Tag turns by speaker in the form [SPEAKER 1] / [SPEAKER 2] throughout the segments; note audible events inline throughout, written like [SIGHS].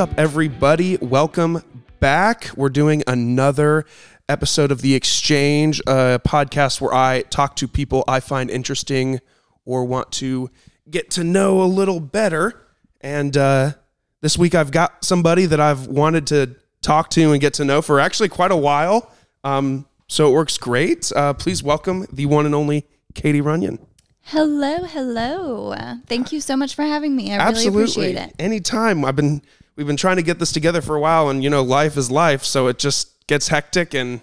[SPEAKER 1] What's up, everybody? Welcome back. We're doing another episode of The Exchange, a podcast where I talk to people I find interesting or want to get to know a little better. And uh, this week I've got somebody that I've wanted to talk to and get to know for actually quite a while. Um, so it works great. Uh, please welcome the one and only Katie Runyon.
[SPEAKER 2] Hello, hello. Thank you so much for having me. I
[SPEAKER 1] Absolutely.
[SPEAKER 2] really appreciate it.
[SPEAKER 1] Anytime. I've been we've been trying to get this together for a while and you know, life is life, so it just gets hectic and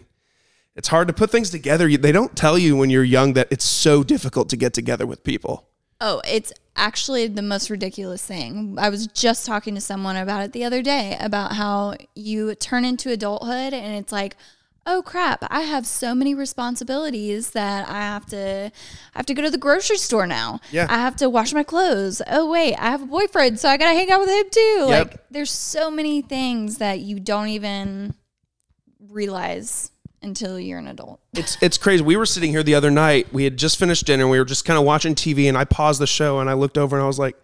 [SPEAKER 1] it's hard to put things together. They don't tell you when you're young that it's so difficult to get together with people.
[SPEAKER 2] Oh, it's actually the most ridiculous thing. I was just talking to someone about it the other day about how you turn into adulthood and it's like, oh crap, I have so many responsibilities that I have to I have to go to the grocery store now.
[SPEAKER 1] Yeah.
[SPEAKER 2] I have to wash my clothes. Oh wait, I have a boyfriend, so I gotta hang out with him too.
[SPEAKER 1] Yep.
[SPEAKER 2] Like there's so many things that you don't even realize until you're an adult.
[SPEAKER 1] It's it's crazy. We were sitting here the other night. We had just finished dinner. And we were just kind of watching TV, and I paused the show and I looked over and I was like,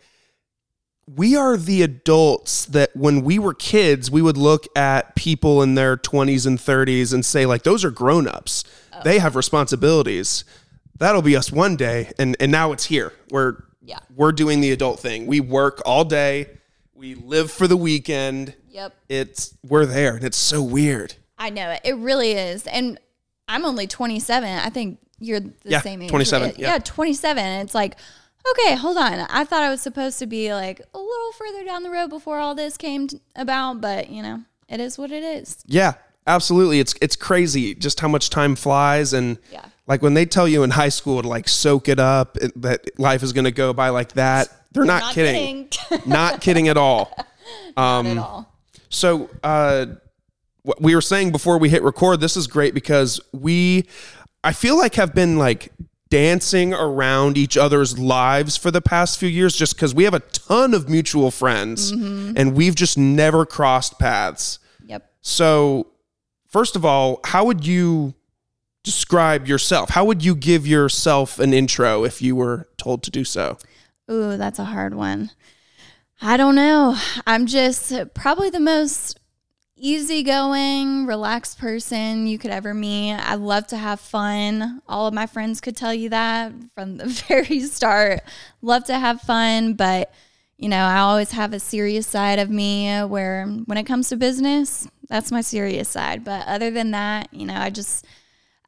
[SPEAKER 1] "We are the adults that when we were kids, we would look at people in their twenties and thirties and say like, those are grown ups. Oh. They have responsibilities. That'll be us one day." And and now it's here. We're
[SPEAKER 2] Yeah.
[SPEAKER 1] we're doing the adult thing. We work all day. We live for the weekend.
[SPEAKER 2] Yep.
[SPEAKER 1] It's we're there, and it's so weird.
[SPEAKER 2] I know it. It really is. And I'm only 27. I think you're the
[SPEAKER 1] Yeah,
[SPEAKER 2] same age.
[SPEAKER 1] 27, yeah.
[SPEAKER 2] Yeah, 27. It's like, okay, hold on. I thought I was supposed to be like a little further down the road before all this came t- about, but you know, it is what it is.
[SPEAKER 1] Yeah, absolutely. It's it's crazy just how much time flies and
[SPEAKER 2] Yeah.
[SPEAKER 1] like when they tell you in high school to like soak it up it- that life is going to go by like that. They're not,
[SPEAKER 2] Not
[SPEAKER 1] kidding.
[SPEAKER 2] kidding. [LAUGHS]
[SPEAKER 1] not kidding at all. [LAUGHS]
[SPEAKER 2] Not at all.
[SPEAKER 1] So, uh what we were saying before we hit record, this is great because we I feel like have been like dancing around each other's lives for the past few years just cuz we have a ton of mutual friends mm-hmm. and we've just never crossed paths.
[SPEAKER 2] Yep.
[SPEAKER 1] So, first of all, how would you describe yourself? How would you give yourself an intro if you were told to do so?
[SPEAKER 2] Ooh, that's a hard one. I don't know. I'm just probably the most easygoing, relaxed person you could ever meet. I love to have fun. All of my friends could tell you that from the [LAUGHS] very start. Love to have fun, but you know, I always have a serious side of me where when it comes to business, that's my serious side. But other than that, you know, I just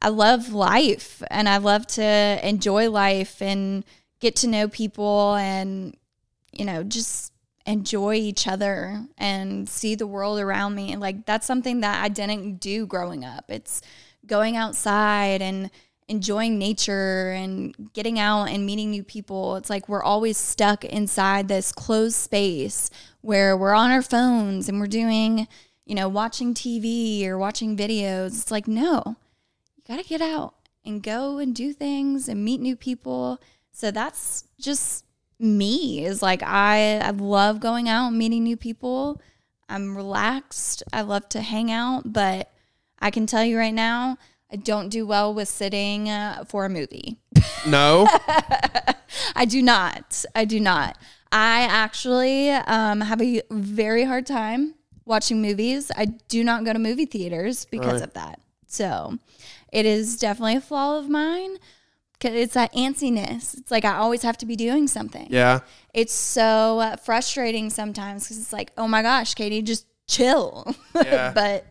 [SPEAKER 2] I love life and I love to enjoy life and get to know people and you know just enjoy each other and see the world around me. Like that's something that I didn't do growing up. It's going outside and enjoying nature and getting out and meeting new people. It's like we're always stuck inside this closed space where we're on our phones and we're doing you know watching TV or watching videos. It's like no you got to get out and go and do things and meet new people. So that's just me is like I I love going out and meeting new people. I'm relaxed. I love to hang out, but I can tell you right now, I don't do well with sitting uh, for a movie.
[SPEAKER 1] No? [LAUGHS]
[SPEAKER 2] I do not. I do not. I actually um, have a very hard time watching movies. I do not go to movie theaters because
[SPEAKER 1] Right.
[SPEAKER 2] of that. So it is definitely a flaw of mine. 'Cause It's that antsiness. It's like I always have to be doing something.
[SPEAKER 1] yeah.
[SPEAKER 2] It's so uh, frustrating sometimes because it's like, oh my gosh, Katie, just chill. [LAUGHS]
[SPEAKER 1] Yeah.
[SPEAKER 2] but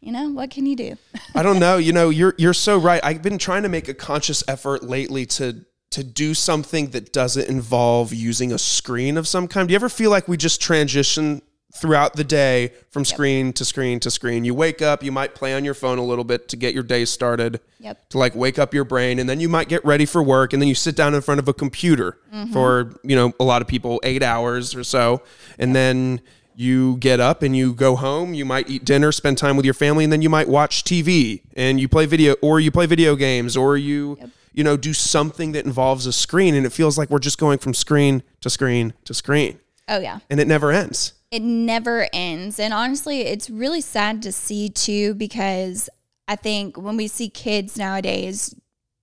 [SPEAKER 2] you know what can you do?
[SPEAKER 1] I don't know. You know, you're you're so right. I've been trying to make a conscious effort lately to to do something that doesn't involve using a screen of some kind. Do you ever feel like we just transition throughout the day from screen to screen to screen? You wake up, you might play on your phone a little bit to get your day started.
[SPEAKER 2] Yep.
[SPEAKER 1] To like wake up your brain and then you might get ready for work and then you sit down in front of a computer mm-hmm. for, you know, a lot of people 8 hours or so. And then you get up and you go home you might eat dinner spend time with your family and then you might watch tv and you play video or you play video games or you you know do something that involves a screen and it feels like we're just going from screen to screen to screen
[SPEAKER 2] Oh yeah.
[SPEAKER 1] and it never ends
[SPEAKER 2] it never ends. And honestly, it's really sad to see too because I think when we see kids nowadays,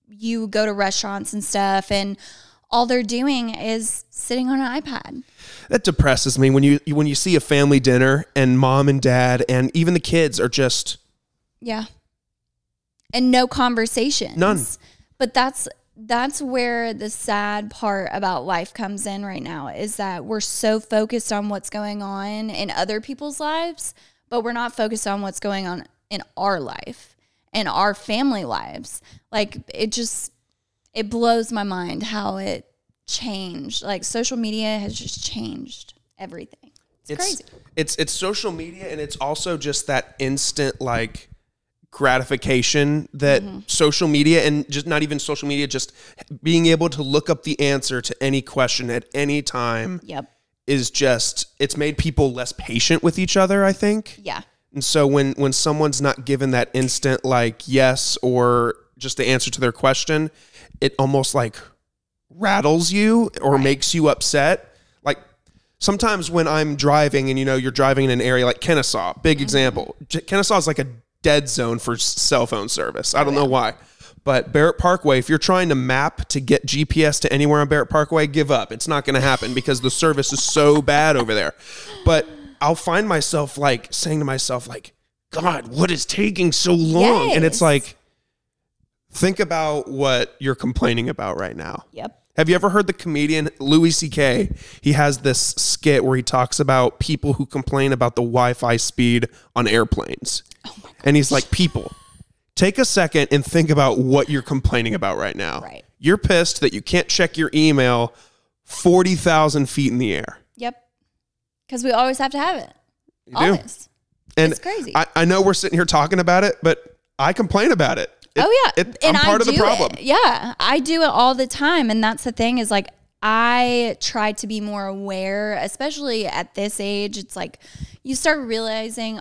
[SPEAKER 2] you go to restaurants and stuff and all they're doing is sitting on an iPad.
[SPEAKER 1] That depresses me when you when you see a family dinner and mom and dad and even the kids are just
[SPEAKER 2] Yeah. And no conversations.
[SPEAKER 1] None.
[SPEAKER 2] But that's that's where the sad part about life comes in right now is that we're so focused on what's going on in other people's lives, but we're not focused on what's going on in our life and our family lives. Like it just it blows my mind how it changed. Like social media has just changed everything. It's, crazy.
[SPEAKER 1] It's it's social media and it's also just that instant like gratification that
[SPEAKER 2] Mm-hmm.
[SPEAKER 1] social media and just not even social media just being able to look up the answer to any question at any time
[SPEAKER 2] Yep.
[SPEAKER 1] is just it's made people less patient with each other, I think.
[SPEAKER 2] Yeah.
[SPEAKER 1] And so when when someone's not given that instant like yes or just the answer to their question, it almost like rattles you or makes you upset. Like sometimes when I'm driving and you know you're driving in an area like Kennesaw, big example. Kennesaw is like a dead zone for cell phone service. I don't know why. But Barrett Parkway, if you're trying to map to get GPS to anywhere on Barrett Parkway, give up. It's not going to happen because the service is so bad over there. But I'll find myself like saying to myself like, God, what is taking so long? And it's
[SPEAKER 2] Yes.
[SPEAKER 1] like think about what you're complaining about right now.
[SPEAKER 2] Yep.
[SPEAKER 1] Have you ever heard the comedian Louis C.K.? He has this skit where he talks about people who complain about the Wi-Fi speed on airplanes. Oh and he's like, people, take a second and think about what you're complaining about right now.
[SPEAKER 2] Right.
[SPEAKER 1] You're pissed that you can't check your email 40,000 feet in the air.
[SPEAKER 2] Yep. Because we always have to have it.
[SPEAKER 1] do.
[SPEAKER 2] always.
[SPEAKER 1] And
[SPEAKER 2] It's crazy.
[SPEAKER 1] I, I know we're sitting here talking about it, but I complain about it. It-
[SPEAKER 2] oh yeah,
[SPEAKER 1] it- I'm part of the problem.
[SPEAKER 2] It. Yeah, I do it all the time, and that's the thing is like I try to be more aware, especially at this age. It's like you start realizing,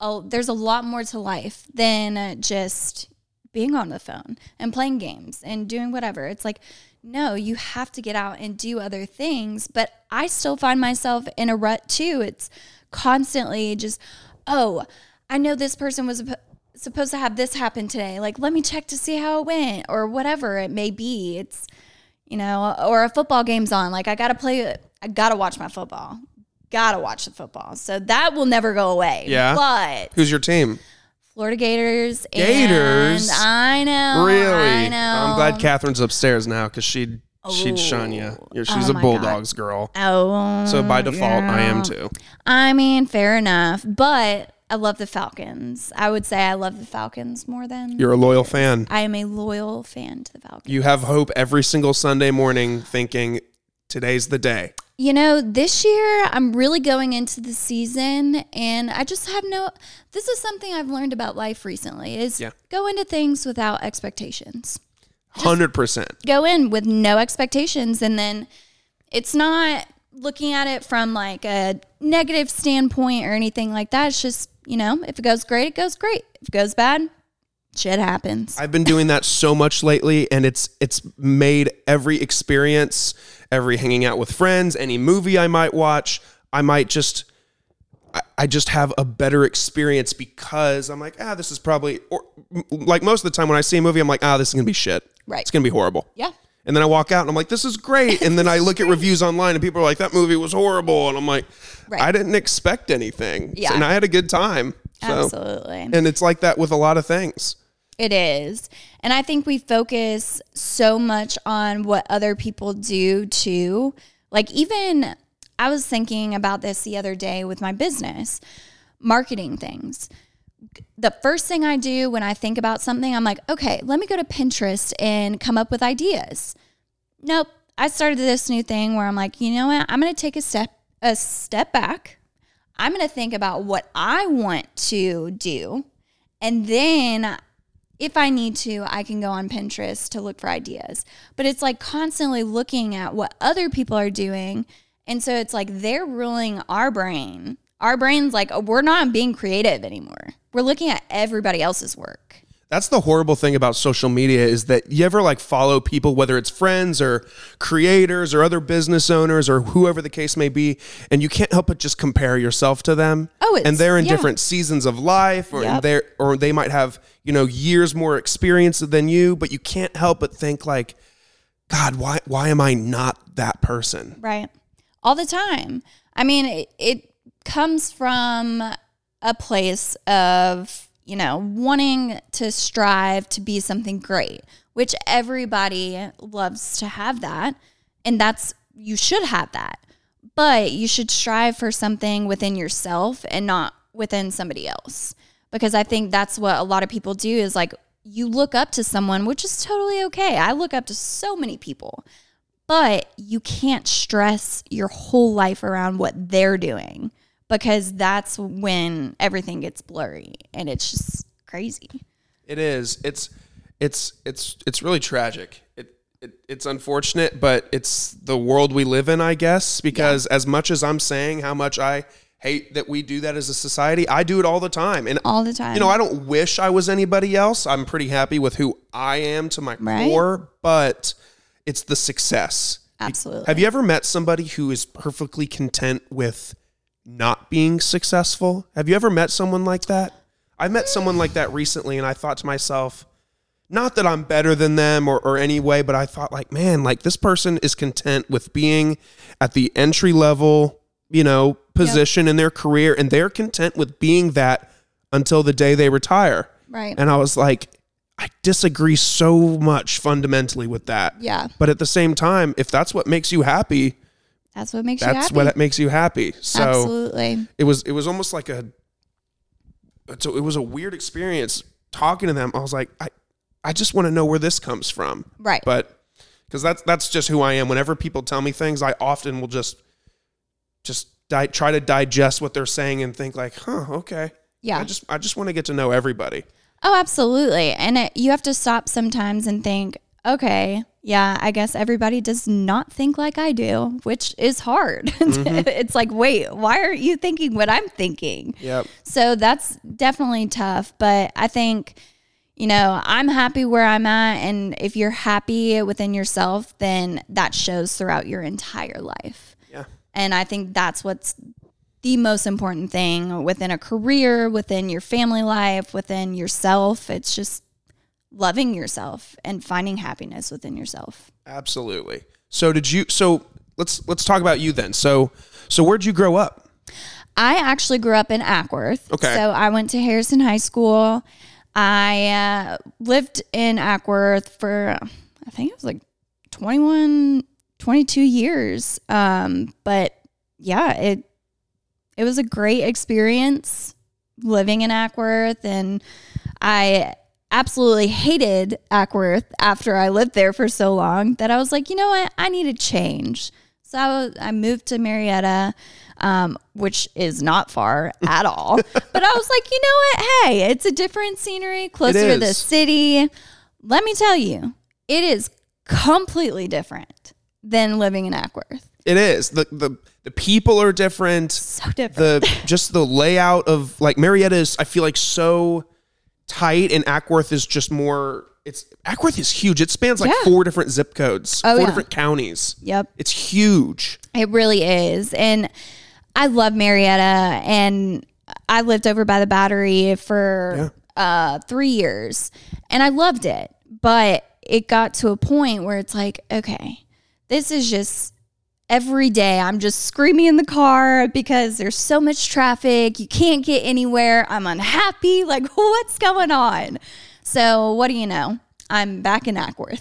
[SPEAKER 2] oh, there's a lot more to life than just being on the phone and playing games and doing whatever. It's like no, you have to get out and do other things. But I still find myself in a rut too. It's constantly just, oh, I know this person was supposed to have this happen today. Like, let me check to see how it went or whatever it may be. It's, you know, or a football game's on. Like, I got to play, I got to watch my football. Got to watch the football. So that will never go away.
[SPEAKER 1] Yeah.
[SPEAKER 2] But
[SPEAKER 1] Who's your team?
[SPEAKER 2] Florida Gators.
[SPEAKER 1] Gators?
[SPEAKER 2] I know.
[SPEAKER 1] Really?
[SPEAKER 2] I know.
[SPEAKER 1] I'm glad Catherine's upstairs now because she'd she'd oh. shun you. Oh she's
[SPEAKER 2] Oh
[SPEAKER 1] a Bulldogs girl.
[SPEAKER 2] Oh.
[SPEAKER 1] So by default, I am too.
[SPEAKER 2] I mean, fair enough. But I love the Falcons. I would say I love the Falcons more than
[SPEAKER 1] You're a loyal fan.
[SPEAKER 2] I am a loyal fan to the Falcons.
[SPEAKER 1] You have hope every single Sunday morning, thinking today's the day.
[SPEAKER 2] You know, this year I'm really going into the season and I just have no this is something I've learned about life recently is
[SPEAKER 1] Yeah.
[SPEAKER 2] go into things without expectations.
[SPEAKER 1] Hundred percent.
[SPEAKER 2] Go in with no expectations and then it's not looking at it from like a negative standpoint or anything like that. It's just, you know, if it goes great, it goes great. If it goes bad, shit happens.
[SPEAKER 1] I've been doing that so much lately, and it's it's made every experience, every hanging out with friends, any movie I might watch, I might just. I- I just have a better experience because I'm like, ah, this is probably, or like most of the time when I see a movie, I'm like, ah, this is gonna be shit.
[SPEAKER 2] Right.
[SPEAKER 1] It's gonna be horrible.
[SPEAKER 2] yeah.
[SPEAKER 1] And then I walk out and I'm like, this is great. And then I look at reviews online and people are like, that movie was horrible. And I'm like,
[SPEAKER 2] Right.
[SPEAKER 1] I didn't expect anything.
[SPEAKER 2] Yeah.
[SPEAKER 1] And I had a good time. So,
[SPEAKER 2] Absolutely.
[SPEAKER 1] and it's like that with a lot of things.
[SPEAKER 2] It is. And I think we focus so much on what other people do too. Like, even I was thinking about this the other day with my business, marketing things. The first thing I do when I think about something, I'm like, okay, let me go to Pinterest and come up with ideas. Nope. I started this new thing where I'm like, you know what? I'm going to take a step a step back. I'm going to think about what I want to do. And then if I need to, I can go on Pinterest to look for ideas. But it's like constantly looking at what other people are doing. And so it's like they're ruling our brain. Our brain's like, we're not being creative anymore. We're looking at everybody else's work.
[SPEAKER 1] That's the horrible thing about social media is that you ever like follow people, whether it's friends or creators or other business owners or whoever the case may be, and you can't help but just compare yourself to them.
[SPEAKER 2] Oh, it's-
[SPEAKER 1] and they're in
[SPEAKER 2] yeah.
[SPEAKER 1] different seasons of life, or
[SPEAKER 2] Yep.
[SPEAKER 1] they're or they might have you know years more experience than you, but you can't help but think like, God, why why am I not that person?
[SPEAKER 2] Right. All the time. I mean, it, it comes from a place of, you know, wanting to strive to be something great, which everybody loves to have that. And that's, you should have that. But you should strive for something within yourself and not within somebody else. Because I think that's what a lot of people do is like, you look up to someone, which is totally okay. I look up to so many people but you can't stress your whole life around what they're doing because that's when everything gets blurry and it's just crazy.
[SPEAKER 1] It is. It's it's it's it's really tragic. It, it it's unfortunate, but it's the world we live in, I guess, because as much as I'm saying how much I hate that we do that as a society, I do it all the time. And
[SPEAKER 2] All the time.
[SPEAKER 1] you know, I don't wish I was anybody else. I'm pretty happy with who I am to my
[SPEAKER 2] Right.
[SPEAKER 1] core, but it's the success.
[SPEAKER 2] Absolutely.
[SPEAKER 1] Have you ever met somebody who is perfectly content with not being successful? Have you ever met someone like that? I met someone like that recently and I thought to myself, not that I'm better than them or, or any way, but I thought like, man, like this person is content with being at the entry level, you know, position in their career and they're content with being that until the day they retire.
[SPEAKER 2] right.
[SPEAKER 1] And I was like, I disagree so much fundamentally with that.
[SPEAKER 2] yeah.
[SPEAKER 1] But at the same time, if that's what makes you happy,
[SPEAKER 2] That's what makes you
[SPEAKER 1] that's
[SPEAKER 2] happy.
[SPEAKER 1] what makes you happy. So
[SPEAKER 2] Absolutely.
[SPEAKER 1] it was it was almost like a so it was a weird experience talking to them. I was like, I I just want to know where this comes from.
[SPEAKER 2] Right.
[SPEAKER 1] But because that's that's just who I am. Whenever people tell me things, I often will just just di- try to digest what they're saying and think like, huh, okay.
[SPEAKER 2] yeah.
[SPEAKER 1] I just I just want to get to know everybody.
[SPEAKER 2] Oh, absolutely. And it, you have to stop sometimes and think, okay, yeah, I guess everybody does not think like I do, which is hard. [LAUGHS]
[SPEAKER 1] Mm-hmm.
[SPEAKER 2] it's like, wait, why aren't you thinking what I'm thinking?
[SPEAKER 1] Yep.
[SPEAKER 2] So that's definitely tough. But I think, you know, I'm happy where I'm at. And if you're happy within yourself, then that shows throughout your entire life.
[SPEAKER 1] Yeah.
[SPEAKER 2] And I think that's what's the most important thing within a career, within your family life, within yourself. It's just loving yourself and finding happiness within yourself.
[SPEAKER 1] Absolutely. So did you so let's let's talk about you then. So so where'd you grow up?
[SPEAKER 2] I actually grew up in Acworth.
[SPEAKER 1] Okay.
[SPEAKER 2] So I went to Harrison High School. I uh, lived in Acworth for, I think it was like 21, 22 years. Um, but yeah, it, it was a great experience living in Acworth. And I absolutely hated Acworth after I lived there for so long that I was like, you know what? I need a change. So I, was, I moved to Marietta, um, which is not far [LAUGHS] at all. but I was like, you know what? Hey, it's a different scenery, closer to the city. Let me tell you, it is completely different than living in Acworth.
[SPEAKER 1] It is. The the the people are different.
[SPEAKER 2] So different.
[SPEAKER 1] The just the layout of like Marietta is I feel like so tight and Acworth is just more it's Acworth is huge. It spans like
[SPEAKER 2] Yeah.
[SPEAKER 1] four different zip codes,
[SPEAKER 2] Oh,
[SPEAKER 1] four
[SPEAKER 2] yeah.
[SPEAKER 1] different counties.
[SPEAKER 2] yep.
[SPEAKER 1] It's huge.
[SPEAKER 2] It really is. And I love Marietta and I lived over by the battery for uh, three years and I loved it. But it got to a point where it's like, okay, this is just every day. I'm just screaming in the car because there's so much traffic. You can't get anywhere. I'm unhappy. [LAUGHS] Like, what's going on? So, what do you know? I'm back in Acworth.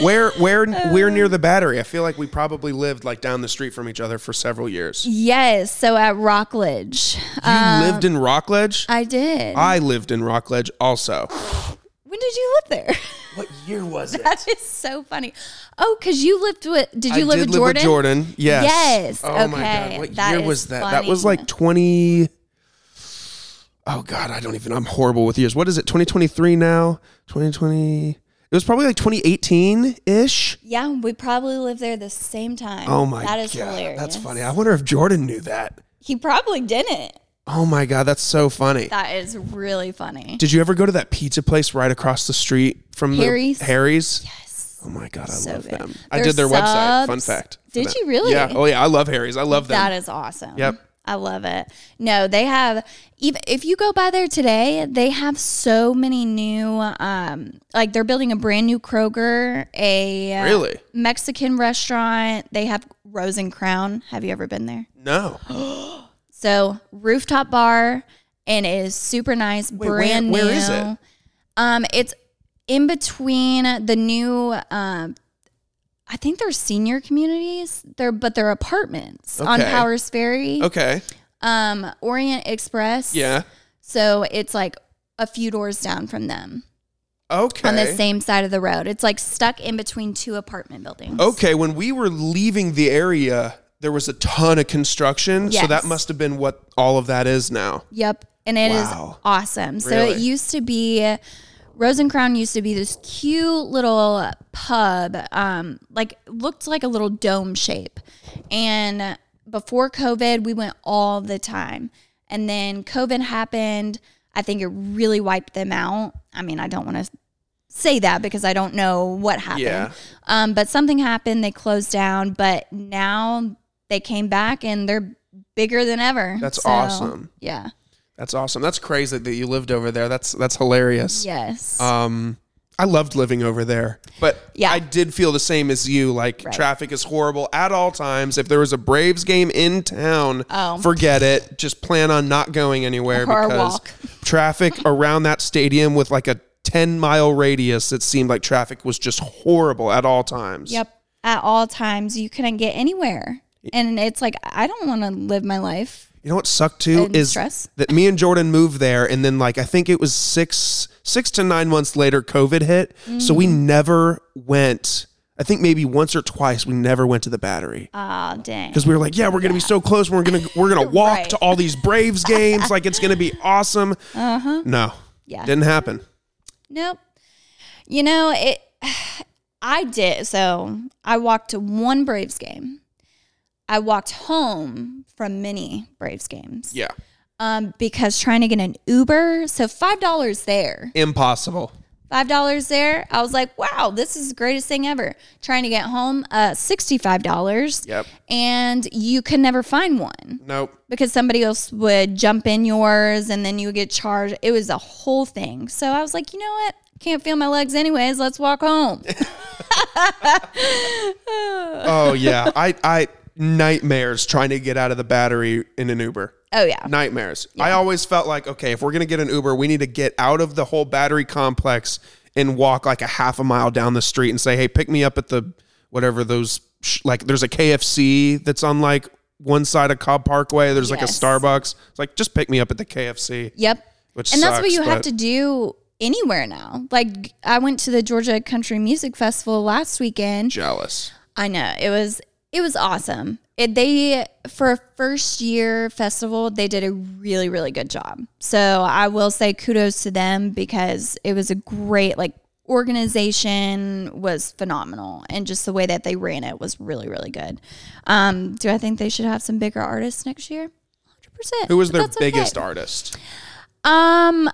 [SPEAKER 2] [LAUGHS]
[SPEAKER 1] Where where we're near the battery. I feel like we probably lived like down the street from each other for several years.
[SPEAKER 2] Yes. So at Rockledge, uh,
[SPEAKER 1] lived in Rockledge?
[SPEAKER 2] I did.
[SPEAKER 1] I lived in Rockledge also.
[SPEAKER 2] When did you live there? [LAUGHS]
[SPEAKER 1] What year was it?
[SPEAKER 2] that is so funny. Oh, because you lived with, did you
[SPEAKER 1] I
[SPEAKER 2] live
[SPEAKER 1] did
[SPEAKER 2] with Jordan?
[SPEAKER 1] with Jordan. Yes.
[SPEAKER 2] Yes,
[SPEAKER 1] Oh my
[SPEAKER 2] okay.
[SPEAKER 1] god. What
[SPEAKER 2] That
[SPEAKER 1] year
[SPEAKER 2] is
[SPEAKER 1] was that? That was like 20 Oh god, I don't even I'm horrible with years. What is it? 2023 now? 2020 It was probably like 2018-ish.
[SPEAKER 2] Yeah, we probably lived there the same time.
[SPEAKER 1] Oh my
[SPEAKER 2] That is
[SPEAKER 1] god.
[SPEAKER 2] hilarious.
[SPEAKER 1] That's funny. I wonder if Jordan knew that.
[SPEAKER 2] He probably didn't.
[SPEAKER 1] Oh my god, that's so funny.
[SPEAKER 2] That is really funny.
[SPEAKER 1] Did you ever go to that pizza place right across the street from
[SPEAKER 2] Harry's?
[SPEAKER 1] the Harry's?
[SPEAKER 2] yes.
[SPEAKER 1] Oh my god, I
[SPEAKER 2] So
[SPEAKER 1] love
[SPEAKER 2] good.
[SPEAKER 1] them. I did their website. Fun fact.
[SPEAKER 2] Did you really?
[SPEAKER 1] Yeah. Oh yeah, I love Harry's. I love them.
[SPEAKER 2] That is awesome.
[SPEAKER 1] Yep.
[SPEAKER 2] I love it. No, they have even if you go by there today, they have so many new um like they're building a brand new Kroger, a
[SPEAKER 1] Really?
[SPEAKER 2] Mexican restaurant. They have Rose and Crown. Have you ever been there?
[SPEAKER 1] No. [GASPS] [GASPS]
[SPEAKER 2] So rooftop bar and it is super nice,
[SPEAKER 1] where-
[SPEAKER 2] brand
[SPEAKER 1] where
[SPEAKER 2] new.
[SPEAKER 1] is it?
[SPEAKER 2] Um, it's in between the new. Um, I think they're senior communities. They're but they're apartments on Powers Ferry.
[SPEAKER 1] Okay.
[SPEAKER 2] Um, Orient Express.
[SPEAKER 1] Yeah.
[SPEAKER 2] So it's like a few doors down from them
[SPEAKER 1] Okay.
[SPEAKER 2] on the same side of the road. It's like stuck in between two apartment buildings.
[SPEAKER 1] Okay, when we were leaving the area, there was a ton of construction. So that must have been what all of that is now.
[SPEAKER 2] Yep. And it is
[SPEAKER 1] Wow.
[SPEAKER 2] awesome. So
[SPEAKER 1] Really?
[SPEAKER 2] it used to be Rose and Crown used to be this cute little pub, um, like looked like a little dome shape. And before COVID, we went all the time. And then COVID happened. I think it really wiped them out. I mean, I don't want to say that because I don't know what happened.
[SPEAKER 1] Yeah.
[SPEAKER 2] Um, but something happened. They closed down, but now they came back and they're bigger than ever.
[SPEAKER 1] That's
[SPEAKER 2] So,
[SPEAKER 1] awesome.
[SPEAKER 2] Yeah.
[SPEAKER 1] That's awesome. That's crazy that you lived over there. That's that's hilarious.
[SPEAKER 2] Yes.
[SPEAKER 1] Um I loved living over there. But
[SPEAKER 2] Yeah.
[SPEAKER 1] I did feel the same as you. Like
[SPEAKER 2] Right.
[SPEAKER 1] traffic is horrible at all times. If there was a Braves game in town,
[SPEAKER 2] Oh.
[SPEAKER 1] forget it. Just plan on not going anywhere
[SPEAKER 2] Or
[SPEAKER 1] because [LAUGHS] traffic around that stadium with like a 10 mile radius, it seemed like traffic was just horrible at all times.
[SPEAKER 2] Yep. At all times, you couldn't get anywhere. And it's like, I don't want to live my life.
[SPEAKER 1] You know what sucked too
[SPEAKER 2] And
[SPEAKER 1] is
[SPEAKER 2] stress?
[SPEAKER 1] that me and Jordan moved there, and then like I think it was six six to nine months later, COVID hit. So we
[SPEAKER 2] Mm.
[SPEAKER 1] never went. I think maybe once or twice we never went to the Battery
[SPEAKER 2] Ah, dang.
[SPEAKER 1] because we were like, yeah, we're gonna be so close. We're gonna we're gonna [LAUGHS] walk
[SPEAKER 2] Right.
[SPEAKER 1] to all these Braves games. like it's gonna be [LAUGHS] awesome.
[SPEAKER 2] Uh huh.
[SPEAKER 1] No,
[SPEAKER 2] Yeah.
[SPEAKER 1] didn't happen.
[SPEAKER 2] Nope. You know, it, [SIGHS] I did. So I walked to one Braves game. I walked home from many Braves games.
[SPEAKER 1] Yeah,
[SPEAKER 2] Um, because trying to get an Uber, so five dollars there.
[SPEAKER 1] impossible.
[SPEAKER 2] five dollars there. I was like, wow, this is the greatest thing ever. Trying to get home, uh, sixty-five dollars.
[SPEAKER 1] Yep.
[SPEAKER 2] And you could never find one
[SPEAKER 1] Nope.
[SPEAKER 2] because somebody else would jump in yours and then you would get charged. It was a whole thing. So I was like, you know what? Can't feel my legs anyways. Let's walk home. [LAUGHS]
[SPEAKER 1] Oh yeah, I I nightmares trying to get out of the Battery in an Uber.
[SPEAKER 2] oh yeah.
[SPEAKER 1] nightmares. I always felt like, okay, if we're gonna get an Uber, we need to get out of the whole battery complex and walk like a half a mile down the street and say, hey, pick me up at the whatever those sh- like. There's a KFC that's on like one side of Cobb Parkway. There's like a Starbucks. It's like just pick me up at the KFC.
[SPEAKER 2] Yep.
[SPEAKER 1] Which
[SPEAKER 2] and that's what
[SPEAKER 1] sucks,
[SPEAKER 2] you have to do anywhere now. Like I went to the Georgia Country Music Festival last weekend.
[SPEAKER 1] Jealous.
[SPEAKER 2] I know it was it was awesome. It, they for a first year festival, they did a really really good job. So I will say kudos to them because it was a great like organization was phenomenal and just the way that they ran it was really really good. Um, do I think they should have some bigger artists next year? Hundred percent.
[SPEAKER 1] Who was their biggest artist?
[SPEAKER 2] Um,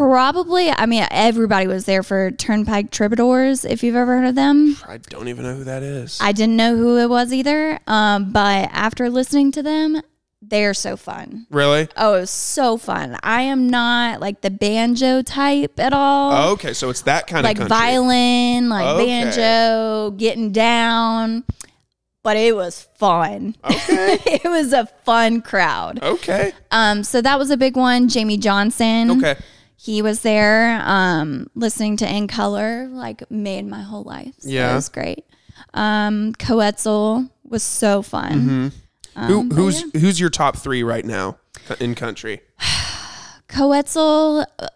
[SPEAKER 2] probably. I mean, everybody was there for Turnpike Troubadours. If you've ever heard of them.
[SPEAKER 1] I don't even know who that is.
[SPEAKER 2] I didn't know who it was either. Um, but after listening to them, they're so fun.
[SPEAKER 1] really?
[SPEAKER 2] Oh, it was so fun. I am not like the banjo type at all.
[SPEAKER 1] Oh, okay, so it's that kind
[SPEAKER 2] like
[SPEAKER 1] of. Like
[SPEAKER 2] violin, like
[SPEAKER 1] Okay.
[SPEAKER 2] banjo, getting down. But it was fun.
[SPEAKER 1] Okay. [LAUGHS]
[SPEAKER 2] it was a fun crowd.
[SPEAKER 1] Okay.
[SPEAKER 2] Um, so that was a big one. Jamey Johnson.
[SPEAKER 1] Okay.
[SPEAKER 2] He was there, um, listening to In Color, like made my whole life. So
[SPEAKER 1] Yeah.
[SPEAKER 2] It was great. Um, Koe Wetzel was so fun.
[SPEAKER 1] Mm-hmm.
[SPEAKER 2] Um,
[SPEAKER 1] Who who's
[SPEAKER 2] yeah.
[SPEAKER 1] who's your top three right now in country? [SIGHS]
[SPEAKER 2] Koe Wetzel, uh,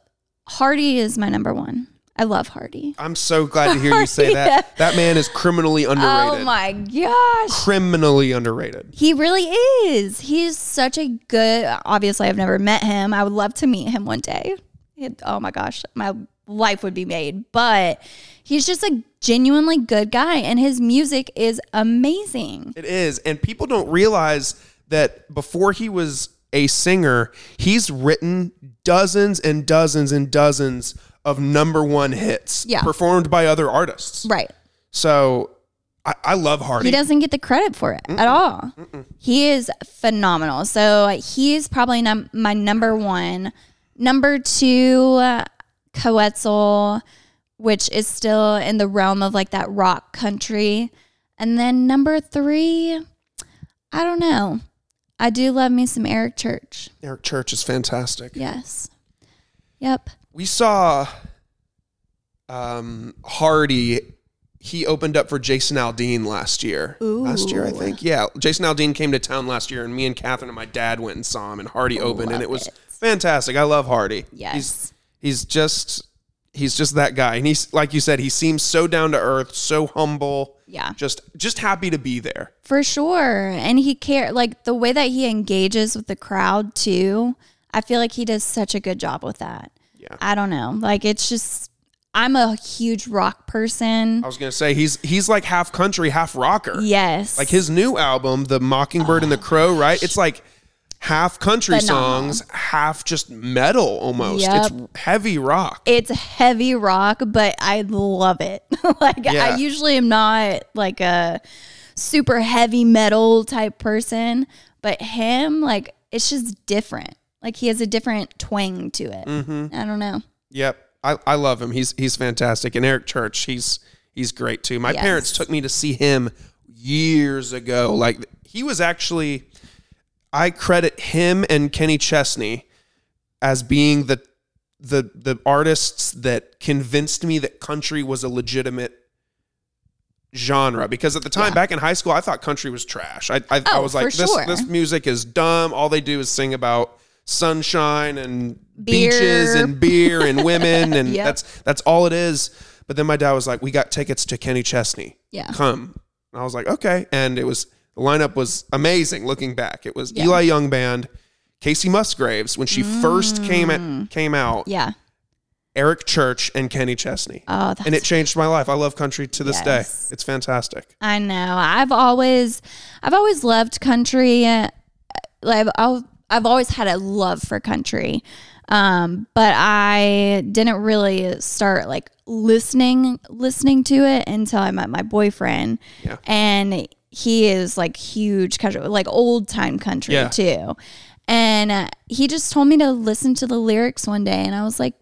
[SPEAKER 2] Hardy is my number one. I love Hardy.
[SPEAKER 1] I'm so glad to hear you say that. [LAUGHS] That man is criminally underrated.
[SPEAKER 2] Oh my gosh.
[SPEAKER 1] Criminally underrated.
[SPEAKER 2] He really is. He's such a good. Obviously, I've never met him. I would love to meet him one day. It- oh my gosh, my life would be made. But he's just a genuinely good guy, and his music is amazing.
[SPEAKER 1] It is. And people don't realize that before he was a singer, he's written dozens and dozens and dozens of number one hits
[SPEAKER 2] Yeah.
[SPEAKER 1] performed by other artists.
[SPEAKER 2] Right.
[SPEAKER 1] So I, I love Hardy.
[SPEAKER 2] He doesn't get the credit for it at all. He is phenomenal. So he's probably num- my number one. Number two, Koe Wetzel, which is still in the realm of like that rock country. And then number three, I don't know. I do love me some Eric Church.
[SPEAKER 1] Eric Church is fantastic.
[SPEAKER 2] Yes. Yep.
[SPEAKER 1] We saw um, Hardy. He opened up for Jason Aldean last year. Last year, I think. Yeah, Jason Aldean came to town last year, and me and Catherine and my dad went and saw him, and Hardy opened, and it was
[SPEAKER 2] it.
[SPEAKER 1] Fantastic. I love Hardy.
[SPEAKER 2] Yes.
[SPEAKER 1] He's he's just he's just that guy, and he's like you said, he seems so down to earth, so humble.
[SPEAKER 2] Yeah.
[SPEAKER 1] Just just happy to be there.
[SPEAKER 2] For sure. And he care like the way that he engages with the crowd too. I feel like he does such a good job with that.
[SPEAKER 1] Yeah.
[SPEAKER 2] I don't know. Like it's just I'm a huge rock person.
[SPEAKER 1] I was gonna say he's he's like half country, half rocker.
[SPEAKER 2] Yes.
[SPEAKER 1] Like his new album, The Mockingbird and the oh Crow, right? It's like half country
[SPEAKER 2] Phenomenal.
[SPEAKER 1] songs, half just metal almost.
[SPEAKER 2] Yep.
[SPEAKER 1] It's heavy rock.
[SPEAKER 2] it's heavy rock, but I love it. [LAUGHS] like
[SPEAKER 1] Yeah.
[SPEAKER 2] I usually am not like a super heavy metal type person, but him like it's just different. Like he has a different twang to it.
[SPEAKER 1] Mm-hmm.
[SPEAKER 2] I don't know.
[SPEAKER 1] Yep. I, I love him. He's he's fantastic. And Eric Church, he's he's great too. My
[SPEAKER 2] Yes.
[SPEAKER 1] parents took me to see him years ago. Like he was actually I credit him and Kenny Chesney as being the the the artists that convinced me that country was a legitimate genre because at the time
[SPEAKER 2] Yeah.
[SPEAKER 1] back in high school I thought country was trash. I I, I
[SPEAKER 2] Oh,
[SPEAKER 1] was like this
[SPEAKER 2] sure.
[SPEAKER 1] this music is dumb. All they do is sing about sunshine and
[SPEAKER 2] Beer.
[SPEAKER 1] beaches and beer and women [LAUGHS] and
[SPEAKER 2] Yep.
[SPEAKER 1] that's that's all it is. But then my dad was like, "We got tickets to Kenny Chesney.
[SPEAKER 2] Yeah.
[SPEAKER 1] Come." And I was like, "Okay." And it was the lineup was amazing looking back. It was
[SPEAKER 2] Yeah.
[SPEAKER 1] Eli Young band, Kacey Musgraves when she first came
[SPEAKER 2] Mm.
[SPEAKER 1] at, came out,
[SPEAKER 2] Yeah.
[SPEAKER 1] Eric Church and Kenny Chesney.
[SPEAKER 2] Oh, that's
[SPEAKER 1] and it changed my life. I love country to this
[SPEAKER 2] Yes.
[SPEAKER 1] day. It's fantastic.
[SPEAKER 2] I know. I've always, I've always loved country. Uh, Like I've, I've always had a love for country, um, but I didn't really start like listening, listening to it until I met my boyfriend,
[SPEAKER 1] Yeah.
[SPEAKER 2] and he is like huge country, like old time country
[SPEAKER 1] Yeah.
[SPEAKER 2] too. And uh, he just told me to listen to the lyrics one day, and I was like,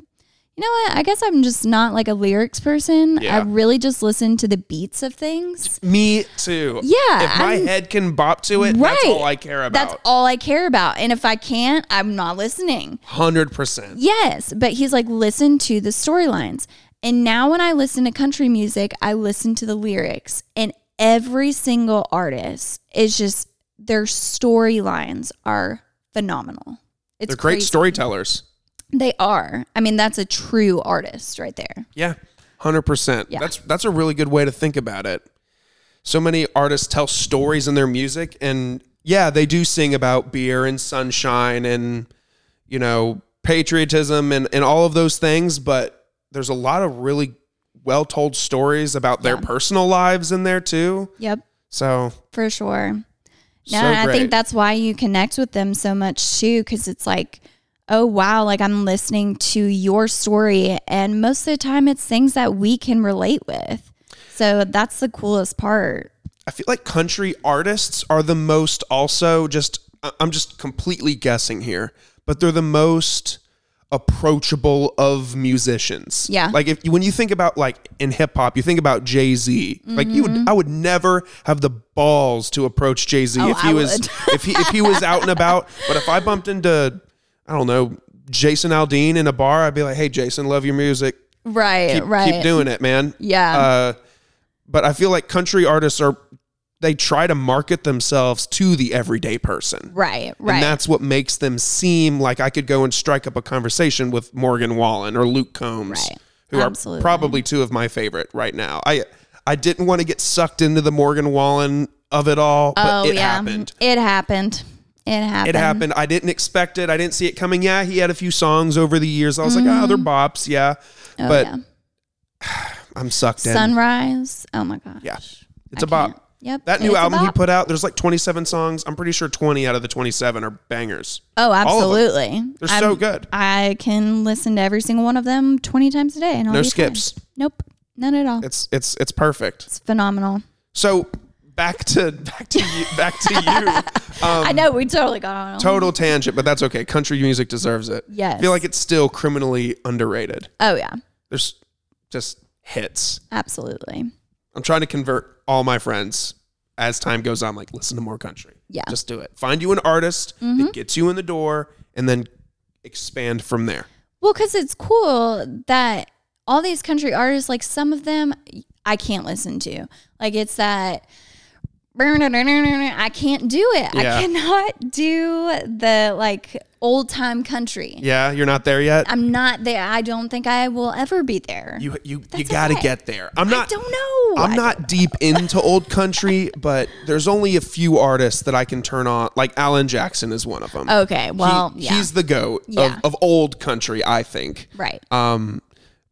[SPEAKER 2] you know what? I guess I'm just not like a lyrics person.
[SPEAKER 1] Yeah.
[SPEAKER 2] I really just listen to the beats of things.
[SPEAKER 1] Me too.
[SPEAKER 2] Yeah,
[SPEAKER 1] If my
[SPEAKER 2] I'm-
[SPEAKER 1] head can bop to it, that's all I care about.
[SPEAKER 2] That's all I care about. And if I can't, I'm not listening.
[SPEAKER 1] Hundred percent.
[SPEAKER 2] Yes, but he's like, listen to the storylines. And now when I listen to country music, I listen to the lyrics. And every single artist is just, their storylines are phenomenal. It's
[SPEAKER 1] They're great
[SPEAKER 2] crazy.
[SPEAKER 1] storytellers.
[SPEAKER 2] They are. I mean, that's a true artist right there.
[SPEAKER 1] Yeah, hundred percent.
[SPEAKER 2] Yeah.
[SPEAKER 1] That's that's a really good way to think about it. So many artists tell stories in their music, and yeah, they do sing about beer and sunshine and you know patriotism and and all of those things. But there's a lot of really well told stories about their personal lives in there too.
[SPEAKER 2] Yep,
[SPEAKER 1] So
[SPEAKER 2] for sure. No,
[SPEAKER 1] so
[SPEAKER 2] I think that's why you connect with them so much too, because it's like, oh wow, like I'm listening to your story, and most of the time it's things that we can relate with. So that's the coolest part.
[SPEAKER 1] I feel like country artists are the most also just I'm just completely guessing here, but they're the most approachable of musicians.
[SPEAKER 2] Yeah.
[SPEAKER 1] Like if when you think about like in hip hop, you think about Jay-Z. Like you would I would never have the balls to approach Jay-Z
[SPEAKER 2] Mm-hmm. Oh,
[SPEAKER 1] if he
[SPEAKER 2] I
[SPEAKER 1] was [LAUGHS] if he if he was out and about, but if I bumped into I don't know, Jason Aldean in a bar, I'd be like, "Hey Jason, love your music.
[SPEAKER 2] Right,
[SPEAKER 1] Keep,
[SPEAKER 2] right.
[SPEAKER 1] keep doing it, man."
[SPEAKER 2] Yeah.
[SPEAKER 1] Uh, but I feel like country artists are they try to market themselves to the everyday person.
[SPEAKER 2] right, right.
[SPEAKER 1] And that's what makes them seem like I could go and strike up a conversation with Morgan Wallen or Luke Combs,
[SPEAKER 2] Right.
[SPEAKER 1] who
[SPEAKER 2] Absolutely.
[SPEAKER 1] are probably two of my favorite right now. I I didn't want to get sucked into the Morgan Wallen of it all, but
[SPEAKER 2] oh
[SPEAKER 1] it
[SPEAKER 2] yeah,
[SPEAKER 1] happened.
[SPEAKER 2] it happened. It happened.
[SPEAKER 1] It happened. I didn't expect it. I didn't see it coming. Yeah, he had a few songs over the years. I was like, oh, they're mm-hmm. bops. Yeah.
[SPEAKER 2] Oh,
[SPEAKER 1] but
[SPEAKER 2] yeah. [SIGHS]
[SPEAKER 1] I'm sucked in.
[SPEAKER 2] Sunrise. Oh my gosh.
[SPEAKER 1] Yeah. It's
[SPEAKER 2] I
[SPEAKER 1] a bop.
[SPEAKER 2] Yep.
[SPEAKER 1] That new album he put out, there's like 27 songs. I'm pretty sure 20 out of the 27 are bangers.
[SPEAKER 2] Oh, absolutely.
[SPEAKER 1] They're so
[SPEAKER 2] I'm-
[SPEAKER 1] good.
[SPEAKER 2] I can listen to every single one of them 20 times a day and I'll
[SPEAKER 1] No
[SPEAKER 2] be fine.
[SPEAKER 1] skips.
[SPEAKER 2] Nope. None at all.
[SPEAKER 1] It's it's it's perfect.
[SPEAKER 2] It's phenomenal.
[SPEAKER 1] So back to [LAUGHS] back to you back to you. [LAUGHS] Um,
[SPEAKER 2] I know we totally got on.
[SPEAKER 1] total tangent, but that's okay. Country music deserves it.
[SPEAKER 2] Yes.
[SPEAKER 1] I feel like it's still criminally underrated.
[SPEAKER 2] Oh yeah,
[SPEAKER 1] There's just hits.
[SPEAKER 2] absolutely.
[SPEAKER 1] I'm trying to convert all my friends as time goes on. Like, listen to more country.
[SPEAKER 2] Yeah.
[SPEAKER 1] Just do it. Find you an artist that mm-hmm. gets you in the door, and then expand from there.
[SPEAKER 2] Well, because it's cool that all these country artists, like some of them, I can't listen to. Like it's that. I can't do it.
[SPEAKER 1] Yeah.
[SPEAKER 2] I cannot do the like old time country.
[SPEAKER 1] Yeah, you're not there yet.
[SPEAKER 2] I'm not there. I don't think I will ever be there.
[SPEAKER 1] you you you got to
[SPEAKER 2] okay.
[SPEAKER 1] get there. I'm not.
[SPEAKER 2] I don't know.
[SPEAKER 1] I'm not deep into old country, [LAUGHS] but there's only a few artists that I can turn on. Like Alan Jackson is one of them.
[SPEAKER 2] Okay, well,
[SPEAKER 1] He-
[SPEAKER 2] yeah.
[SPEAKER 1] he's the goat
[SPEAKER 2] Yeah.
[SPEAKER 1] of, of old country, I think.
[SPEAKER 2] right.
[SPEAKER 1] Um,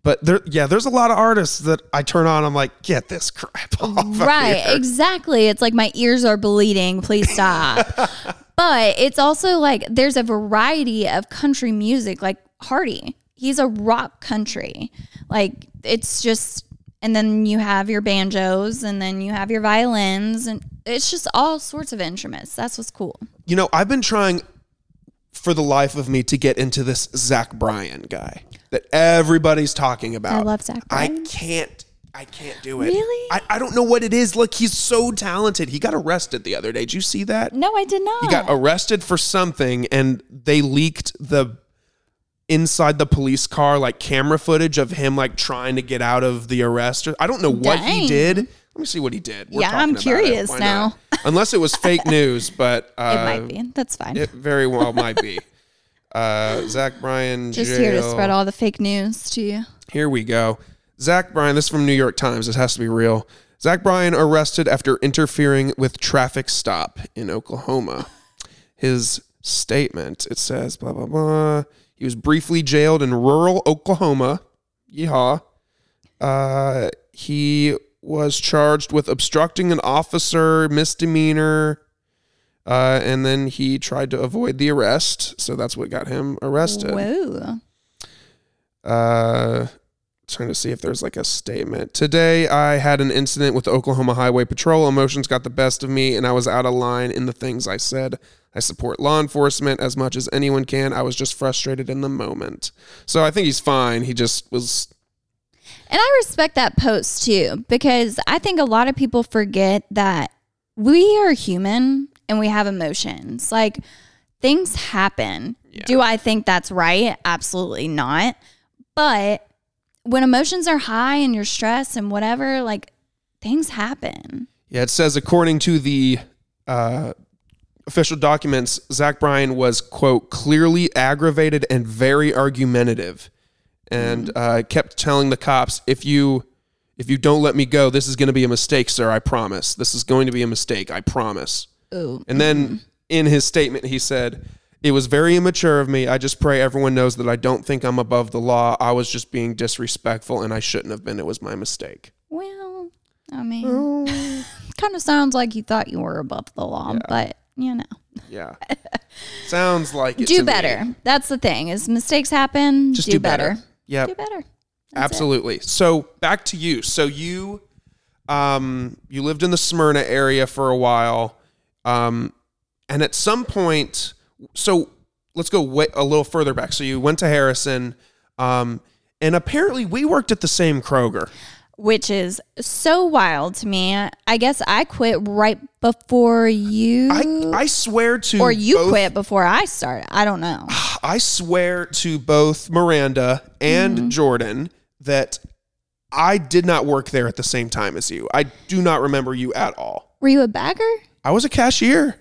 [SPEAKER 1] but there, yeah, there's a lot of artists that I turn on. I'm like, get this crap [LAUGHS] off. of
[SPEAKER 2] Right,
[SPEAKER 1] here."
[SPEAKER 2] exactly. It's like my ears are bleeding. Please stop. [LAUGHS] but it's also like there's a variety of country music, like Hardy. He's a rock country. Like it's just, and then you have your banjos, and then you have your violins, and it's just all sorts of instruments. That's what's cool.
[SPEAKER 1] You know, I've been trying for the life of me to get into this Zach Bryan guy that everybody's talking about.
[SPEAKER 2] I love Zach Bryan.
[SPEAKER 1] I can't. I can't do it.
[SPEAKER 2] Really?
[SPEAKER 1] I, I don't know what it is. Like he's so talented. He got arrested the other day. Did you see that?
[SPEAKER 2] No, I did not.
[SPEAKER 1] He got arrested for something and they leaked the inside the police car like camera footage of him like trying to get out of the arrest. I don't know what he did. Let me see what he did. We're
[SPEAKER 2] Yeah, I'm curious now.
[SPEAKER 1] Unless it was fake [LAUGHS] news, but uh,
[SPEAKER 2] it might be. That's fine.
[SPEAKER 1] It very well might be. [LAUGHS] Uh, Zach Bryan.
[SPEAKER 2] just
[SPEAKER 1] jail.
[SPEAKER 2] here to spread all the fake news to you.
[SPEAKER 1] Here we go. Zach Bryan, this is from New York Times. This has to be real. Zach Bryan arrested after interfering with traffic stop in Oklahoma. His statement, it says, blah, blah, blah. He was briefly jailed in rural Oklahoma. Yeehaw. Uh, he was charged with obstructing an officer, misdemeanor, uh, and then he tried to avoid the arrest. So that's what got him arrested.
[SPEAKER 2] Whoa.
[SPEAKER 1] Uh, trying to see if there's like a statement. Today, I had an incident with the Oklahoma Highway Patrol. Emotions got the best of me, and I was out of line in the things I said. I support law enforcement as much as anyone can. I was just frustrated in the moment. So I think he's fine. He just was.
[SPEAKER 2] And I respect that post too, because I think a lot of people forget that we are human and we have emotions. Like things happen.
[SPEAKER 1] Yeah.
[SPEAKER 2] Do I think that's right? Absolutely not. But when emotions are high and you're stressed and whatever, like things happen.
[SPEAKER 1] Yeah, it says according to the uh, official documents, Zach Bryan was quote clearly aggravated and very argumentative, and uh, kept telling the cops, "If you if you don't let me go, this is going to be a mistake, sir. I promise. This is going to be a mistake. I promise."
[SPEAKER 2] Ooh.
[SPEAKER 1] And then in his statement, he said. It was very immature of me. I just pray everyone knows that I don't think I'm above the law. I was just being disrespectful and I shouldn't have been. It was my mistake.
[SPEAKER 2] Well, I mean, [LAUGHS] kind of sounds like you thought you were above the law, but you know,
[SPEAKER 1] Yeah. Sounds like it to
[SPEAKER 2] do
[SPEAKER 1] me.
[SPEAKER 2] better. That's the thing. Is mistakes happen,
[SPEAKER 1] Just
[SPEAKER 2] do, better.
[SPEAKER 1] Yeah,
[SPEAKER 2] Do better. That's it.
[SPEAKER 1] Absolutely. So back to you. So you um you lived in the Smyrna area for a while. Um and at some point so let's go way, a little further back. So you went to Harrison um and apparently we worked at the same Kroger.
[SPEAKER 2] which is so wild to me. I guess I quit right before you,
[SPEAKER 1] I I swear to
[SPEAKER 2] or you
[SPEAKER 1] both-
[SPEAKER 2] quit before I started. I don't know.
[SPEAKER 1] I swear to both Miranda and
[SPEAKER 2] Mm-hmm.
[SPEAKER 1] Jordan that I did not work there at the same time as you. I do not remember you at all.
[SPEAKER 2] Were you a bagger?
[SPEAKER 1] I was a cashier.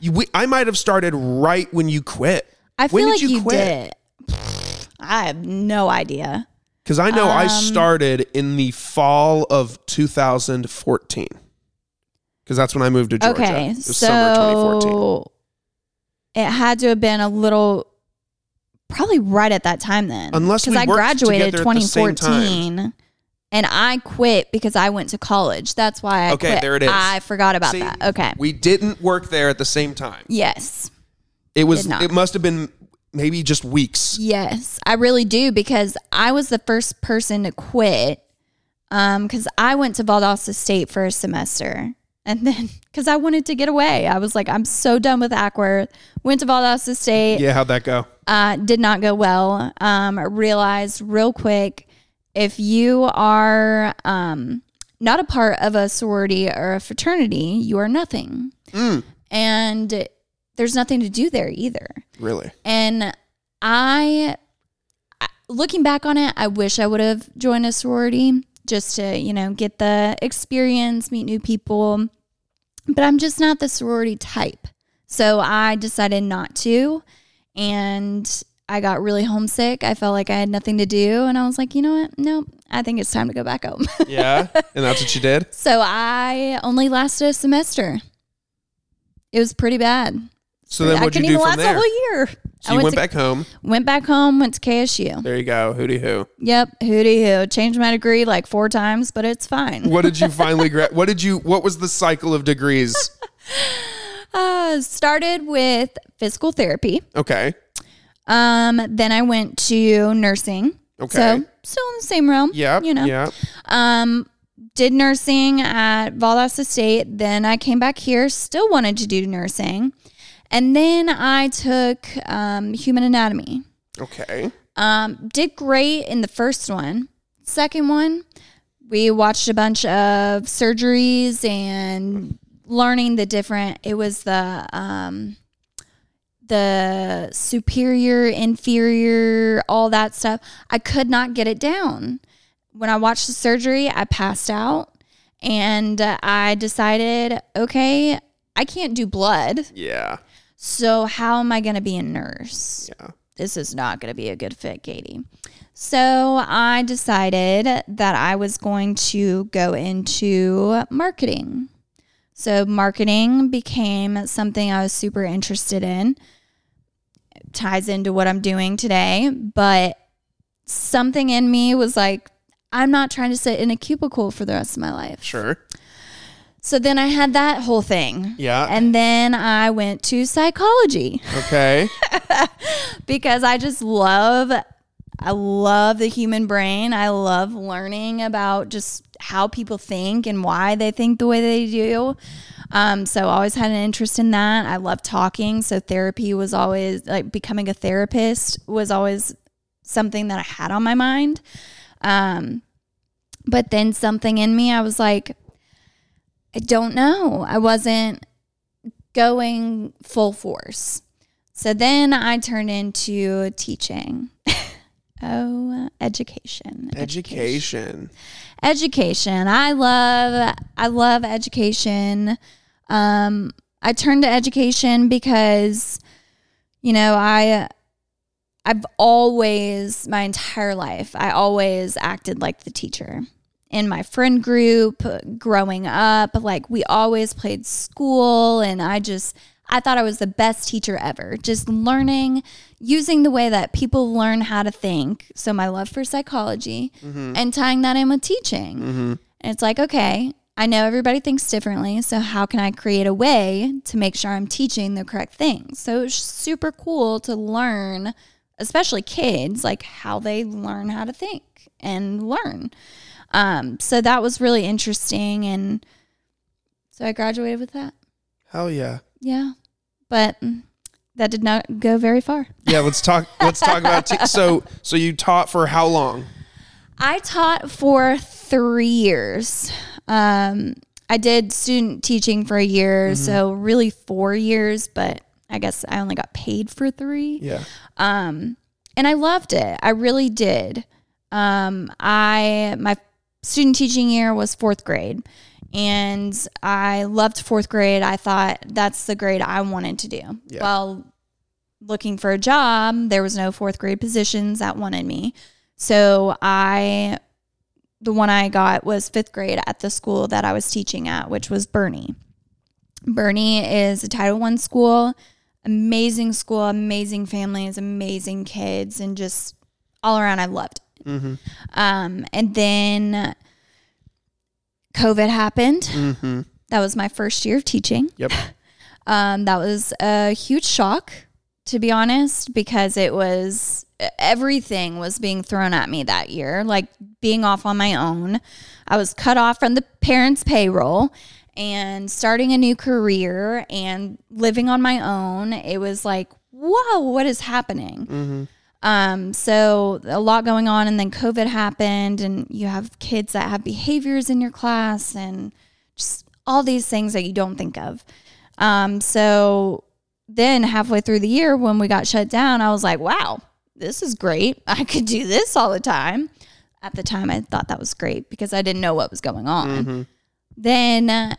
[SPEAKER 1] You, we, I might have started right when you quit.
[SPEAKER 2] I
[SPEAKER 1] When
[SPEAKER 2] feel
[SPEAKER 1] did
[SPEAKER 2] like
[SPEAKER 1] you
[SPEAKER 2] you,
[SPEAKER 1] quit?
[SPEAKER 2] did. [SIGHS] I have no idea.
[SPEAKER 1] Because I know I
[SPEAKER 2] Um,
[SPEAKER 1] started in the fall of 2014. Because that's when I moved to Georgia.
[SPEAKER 2] Okay,
[SPEAKER 1] It was summer 2014.
[SPEAKER 2] so it had to have been a little, probably right at that time then.
[SPEAKER 1] Unless we
[SPEAKER 2] I graduated
[SPEAKER 1] together at the same time.
[SPEAKER 2] 2014. And I quit because I went to college. That's why I
[SPEAKER 1] Okay,
[SPEAKER 2] quit.
[SPEAKER 1] there it is.
[SPEAKER 2] I forgot about
[SPEAKER 1] See?
[SPEAKER 2] that. Okay.
[SPEAKER 1] We didn't work there at the same time.
[SPEAKER 2] Yes.
[SPEAKER 1] It was.
[SPEAKER 2] Did not.
[SPEAKER 1] It must have been maybe just weeks.
[SPEAKER 2] Yes, I really do because I was the first person to quit because I went to Valdosta State for a semester. And then, [LAUGHS] because I wanted to get away, I was like, I'm so done with Acworth. Went to Valdosta State.
[SPEAKER 1] Yeah, how'd that go?
[SPEAKER 2] Uh, did not go well. Um, realized real quick if you are um, not a part of a sorority or a fraternity, you are nothing.
[SPEAKER 1] Mm,
[SPEAKER 2] And there's nothing to do there either.
[SPEAKER 1] really?
[SPEAKER 2] And I, I- looking back on it, I wish I would have joined a sorority just to, you know, get the experience, meet new people. But I'm just not the sorority type. So I decided not to. And I got really homesick. I felt like I had nothing to do. And I was like, you know what? No, I think it's time to go back home. [LAUGHS]
[SPEAKER 1] Yeah, and that's what you did.
[SPEAKER 2] so I only lasted a semester. It was pretty bad.
[SPEAKER 1] So then,
[SPEAKER 2] I
[SPEAKER 1] what'd you do
[SPEAKER 2] even
[SPEAKER 1] from
[SPEAKER 2] last
[SPEAKER 1] there?
[SPEAKER 2] a whole year.
[SPEAKER 1] So
[SPEAKER 2] I
[SPEAKER 1] you went
[SPEAKER 2] to
[SPEAKER 1] back home.
[SPEAKER 2] Went back home, went to KSU.
[SPEAKER 1] There you go. Hootie hoo.
[SPEAKER 2] Yep, hooty hoo. Changed my degree like four times, but it's fine.
[SPEAKER 1] What did you [LAUGHS] finally gra- What did you? What was the cycle of degrees? [LAUGHS]
[SPEAKER 2] Uh, started with physical therapy.
[SPEAKER 1] Okay.
[SPEAKER 2] Um, then I went to nursing.
[SPEAKER 1] Okay.
[SPEAKER 2] So still in the same realm.
[SPEAKER 1] Yeah.
[SPEAKER 2] You know.
[SPEAKER 1] Yeah.
[SPEAKER 2] Um, did nursing at Valdosta State. Then I came back here. Still wanted to do nursing, and then I took um, human anatomy.
[SPEAKER 1] Okay.
[SPEAKER 2] Um, did great in the first one. Second one, we watched a bunch of surgeries and learning the different. It was the um, the superior, inferior, all that stuff. I could not get it down. When I watched the surgery, I passed out, and uh, I decided, okay, I can't do blood.
[SPEAKER 1] Yeah.
[SPEAKER 2] So how am I going to be a nurse?
[SPEAKER 1] Yeah.
[SPEAKER 2] this is not going to be a good fit, Katie. So I decided that I was going to go into marketing. So marketing became something I was super interested in. Ties into what I'm doing today, but something in me was like, I'm not trying to sit in a cubicle for the rest of my life.
[SPEAKER 1] Sure.
[SPEAKER 2] So then I had that whole thing.
[SPEAKER 1] Yeah.
[SPEAKER 2] And then I went to psychology
[SPEAKER 1] Okay. [LAUGHS]
[SPEAKER 2] because I just love I love the human brain. I love learning about just how people think and why they think the way they do. Um, so I always had an interest in that. I love talking. So therapy was always like becoming a therapist was always something that I had on my mind. Um, but then something in me, I was like, I don't know. I wasn't going full force. So then I turned into teaching. [LAUGHS] oh, education.
[SPEAKER 1] Education.
[SPEAKER 2] Education. I love I love education. Um I turned to education because you know, I I've always my entire life I always acted like the teacher. In my friend group growing up, like we always played school and I just I thought I was the best teacher ever. Just learning using the way that people learn how to think. So my love for psychology and tying that in with teaching. And it's like, okay, I know everybody thinks differently. So how can I create a way to make sure I'm teaching the correct things? So it's super cool to learn, especially kids, like how they learn how to think and learn. Um, so that was really interesting. And so I graduated with that.
[SPEAKER 1] Hell yeah.
[SPEAKER 2] Yeah. But mm, that did not go very far.
[SPEAKER 1] Yeah. Let's talk. Let's talk about. Te- so so you taught for how long?
[SPEAKER 2] I taught for three years. Um, I did student teaching for a year, so really four years, but I guess I only got paid for three.
[SPEAKER 1] Yeah.
[SPEAKER 2] Um, and I loved it. I really did. Um, I my student teaching year was fourth grade, and I loved fourth grade. I thought that's the grade I wanted to do.
[SPEAKER 1] Yeah.
[SPEAKER 2] Well, looking for a job, there was no fourth grade positions that wanted me, so I the one I got was fifth grade at the school that I was teaching at, which was Birney. Birney is a Title One school, amazing school, amazing families, amazing kids, and just all around I loved it.
[SPEAKER 1] Mm-hmm.
[SPEAKER 2] Um, and then COVID happened.
[SPEAKER 1] Mm-hmm.
[SPEAKER 2] That was my first year of teaching.
[SPEAKER 1] Yep. [LAUGHS]
[SPEAKER 2] Um, that was a huge shock, to be honest, because it was everything was being thrown at me that year, like being off on my own. I was cut off from the parents' payroll and starting a new career and living on my own. It was like, whoa, what is happening? Um, so a lot going on, and then COVID happened, and you have kids that have behaviors in your class, and just all these things that you don't think of. Um, so then halfway through the year, when we got shut down, I was like, wow, this is great. [LAUGHS] I could do this all the time. At the time, I thought that was great because I didn't know what was going on. Then uh,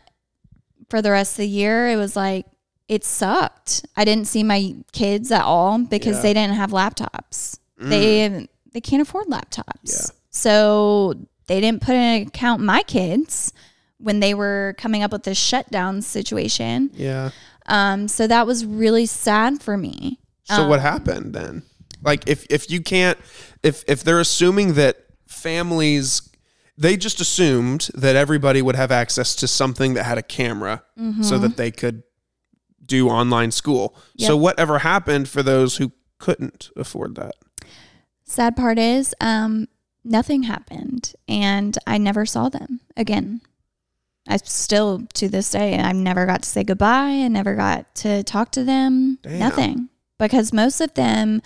[SPEAKER 2] for the rest of the year, it was like, it sucked. I didn't see my kids at all because
[SPEAKER 1] Yeah.
[SPEAKER 2] they didn't have laptops. They they can't afford laptops.
[SPEAKER 1] Yeah.
[SPEAKER 2] So they didn't put in account my kids when they were coming up with this shutdown situation.
[SPEAKER 1] Yeah.
[SPEAKER 2] Um, so that was really sad for me.
[SPEAKER 1] So
[SPEAKER 2] Um,
[SPEAKER 1] what happened then? Like if if you can't if if they're assuming that families they just assumed that everybody would have access to something that had a camera so that they could do online school. So whatever happened for those who couldn't afford that?
[SPEAKER 2] Sad part is, um, nothing happened, and I never saw them again. I still, to this day, I never got to say goodbye. and never got to talk to them.
[SPEAKER 1] Damn.
[SPEAKER 2] Nothing, because most of them,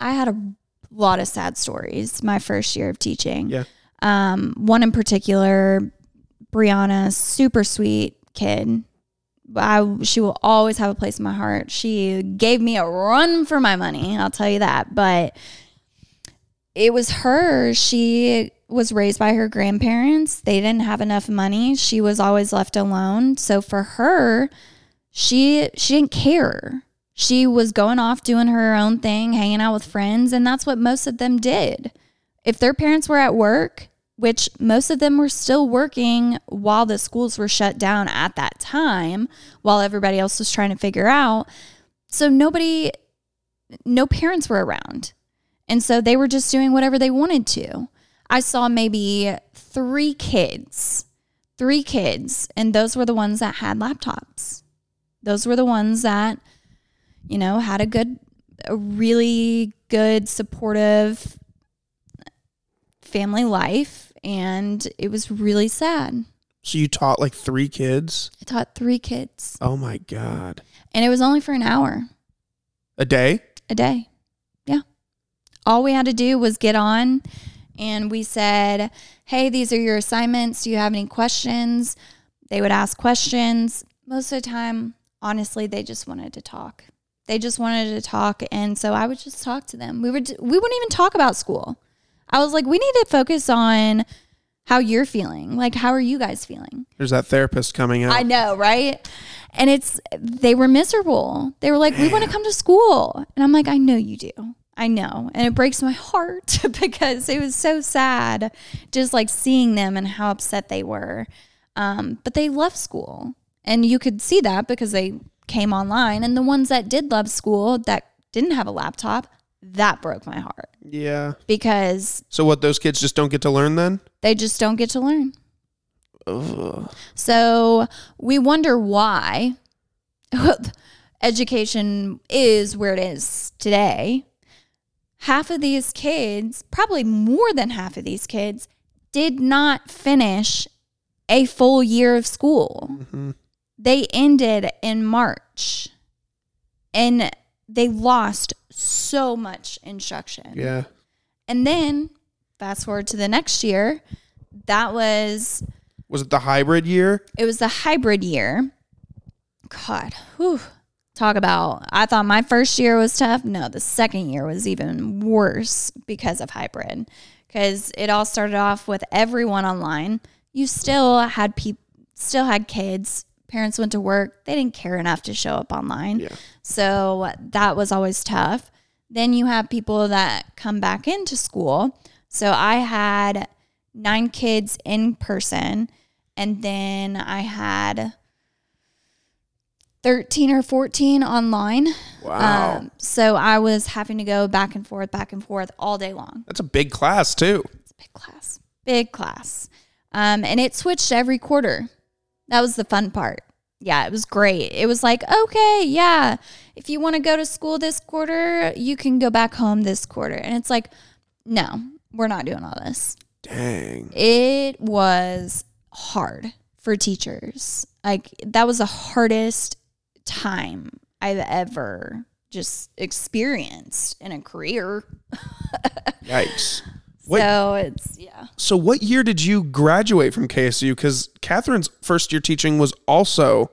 [SPEAKER 2] I had a lot of sad stories my first year of teaching.
[SPEAKER 1] Yeah.
[SPEAKER 2] Um, one in particular, Brianna, super sweet kid. I she will always have a place in my heart. She gave me a run for my money, I'll tell you that. But it was her. She was raised by her grandparents. They didn't have enough money. She was always left alone. So for her, she she didn't care. She was going off doing her own thing, hanging out with friends, and that's what most of them did. If their parents were at work, which most of them were still working while the schools were shut down at that time, while everybody else was trying to figure out. So nobody, no parents were around. And so they were just doing whatever they wanted to. I saw maybe three kids, three kids, and those were the ones that had laptops. Those were the ones that, you know, had a good, a really good, supportive family life. And it was really sad.
[SPEAKER 1] So you taught like 3 kids?
[SPEAKER 2] I taught three kids,
[SPEAKER 1] Oh my god.
[SPEAKER 2] and it was only for an hour
[SPEAKER 1] A day?
[SPEAKER 2] a day. Yeah. All we had to do was get on and we said, Hey, these are your assignments. Do you have any questions? They would ask questions. Most of the time, honestly, they just wanted to talk. They just wanted to talk. And so I would just talk to them. We would, we wouldn't even talk about school. I was like, we need to focus on how you're feeling. Like, how are you guys feeling?
[SPEAKER 1] There's that therapist coming out.
[SPEAKER 2] I know, right? And it's they were miserable. They were like, "We want to come to school," and I'm like, "I know you do. I know." And it breaks my heart [LAUGHS] because it was so sad, just like seeing them and how upset they were. Um, but they love school, and you could see that because they came online. And the ones that did love school that didn't have a laptop, that broke my heart
[SPEAKER 1] yeah.
[SPEAKER 2] because
[SPEAKER 1] So what those kids just don't get to learn then?
[SPEAKER 2] they just don't get to learn.
[SPEAKER 1] Ugh.
[SPEAKER 2] So we wonder why [LAUGHS] education is where it is today. Half of these kids, probably more than half of these kids, did not finish a full year of school.
[SPEAKER 1] Mhm.
[SPEAKER 2] They ended in March and they lost so much instruction.
[SPEAKER 1] Yeah.
[SPEAKER 2] And then fast forward to the next year, that was
[SPEAKER 1] Was it the hybrid year?
[SPEAKER 2] it was the hybrid year. God, whew. Talk about. I thought my first year was tough. No, the second year was even worse because of hybrid. Because it all started off with everyone online. You still had people, still had kids. Parents went to work. They didn't care enough to show up online.
[SPEAKER 1] Yeah.
[SPEAKER 2] So that was always tough. Then you have people that come back into school. So I had nine kids in person, and then I had 13 or 14 online.
[SPEAKER 1] Wow.
[SPEAKER 2] Um, so I was having to go back and forth, back and forth all day long.
[SPEAKER 1] That's a big class too.
[SPEAKER 2] It's a big class, big class. Um, and it switched every quarter. That was the fun part. Yeah, it was great. It was like, okay, yeah, if you want to go to school this quarter, you can go back home this quarter. And it's like, no, we're not doing all this.
[SPEAKER 1] Dang.
[SPEAKER 2] It was hard for teachers. Like, that was the hardest time I've ever just experienced in a career. [LAUGHS]
[SPEAKER 1] Yikes. What-
[SPEAKER 2] So it's, yeah.
[SPEAKER 1] So, what year did you graduate from KSU? Because Catherine's first year teaching was also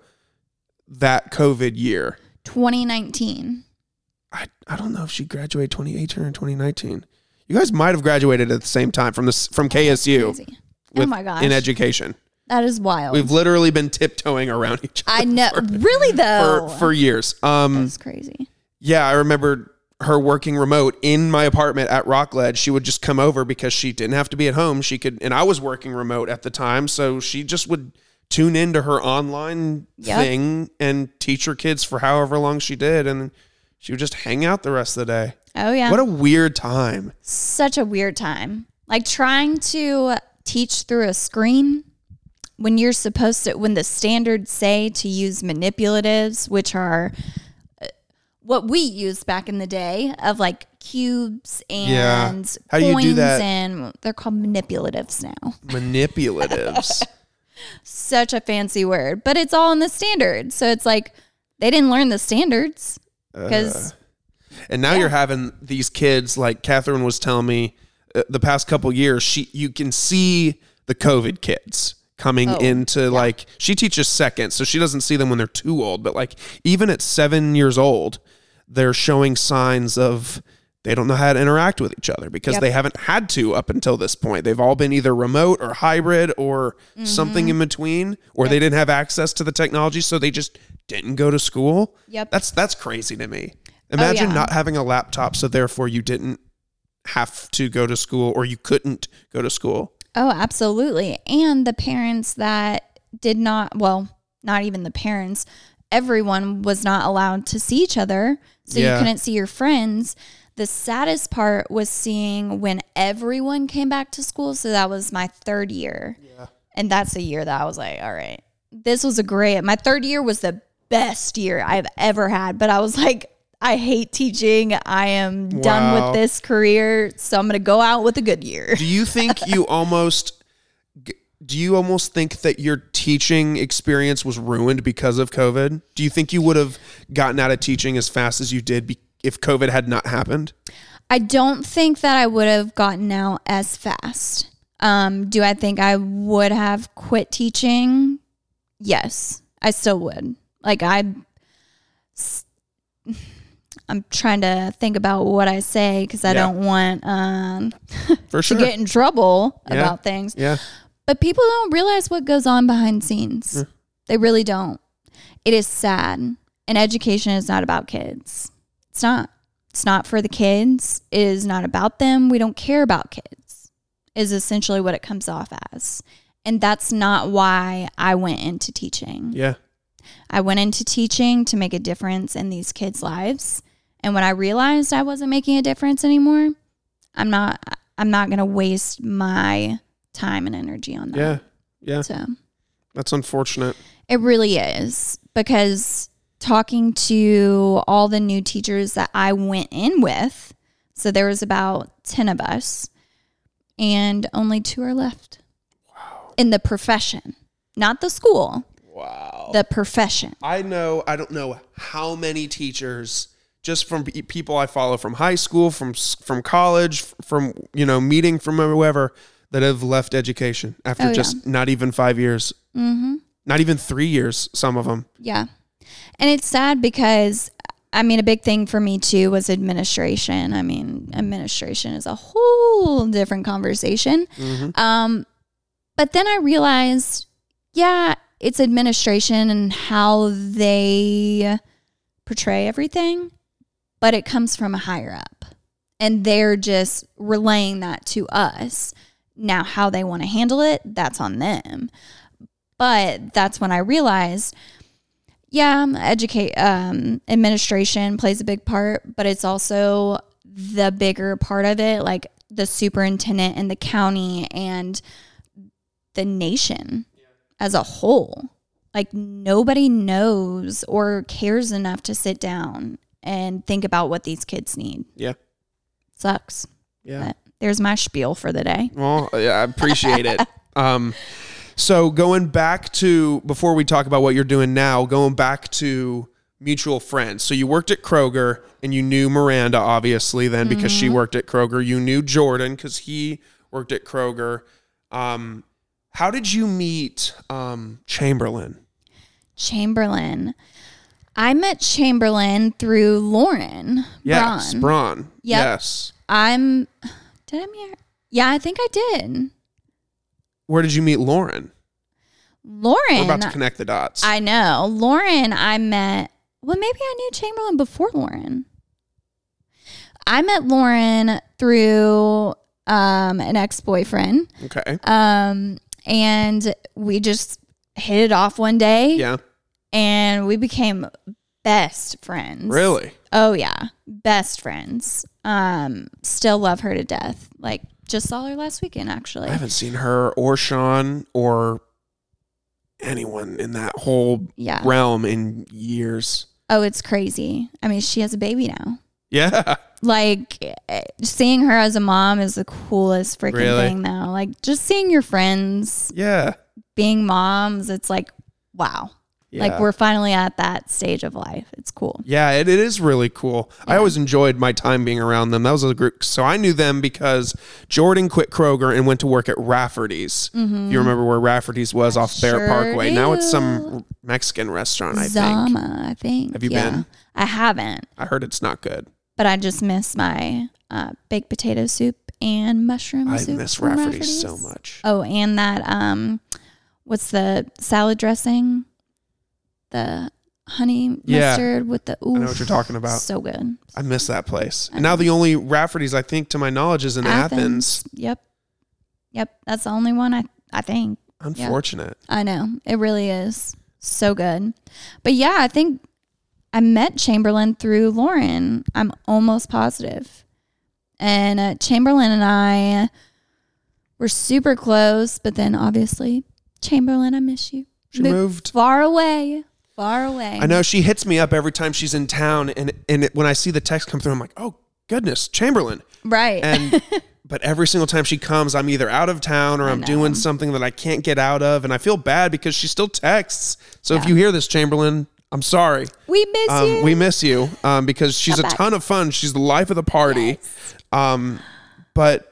[SPEAKER 1] that COVID year.
[SPEAKER 2] 2019.
[SPEAKER 1] I, I don't know if she graduated 2018 or 2019. You guys might have graduated at the same time from this from KSU
[SPEAKER 2] Crazy. Oh my gosh.
[SPEAKER 1] in education.
[SPEAKER 2] That is wild.
[SPEAKER 1] We've literally been tiptoeing around each other
[SPEAKER 2] I know. really, though.
[SPEAKER 1] for, for years. Um,
[SPEAKER 2] That's crazy.
[SPEAKER 1] Yeah, I remember her working remote in my apartment at Rockledge. She would just come over because she didn't have to be at home. She could, and I was working remote at the time, so she just would tune into her online
[SPEAKER 2] Yep.
[SPEAKER 1] thing and teach her kids for however long she did, and she would just hang out the rest of the day.
[SPEAKER 2] Oh, yeah.
[SPEAKER 1] What a weird time.
[SPEAKER 2] Such a weird time. Like trying to teach through a screen when you're supposed to, when the standards say to use manipulatives, which are uh, what we used back in the day of like cubes
[SPEAKER 1] Yeah.
[SPEAKER 2] and
[SPEAKER 1] How do you do
[SPEAKER 2] coins
[SPEAKER 1] that?
[SPEAKER 2] and they're called manipulatives now.
[SPEAKER 1] Manipulatives. [LAUGHS]
[SPEAKER 2] Such a fancy word, but it's all in the standards. So it's like they didn't learn the standards because
[SPEAKER 1] and now you're having these kids, like Catherine was telling me, uh, the past couple years, she you can see the COVID kids coming
[SPEAKER 2] Oh,
[SPEAKER 1] into like she teaches second, so she doesn't see them when they're too old. But like even at seven years old, they're showing signs of they don't know how to interact with each other because
[SPEAKER 2] Yep.
[SPEAKER 1] they haven't had to up until this point. They've all been either remote or hybrid or something
[SPEAKER 2] Mm-hmm.
[SPEAKER 1] in between, or they didn't have access to the technology, so they just didn't go to school.
[SPEAKER 2] Yep.
[SPEAKER 1] That's that's crazy to me. Imagine
[SPEAKER 2] yeah.
[SPEAKER 1] not having a laptop, so therefore you didn't have to go to school or you couldn't go to school.
[SPEAKER 2] Oh, absolutely. And the parents that did not, well, not even the parents, everyone was not allowed to see each other. So
[SPEAKER 1] Yeah.
[SPEAKER 2] you couldn't see your friends. The saddest part was seeing when everyone came back to school. So that was my third year. And that's the year that I was like, all right, this was a great, my third year was the best year I've ever had. But I was like, I hate teaching. I am done with this career. So I'm going to go out with a good year.
[SPEAKER 1] Do you think [LAUGHS] you almost do you almost think that your teaching experience was ruined because of COVID? Do you think you would have gotten out of teaching as fast as you did be- if COVID had not happened?
[SPEAKER 2] I don't think that I would have gotten out as fast. Um, do I think I would have quit teaching? Yes, I still would. Like I, I'm trying to think about what I say because I
[SPEAKER 1] Yeah.
[SPEAKER 2] don't want um, [LAUGHS]
[SPEAKER 1] For
[SPEAKER 2] to get in trouble
[SPEAKER 1] Yeah.
[SPEAKER 2] about things.
[SPEAKER 1] yeah.
[SPEAKER 2] But people don't realize what goes on behind scenes. They really don't. It is sad. And education is not about kids. It's not. It's not for the kids. It is not about them. We don't care about kids, is essentially what it comes off as. And that's not why I went into teaching.
[SPEAKER 1] Yeah.
[SPEAKER 2] I went into teaching to make a difference in these kids' lives. And when I realized I wasn't making a difference anymore, I'm not I'm not going to waste my time and energy on that.
[SPEAKER 1] Yeah. Yeah.
[SPEAKER 2] So
[SPEAKER 1] That's unfortunate.
[SPEAKER 2] it really is because talking to all the new teachers that I went in with, so there was about 10 of us, and only two are left. Wow. In the profession, not the school,
[SPEAKER 1] Wow.
[SPEAKER 2] the profession.
[SPEAKER 1] I know, I don't know how many teachers just from people I follow from high school, from from college, from you know meeting from whoever that have left education after
[SPEAKER 2] Oh, yeah.
[SPEAKER 1] just not even five years,
[SPEAKER 2] Mm-hmm.
[SPEAKER 1] not even three years. Some of them.
[SPEAKER 2] Yeah. And it's sad because I mean a big thing for me too was administration. I mean, administration is a whole different conversation. Um but then I realized yeah, it's administration and how they portray everything, but it comes from a higher up. And they're just relaying that to us. Now how they want to handle it, that's on them. But that's when I realized yeah, educate um, administration plays a big part, but it's also the bigger part of it, like the superintendent and the county and the nation as a whole. like nobody knows or cares enough to sit down and think about what these kids need.
[SPEAKER 1] Yeah.
[SPEAKER 2] Sucks.
[SPEAKER 1] Yeah.
[SPEAKER 2] But there's my spiel for the day.
[SPEAKER 1] Well, yeah, I appreciate it. [LAUGHS] Um, so going back to before we talk about what you're doing now, going back to mutual friends. So you worked at Kroger and you knew Miranda obviously then because she worked at Kroger. You knew Jordan because he worked at Kroger. Um, how did you meet um, Chamberlain?
[SPEAKER 2] Chamberlain. I met Chamberlain through Lauren.
[SPEAKER 1] Yes,
[SPEAKER 2] Braun.
[SPEAKER 1] Braun.
[SPEAKER 2] Yep.
[SPEAKER 1] Yes.
[SPEAKER 2] I'm. Did I meet her? Yeah, I think I did.
[SPEAKER 1] Where did you meet Lauren?
[SPEAKER 2] Lauren.
[SPEAKER 1] We're about to connect the dots.
[SPEAKER 2] I know. Lauren, I met. Well, maybe I knew Chamberlain before Lauren. I met Lauren through um, an ex boyfriend.
[SPEAKER 1] okay.
[SPEAKER 2] Um, and we just hit it off one day
[SPEAKER 1] Yeah.
[SPEAKER 2] And we became best friends.
[SPEAKER 1] Really?
[SPEAKER 2] Oh yeah. Best friends. Um, still love her to death. Like just saw her last weekend actually.
[SPEAKER 1] I haven't seen her or Sean or anyone in that whole
[SPEAKER 2] Yeah.
[SPEAKER 1] realm in years.
[SPEAKER 2] Oh, it's crazy. I mean, she has a baby now.
[SPEAKER 1] Yeah.
[SPEAKER 2] Like eh, seeing her as a mom is the coolest freaking
[SPEAKER 1] Really?
[SPEAKER 2] thing though. Like just seeing your friends
[SPEAKER 1] Yeah.
[SPEAKER 2] being moms, it's like wow.
[SPEAKER 1] Yeah.
[SPEAKER 2] Like we're finally at that stage of life. It's cool.
[SPEAKER 1] Yeah, it, it is really cool. I always enjoyed my time being around them. That was a group. So I knew them because Jordan quit Kroger and went to work at Rafferty's. If you remember where Rafferty's was off Barrett
[SPEAKER 2] Mm-hmm. sure
[SPEAKER 1] Parkway. Now it's some Mexican restaurant, I think.
[SPEAKER 2] Zama, I think.
[SPEAKER 1] Have you
[SPEAKER 2] Yeah.
[SPEAKER 1] been?
[SPEAKER 2] I haven't,
[SPEAKER 1] I heard it's not good.
[SPEAKER 2] but I just miss my uh, baked potato soup and mushroom
[SPEAKER 1] I
[SPEAKER 2] soup.
[SPEAKER 1] miss
[SPEAKER 2] from
[SPEAKER 1] Rafferty's so much.
[SPEAKER 2] Oh, and that um, what's the salad dressing? The honey
[SPEAKER 1] Yeah.
[SPEAKER 2] mustard with the. Oof,
[SPEAKER 1] I know what you're talking about.
[SPEAKER 2] So good.
[SPEAKER 1] I miss that place. And now the only Rafferty's, I think, to my knowledge, is in Athens.
[SPEAKER 2] Yep. Yep. That's the only one I I think.
[SPEAKER 1] Unfortunate.
[SPEAKER 2] I know. It really is. So good. But yeah, I think I met Chamberlain through Lauren. I'm almost positive. And uh, Chamberlain and I were super close, but then obviously, Chamberlain, I miss you.
[SPEAKER 1] She
[SPEAKER 2] Moved
[SPEAKER 1] moved.
[SPEAKER 2] far away. Far away.
[SPEAKER 1] I know she hits me up every time she's in town, and and it, when I see the text come through, I'm like, oh goodness, Chamberlain.
[SPEAKER 2] Right.
[SPEAKER 1] And [LAUGHS] but every single time she comes, I'm either out of town or I'm doing something that I can't get out of, and I feel bad because she still texts. So if you hear this, Chamberlain, I'm sorry.
[SPEAKER 2] we miss
[SPEAKER 1] Um,
[SPEAKER 2] you.
[SPEAKER 1] we miss you um, because she's
[SPEAKER 2] Come
[SPEAKER 1] a
[SPEAKER 2] back.
[SPEAKER 1] ton of fun. She's the life of the party. Um, but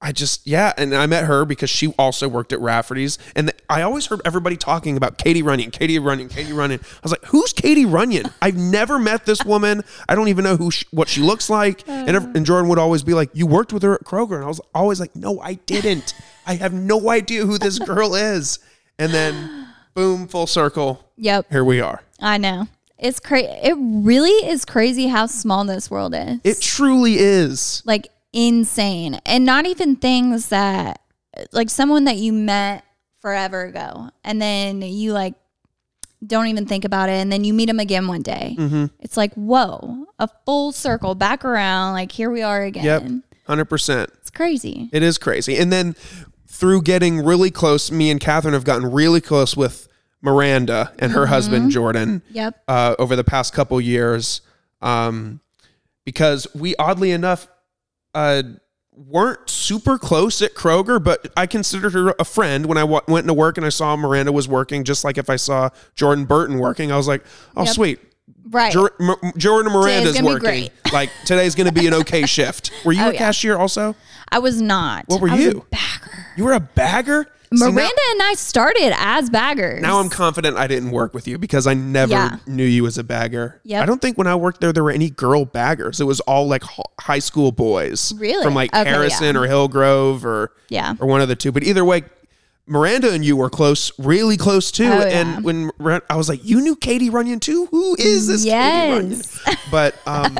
[SPEAKER 1] I just yeah, and I met her because she also worked at Rafferty's, and I always heard everybody talking about Katie Runyon, Katie Runyon, Katie Runyon. I was like, who's Katie Runyon? I've never met this woman. I don't even know who she, what she looks like. And, and Jordan would always be like, you worked with her at Kroger, and I was always like, no, I didn't. I have no idea who this girl is. And then, boom, full circle.
[SPEAKER 2] yep.
[SPEAKER 1] Here we are.
[SPEAKER 2] I know. It's crazy. It really is crazy how small this world is.
[SPEAKER 1] It truly is.
[SPEAKER 2] like insane and not even things that like someone that you met forever ago and then you like don't even think about it and then you meet them again one day
[SPEAKER 1] Mm-hmm.
[SPEAKER 2] it's like whoa a full circle back around like here we are again
[SPEAKER 1] Yep. 100%.
[SPEAKER 2] it's crazy
[SPEAKER 1] It is crazy. And then through getting really close, me and Catherine have gotten really close with Miranda and her husband, Jordan,
[SPEAKER 2] yep
[SPEAKER 1] uh, over the past couple years. Um, because we, oddly enough, uh, weren't super close at Kroger, but I considered her a friend when I w- went into work and I saw Miranda was working, just like if I saw Jordan Burton working, I was like, oh,
[SPEAKER 2] Yep.
[SPEAKER 1] sweet.
[SPEAKER 2] right
[SPEAKER 1] Jor- M- Jordan Miranda's working. [LAUGHS] Like today's going to be an okay shift. Were you
[SPEAKER 2] Oh,
[SPEAKER 1] a
[SPEAKER 2] yeah.
[SPEAKER 1] cashier also?
[SPEAKER 2] i was not
[SPEAKER 1] What were
[SPEAKER 2] I was a
[SPEAKER 1] you?
[SPEAKER 2] bagger
[SPEAKER 1] You were a bagger? See, now-
[SPEAKER 2] miranda and i started as baggers
[SPEAKER 1] Now I'm confident I didn't work with you because I never
[SPEAKER 2] Yeah.
[SPEAKER 1] knew you as a bagger.
[SPEAKER 2] Yep.
[SPEAKER 1] I don't think when I worked there there were any girl baggers. It was all like high school boys.
[SPEAKER 2] Really?
[SPEAKER 1] From like
[SPEAKER 2] Okay,
[SPEAKER 1] Harrison
[SPEAKER 2] yeah.
[SPEAKER 1] or Hillgrove or
[SPEAKER 2] Yeah.
[SPEAKER 1] or one of the two. But either way, Miranda and you were close, really close too.
[SPEAKER 2] Oh, yeah.
[SPEAKER 1] And when I was like, "You knew Katie Runyon too? Who is this Katie Runyon?"
[SPEAKER 2] yes
[SPEAKER 1] But um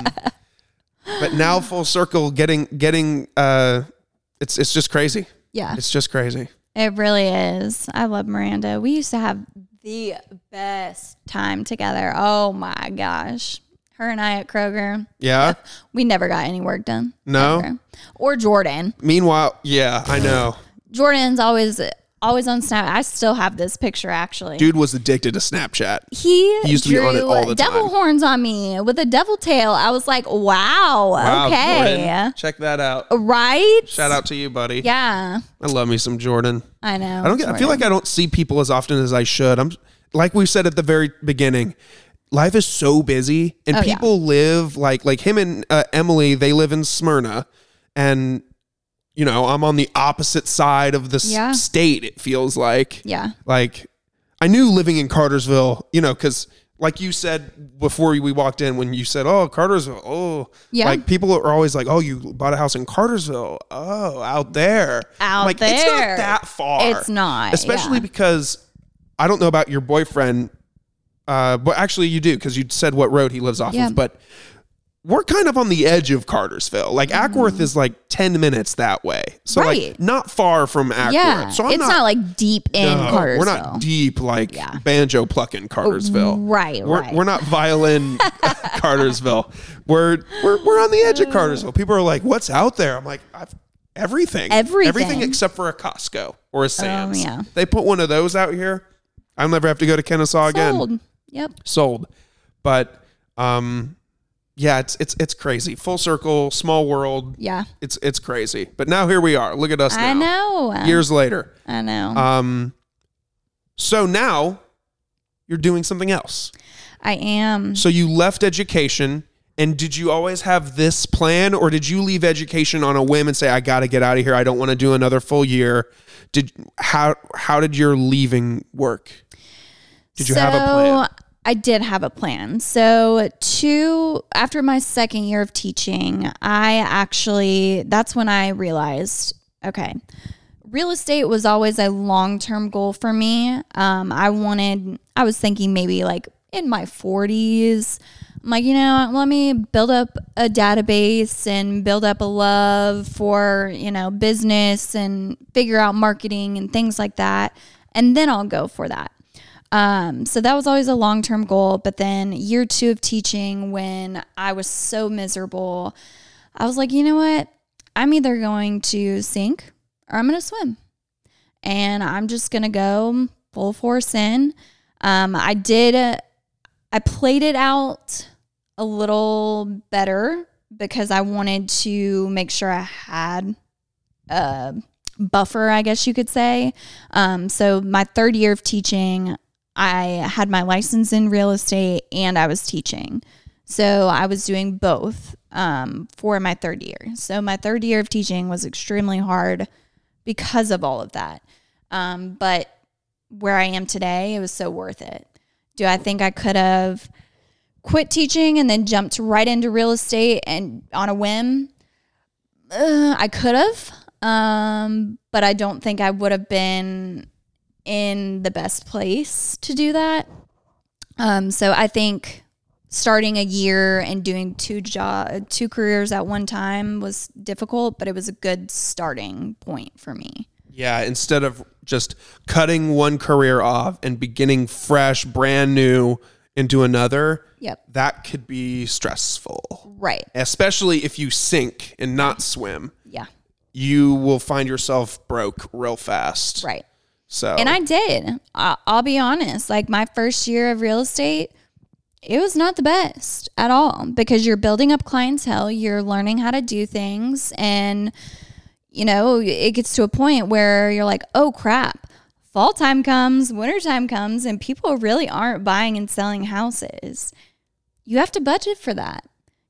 [SPEAKER 1] [LAUGHS] but now full circle getting getting uh it's it's just crazy.
[SPEAKER 2] yeah
[SPEAKER 1] It's just crazy.
[SPEAKER 2] It really is. I love Miranda. We used to have the best time together. Oh my gosh. Her and I at Kroger.
[SPEAKER 1] Yeah. [LAUGHS]
[SPEAKER 2] We never got any work done.
[SPEAKER 1] No?
[SPEAKER 2] ever. Or Jordan.
[SPEAKER 1] Meanwhile, yeah, I know.
[SPEAKER 2] Jordan's always always on Snap. I still have this picture actually.
[SPEAKER 1] Dude was addicted to Snapchat.
[SPEAKER 2] he,
[SPEAKER 1] He used to be on it all the time
[SPEAKER 2] devil
[SPEAKER 1] time.
[SPEAKER 2] horns on me with a devil tail. I was like, wow,
[SPEAKER 1] Wow,
[SPEAKER 2] okay,
[SPEAKER 1] Jordan. Check that out.
[SPEAKER 2] right?
[SPEAKER 1] Shout out to you, buddy.
[SPEAKER 2] Yeah,
[SPEAKER 1] I love me some Jordan.
[SPEAKER 2] I know.
[SPEAKER 1] I don't get, I feel like I don't see people as often as I should. I'm like we said at the very beginning. Life is so busy, and
[SPEAKER 2] Oh, yeah.
[SPEAKER 1] people live like like him and uh, Emily. They live in Smyrna, and you know I'm on the opposite side of the
[SPEAKER 2] Yeah.
[SPEAKER 1] state. It feels like
[SPEAKER 2] yeah,
[SPEAKER 1] like I knew living in Cartersville, you know, because like you said before we walked in, when you said, "Oh, Cartersville," oh,
[SPEAKER 2] Yeah.
[SPEAKER 1] like people are always like, "Oh, you bought a house in Cartersville." Oh, out there, I'm
[SPEAKER 2] Out
[SPEAKER 1] like, It's not that far.
[SPEAKER 2] It's not,
[SPEAKER 1] especially
[SPEAKER 2] yeah.
[SPEAKER 1] because I don't know about your boyfriend. Uh, but actually, you do because you said what road he lives off
[SPEAKER 2] Yeah.
[SPEAKER 1] of. But we're kind of on the edge of Cartersville. Like Acworth is like ten minutes that way, so like
[SPEAKER 2] Mm-hmm.
[SPEAKER 1] Not far from Acworth.
[SPEAKER 2] yeah.
[SPEAKER 1] so I'm
[SPEAKER 2] it's not, like deep in
[SPEAKER 1] no,
[SPEAKER 2] Cartersville.
[SPEAKER 1] We're not deep like
[SPEAKER 2] Yeah.
[SPEAKER 1] banjo plucking Cartersville.
[SPEAKER 2] Right,
[SPEAKER 1] We're,
[SPEAKER 2] right.
[SPEAKER 1] we're not violin [LAUGHS] Cartersville. We're, we're we're on the edge of Cartersville. People are like, "What's out there?" I'm like, I've, "Everything,
[SPEAKER 2] Everything.
[SPEAKER 1] everything except for a Costco or a Sam's."
[SPEAKER 2] yeah.
[SPEAKER 1] They put one of those out here. I'll never have to go to Kennesaw again.
[SPEAKER 2] Sold. Yep.
[SPEAKER 1] Sold. But um, yeah, it's it's it's crazy. Full circle, small world.
[SPEAKER 2] Yeah.
[SPEAKER 1] It's it's crazy. But now here we are. Look at us now.
[SPEAKER 2] I know.
[SPEAKER 1] Years later.
[SPEAKER 2] I know.
[SPEAKER 1] Um, so now you're doing something else.
[SPEAKER 2] I am.
[SPEAKER 1] So you left education, and did you always have this plan, or did you leave education on a whim and say, "I got to get out of here. I don't want to do another full year"? Did how how did your leaving work? Did you have a plan?
[SPEAKER 2] I did have a plan. So, two after my second year of teaching, I actually that's when I realized, okay, real estate was always a long term goal for me. Um, I wanted, I was thinking maybe like in my 40s. I'm like, you know, let me build up a database and build up a love for, you know, business and figure out marketing and things like that. And then I'll go for that. Um, so that was always a long term goal. But then year two of teaching, when I was so miserable, I was like, you know what? I'm either going to sink or I'm going to swim. And I'm just going to go full force in. Um, I did, uh, I played it out a little better because I wanted to make sure I had a buffer, I guess you could say. Um, so my third year of teaching, I had my license in real estate and I was teaching. So I was doing both um, for my third year. So my third year of teaching was extremely hard because of all of that. Um, but where I am today, it was so worth it. Do I think I could have quit teaching and then jumped right into real estate and on a whim? Uh, I could have, um, but I don't think I would have been in the best place to do that. Um, so I think starting a year and doing two job two careers at one time was difficult, but it was a good starting point for me.
[SPEAKER 1] Yeah, instead of just cutting one career off and beginning fresh, brand new into another,
[SPEAKER 2] Yep.
[SPEAKER 1] that could be stressful.
[SPEAKER 2] Right.
[SPEAKER 1] Especially if you sink and not swim,
[SPEAKER 2] Yeah.
[SPEAKER 1] you will find yourself broke real fast.
[SPEAKER 2] Right.
[SPEAKER 1] So,
[SPEAKER 2] And I did. I'll, I'll be honest. Like my first year of real estate, it was not the best at all because you're building up clientele, you're learning how to do things, and you know it gets to a point where you're like, oh crap, fall time comes, winter time comes, and people really aren't buying and selling houses. You have to budget for that.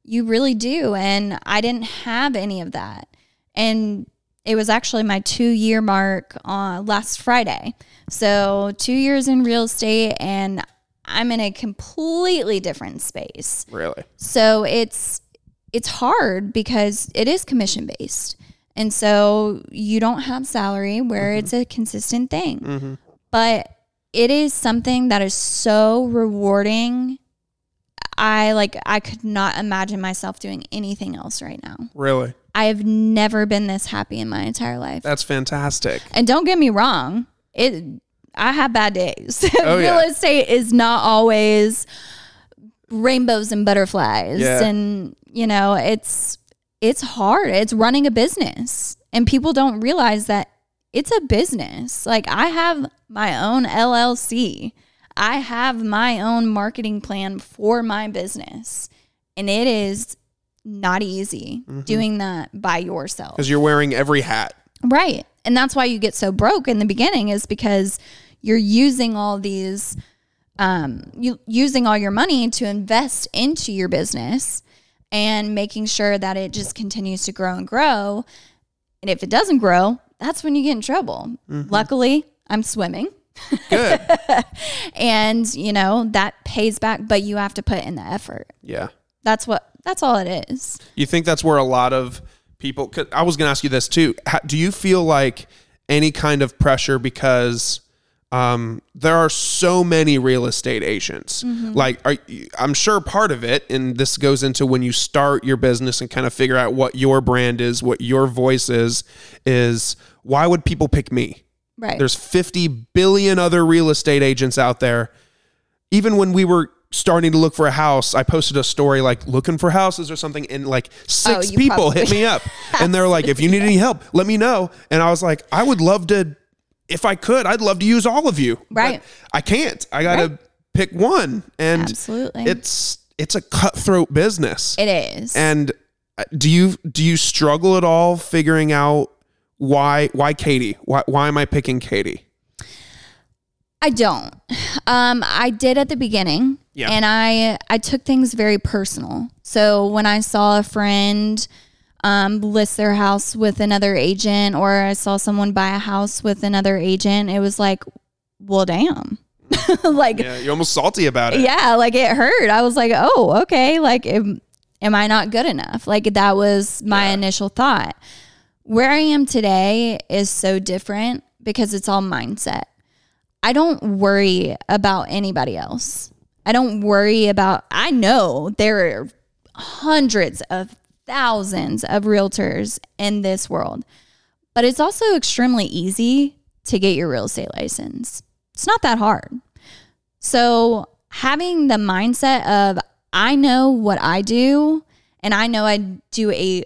[SPEAKER 2] You really do, and I didn't have any of that, and it was actually my two year mark on last Friday. So, two years in real estate, and I'm in a completely different space.
[SPEAKER 1] really.
[SPEAKER 2] So, it's it's hard because it is commission based. And so you don't have salary where mm-hmm. it's a consistent thing. Mm-hmm. But it is something that is so rewarding. I like I could not imagine myself doing anything else right now.
[SPEAKER 1] Really.
[SPEAKER 2] I have never been this happy in my entire life.
[SPEAKER 1] That's fantastic.
[SPEAKER 2] And don't get me wrong, it I have bad days. [LAUGHS]
[SPEAKER 1] Oh,
[SPEAKER 2] Real
[SPEAKER 1] yeah.
[SPEAKER 2] estate is not always rainbows and butterflies
[SPEAKER 1] Yeah.
[SPEAKER 2] and you know, it's it's hard. It's running a business. And people don't realize that it's a business. Like I have my own LLC. I have my own marketing plan for my business. And it is not easy doing that by yourself.
[SPEAKER 1] Because you're wearing every hat.
[SPEAKER 2] Right. And that's why you get so broke in the beginning is because you're using all these um you using all your money to invest into your business and making sure that it just continues to grow and grow. And if it doesn't grow, that's when you get in trouble. Luckily, I'm swimming
[SPEAKER 1] Good. [LAUGHS]
[SPEAKER 2] and, you know, that pays back, but you have to put in the effort.
[SPEAKER 1] yeah.
[SPEAKER 2] That's what that's all it is.
[SPEAKER 1] You think that's where a lot of people? 'cause I was going to ask you this too. How, do you feel like any kind of pressure because um, there are so many real estate agents? Like, are, I'm sure part of it, and this goes into when you start your business and kind of figure out what your brand is, what your voice is. Is why would people pick me?
[SPEAKER 2] Right.
[SPEAKER 1] There's 50 billion other real estate agents out there. Even when we were starting to look for a house, I posted a story like looking for houses or something, and like six
[SPEAKER 2] Oh,
[SPEAKER 1] people hit me up. [LAUGHS] and they're like, if you need any help, let me know. And I was like, I would love to, if I could, I'd love to use all of you.
[SPEAKER 2] Right.
[SPEAKER 1] I can't. I got to
[SPEAKER 2] Right.
[SPEAKER 1] pick one. And
[SPEAKER 2] Absolutely.
[SPEAKER 1] it's, it's a cutthroat business.
[SPEAKER 2] it is.
[SPEAKER 1] And uh, do you do you struggle at all figuring out why why Katie? Why why am I picking Katie?
[SPEAKER 2] I don't. Um, I did at the beginning,
[SPEAKER 1] Yeah.
[SPEAKER 2] and I I took things very personal. So when I saw a friend um, list their house with another agent, or I saw someone buy a house with another agent, it was like, well, damn, [LAUGHS] like
[SPEAKER 1] Yeah, you're almost salty about it.
[SPEAKER 2] yeah, like it hurt. I was like, oh, okay. Like, am, am I not good enough? Like, that was my
[SPEAKER 1] Yeah.
[SPEAKER 2] initial thought. Where I am today is so different because it's all mindset. I don't worry about anybody else. I don't worry about, I know there are hundreds of thousands of realtors in this world, but it's also extremely easy to get your real estate license. It's not that hard. So having the mindset of I know what I do and I know I do a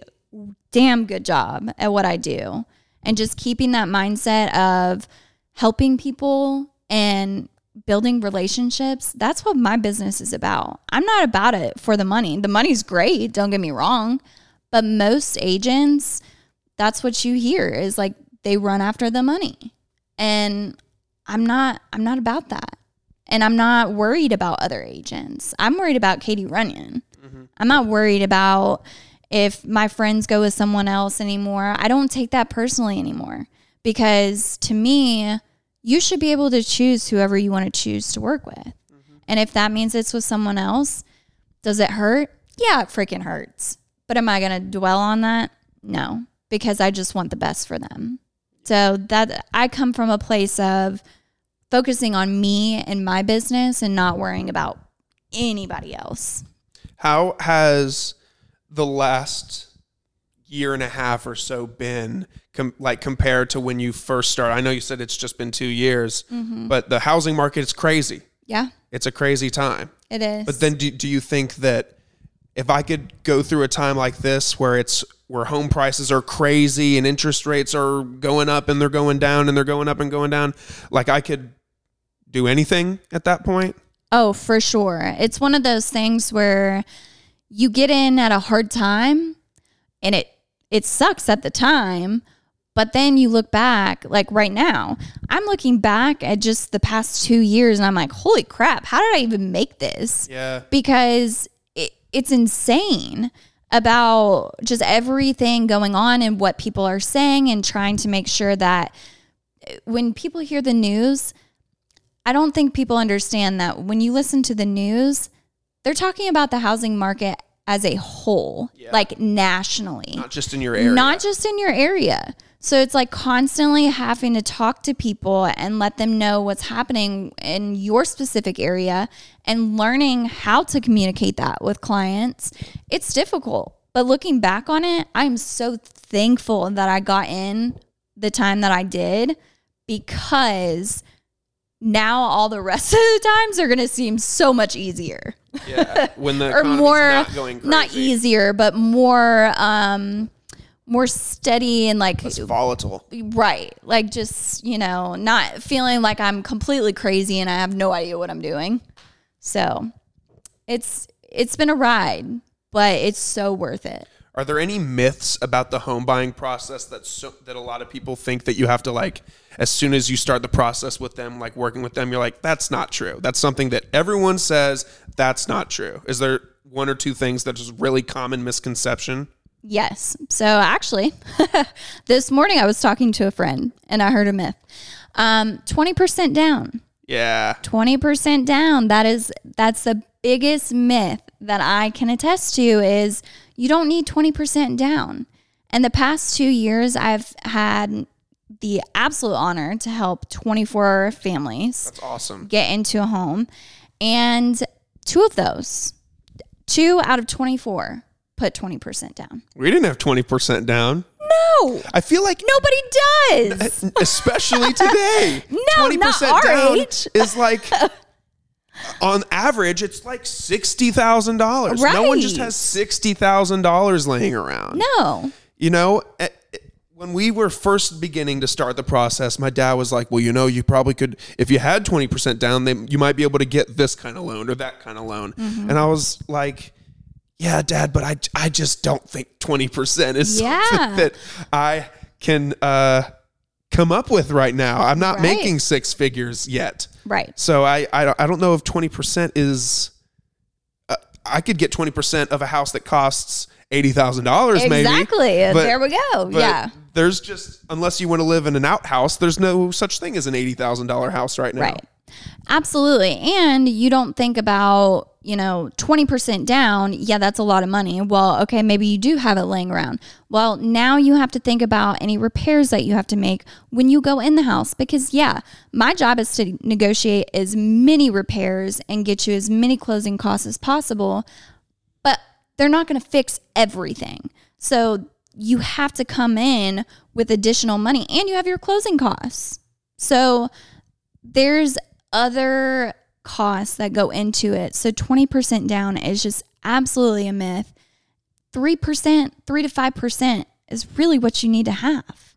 [SPEAKER 2] damn good job at what I do and just keeping that mindset of helping people and building relationships, that's what my business is about. I'm not about it for the money. The money's great, don't get me wrong, but most agents that's what you hear is like they run after the money. And I'm not I'm not about that. And I'm not worried about other agents. I'm worried about Katie Runyon. Mm-hmm. I'm not worried about if my friends go with someone else anymore. I don't take that personally anymore because to me, you should be able to choose whoever you want to choose to work with. Mm-hmm. And if that means it's with someone else, does it hurt? Yeah, it freaking hurts. But am I going to dwell on that? No, because I just want the best for them. So that I come from a place of focusing on me and my business and not worrying about anybody else.
[SPEAKER 1] How has the last year and a half or so been com- like compared to when you first started? I know you said it's just been 2 years,
[SPEAKER 2] Mm-hmm.
[SPEAKER 1] but the housing market is crazy.
[SPEAKER 2] Yeah,
[SPEAKER 1] It's a crazy time.
[SPEAKER 2] it is.
[SPEAKER 1] But then do, do you think that if I could go through a time like this where it's where home prices are crazy and interest rates are going up and they're going down and they're going up and going down, like I could do anything at that point?
[SPEAKER 2] Oh, for sure. It's one of those things where you get in at a hard time and it it sucks at the time, but then you look back like right now. I'm looking back at just the past 2 years and I'm like, "Holy crap, how did I even make this?"
[SPEAKER 1] Yeah.
[SPEAKER 2] because it, it's insane about just everything going on and what people are saying and trying to make sure that uh, when people hear the news, I don't think people understand that when you listen to the news, they're talking about the housing market as a whole, like nationally
[SPEAKER 1] Not just in your area.
[SPEAKER 2] not just in your area. So it's like constantly having to talk to people and let them know what's happening in your specific area and learning how to communicate that with clients. It's difficult. But looking back on it, I'm so thankful that I got in the time that I did because now all the rest [LAUGHS] of the times are going to seem so much easier
[SPEAKER 1] yeah. When the [LAUGHS]
[SPEAKER 2] or more
[SPEAKER 1] not going crazy.
[SPEAKER 2] not easier but more um more steady and like
[SPEAKER 1] It's volatile.
[SPEAKER 2] right, like just you know not feeling like I'm completely crazy and I have no idea what I'm doing. So it's it's been a ride, but it's so worth it.
[SPEAKER 1] Are there any myths about the home buying process that so, that a lot of people think that you have to like as soon as you start the process with them, like working with them, you're like, that's not true. That's something that everyone says that's not true. Is there one or two things that is really common misconception?
[SPEAKER 2] Yes. So actually, [LAUGHS] this morning I was talking to a friend and I heard a myth. Um, 20% down.
[SPEAKER 1] Yeah.
[SPEAKER 2] 20% down. That is that's the biggest myth that I can attest to is you don't need 20% down. And the past 2 years I've had the absolute honor to help 24 families
[SPEAKER 1] That's awesome.
[SPEAKER 2] get into a home and two of those, two out of 24 put 20% down.
[SPEAKER 1] We didn't have 20% down.
[SPEAKER 2] No.
[SPEAKER 1] I feel like
[SPEAKER 2] Nobody does.
[SPEAKER 1] especially [LAUGHS] today.
[SPEAKER 2] No, not our age.
[SPEAKER 1] is like [LAUGHS] on average it's like sixty thousand dollars. No one just has sixty thousand dollars laying around.
[SPEAKER 2] No.
[SPEAKER 1] You know, when we were first beginning to start the process, my dad was like, "Well, you know, you probably could if you had twenty percent down, then you might be able to get this kind of loan or that kind of loan."
[SPEAKER 2] Mm-hmm.
[SPEAKER 1] And I was like. Yeah, Dad, but I, I just don't think twenty percent is
[SPEAKER 2] Yeah.
[SPEAKER 1] something [LAUGHS] that I can uh, come up with right now. I'm not
[SPEAKER 2] Right.
[SPEAKER 1] making six figures yet.
[SPEAKER 2] Right.
[SPEAKER 1] So I, I, don't- I don't know if 20% is, uh, I could get 20% of a house that costs $80,000 maybe.
[SPEAKER 2] Exactly. There we go. Yeah.
[SPEAKER 1] There's just, unless you want to live in an outhouse, there's no such thing as an $80,000 house right now.
[SPEAKER 2] Right. Absolutely. And you don't think about, you know, 20% down. Yeah, that's a lot of money. Well, okay, maybe you do have it laying around. Well, now you have to think about any repairs that you have to make when you go in the house. Because, yeah, my job is to negotiate as many repairs and get you as many closing costs as possible. But they're not going to fix everything. So you have to come in with additional money and you have your closing costs. So there's other costs that go into it. So 20% down is just absolutely a myth. 3%, 3 to 5% is really what you need to have.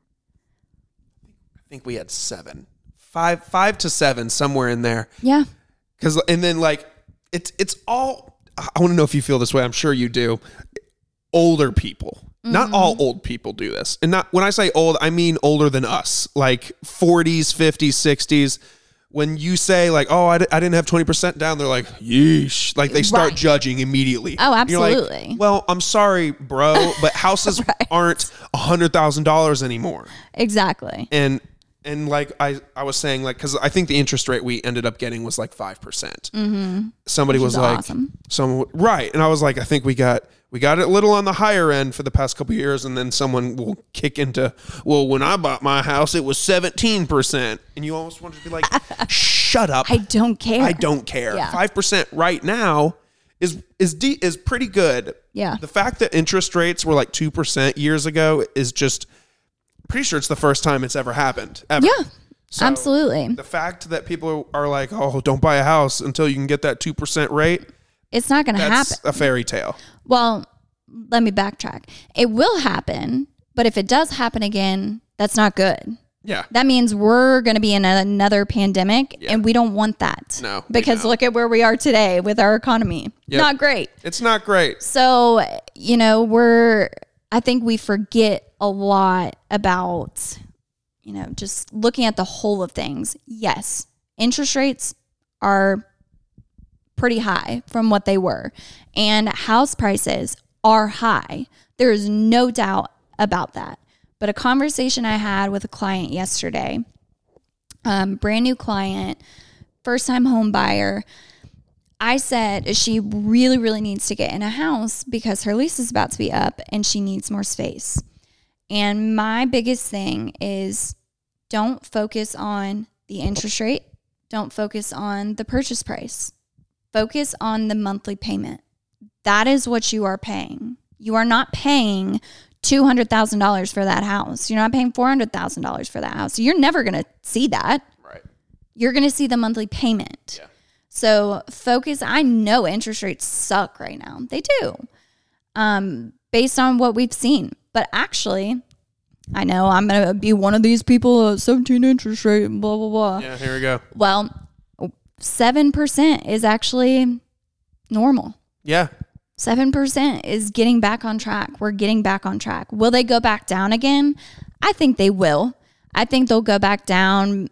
[SPEAKER 1] I think we had seven, five, five to seven, somewhere in there.
[SPEAKER 2] Yeah.
[SPEAKER 1] Cause, and then like, it's, it's all, I want to know if you feel this way. I'm sure you do. Older people. Not all mm-hmm. old people do this. And not when I say old, I mean older than us, like 40s, 50s, 60s. When you say like, "Oh, I, didn't have 20% down." They're like, "Yeesh." Like they start
[SPEAKER 2] Right.
[SPEAKER 1] judging immediately.
[SPEAKER 2] Oh,
[SPEAKER 1] you're like,
[SPEAKER 2] absolutely.
[SPEAKER 1] well, I'm sorry, bro, but [LAUGHS] houses aren't $100,000 anymore
[SPEAKER 2] Exactly.
[SPEAKER 1] and and like I, I was saying like because I think the interest rate we ended up getting was like five percent. Mm-hmm. Somebody was like,
[SPEAKER 2] awesome.
[SPEAKER 1] someone right, and I was like, I think we got we got it a little on the higher end for the past couple years, and then someone will kick into, well, when I bought my house, it was seventeen percent, and you almost want to be like, [LAUGHS] shut up,
[SPEAKER 2] I don't care.
[SPEAKER 1] I don't care.
[SPEAKER 2] Yeah.
[SPEAKER 1] Five percent right now is is de- is pretty good.
[SPEAKER 2] Yeah.
[SPEAKER 1] The fact that interest rates were like two percent years ago is just pretty sure it's the first time it's ever happened. Ever.
[SPEAKER 2] Yeah.
[SPEAKER 1] So,
[SPEAKER 2] absolutely.
[SPEAKER 1] The fact that people are like, oh, don't buy a house until you can get that two percent rate.
[SPEAKER 2] It's not going to happen.
[SPEAKER 1] a fairy tale.
[SPEAKER 2] Well, let me backtrack. It will happen, but if it does happen again, that's not good.
[SPEAKER 1] Yeah.
[SPEAKER 2] That means we're going to be in another pandemic and we don't want that.
[SPEAKER 1] No,
[SPEAKER 2] Because look at where we are today with our economy.
[SPEAKER 1] Yep.
[SPEAKER 2] Not great.
[SPEAKER 1] It's not great.
[SPEAKER 2] So, you know, we're, I think we forget a lot about, you know, just looking at the whole of things. Yes, interest rates are pretty high from what they were, and house prices are high. There is no doubt about that. But a conversation I had with a client yesterday, um, brand new client, first time home buyer, I said she really, really needs to get in a house because her lease is about to be up and she needs more space. And my biggest thing is don't focus on the interest rate, don't focus on the purchase price, focus on the monthly payment. That is what you are paying. You are not paying $200,000 for that house. You're not paying $400,000 for that house. You're never going to see that.
[SPEAKER 1] Right.
[SPEAKER 2] You're going to see the monthly payment. So focus. I know interest rates suck right now. They do, um, based on what we've seen. But actually, I know I'm going to be one of these people at 17 interest rate, blah, blah, blah.
[SPEAKER 1] Yeah, here we go.
[SPEAKER 2] Well, 7% is actually normal.
[SPEAKER 1] Yeah.
[SPEAKER 2] 7% is getting back on track. We're getting back on track. Will they go back down again? I think they will. I think they'll go back down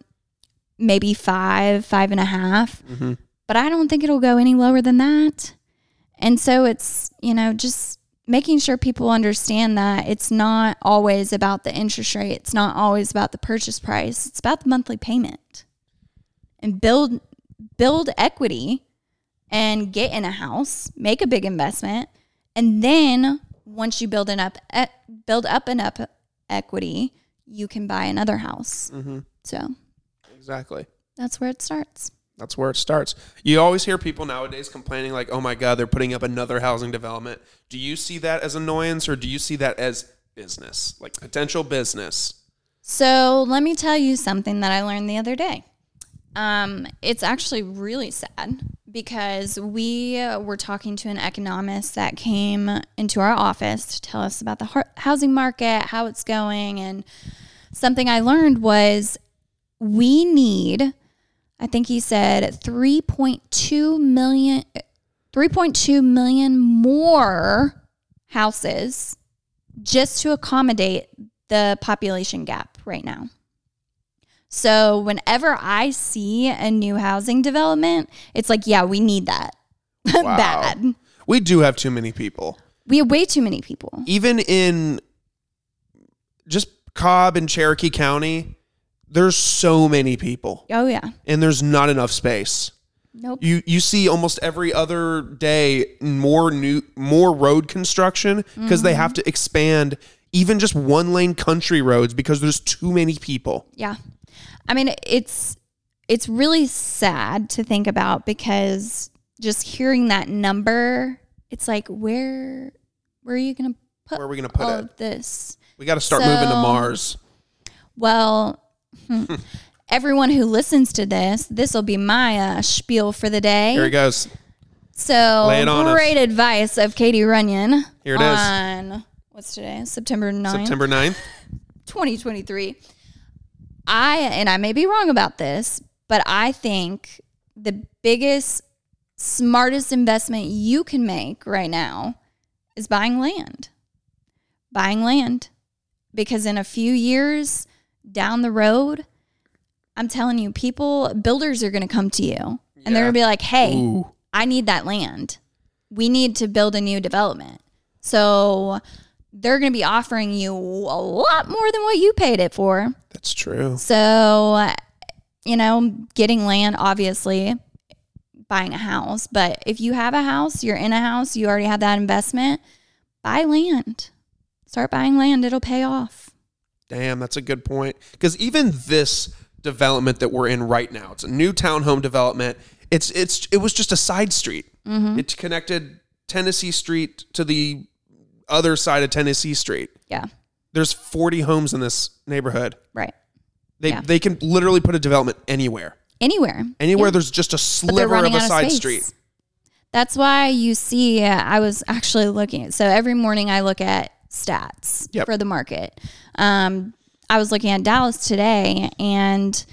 [SPEAKER 2] maybe five, five and a half. But I don't think it'll go any lower than that. And so it's, you know, just making sure people understand that it's not always about the interest rate. It's not always about the purchase price. It's about the monthly payment. And build build equity and get in a house, make a big investment, and then once you build enough up build up and up equity, you can buy another house. Mm-hmm. So
[SPEAKER 1] Exactly.
[SPEAKER 2] that's where it starts.
[SPEAKER 1] That's where it starts. You always hear people nowadays complaining, like, oh my God, they're putting up another housing development. Do you see that as annoyance or do you see that as business, like potential business?
[SPEAKER 2] So let me tell you something that I learned the other day. Um, it's actually really sad because we were talking to an economist that came into our office to tell us about the housing market, how it's going, and something I learned was we need, I think he said 3.2 million, 3.2 million more houses just to accommodate the population gap right now. So whenever I see a new housing development, it's like, yeah, we need that. [LAUGHS]
[SPEAKER 1] Wow.
[SPEAKER 2] Bad.
[SPEAKER 1] We do have too many people.
[SPEAKER 2] We have way too many people.
[SPEAKER 1] Even in just Cobb and Cherokee County, there's so many people
[SPEAKER 2] Oh yeah.
[SPEAKER 1] and there's not enough space.
[SPEAKER 2] Nope.
[SPEAKER 1] You you see almost every other day more new more road construction because they have to mm-hmm. expand even just one lane country roads because there's too many people.
[SPEAKER 2] Yeah. I mean, it's it's really sad to think about because just hearing that number, it's like where where are you going to put
[SPEAKER 1] Where are we going to put
[SPEAKER 2] all
[SPEAKER 1] it?
[SPEAKER 2] this?
[SPEAKER 1] We got to start moving to Mars.
[SPEAKER 2] Well, hmm, everyone who listens to this, this will be my uh, spiel for the day.
[SPEAKER 1] Here he goes.
[SPEAKER 2] So
[SPEAKER 1] it on us.
[SPEAKER 2] great advice of Katie Runyon.
[SPEAKER 1] Here it is.
[SPEAKER 2] on, What's today? September 9th,
[SPEAKER 1] September 9th. [LAUGHS]
[SPEAKER 2] 2023. I and I may be wrong about this, but I think the biggest smartest investment you can make right now is buying land. Buying land. Because in a few years down the road, I'm telling you, people, builders are going to come to you and they're going to be like, hey,
[SPEAKER 1] Ooh.
[SPEAKER 2] I need that land. We need to build a new development. So they're going to be offering you a lot more than what you paid it for.
[SPEAKER 1] That's true.
[SPEAKER 2] So, you know, getting land, obviously, buying a house. But if you have a house, you're in a house, you already have that investment, buy land. Start buying land, it'll pay off.
[SPEAKER 1] Damn, that's a good point. Because even this development that we're in right now, it's a new townhome development. It's it's it was just a side street.
[SPEAKER 2] Mm-hmm.
[SPEAKER 1] It connected Tennessee Street to the other side of Tennessee Street.
[SPEAKER 2] Yeah,
[SPEAKER 1] There's 40 homes in this neighborhood.
[SPEAKER 2] right.
[SPEAKER 1] They
[SPEAKER 2] Yeah.
[SPEAKER 1] they can literally put a development anywhere.
[SPEAKER 2] Anywhere.
[SPEAKER 1] Anywhere
[SPEAKER 2] Yeah.
[SPEAKER 1] there's just a sliver of a
[SPEAKER 2] out of
[SPEAKER 1] side street.
[SPEAKER 2] That's why you see, uh, I was actually looking. So every morning I look at stats
[SPEAKER 1] Yep.
[SPEAKER 2] for the market. Um, I was looking at Dallas today, and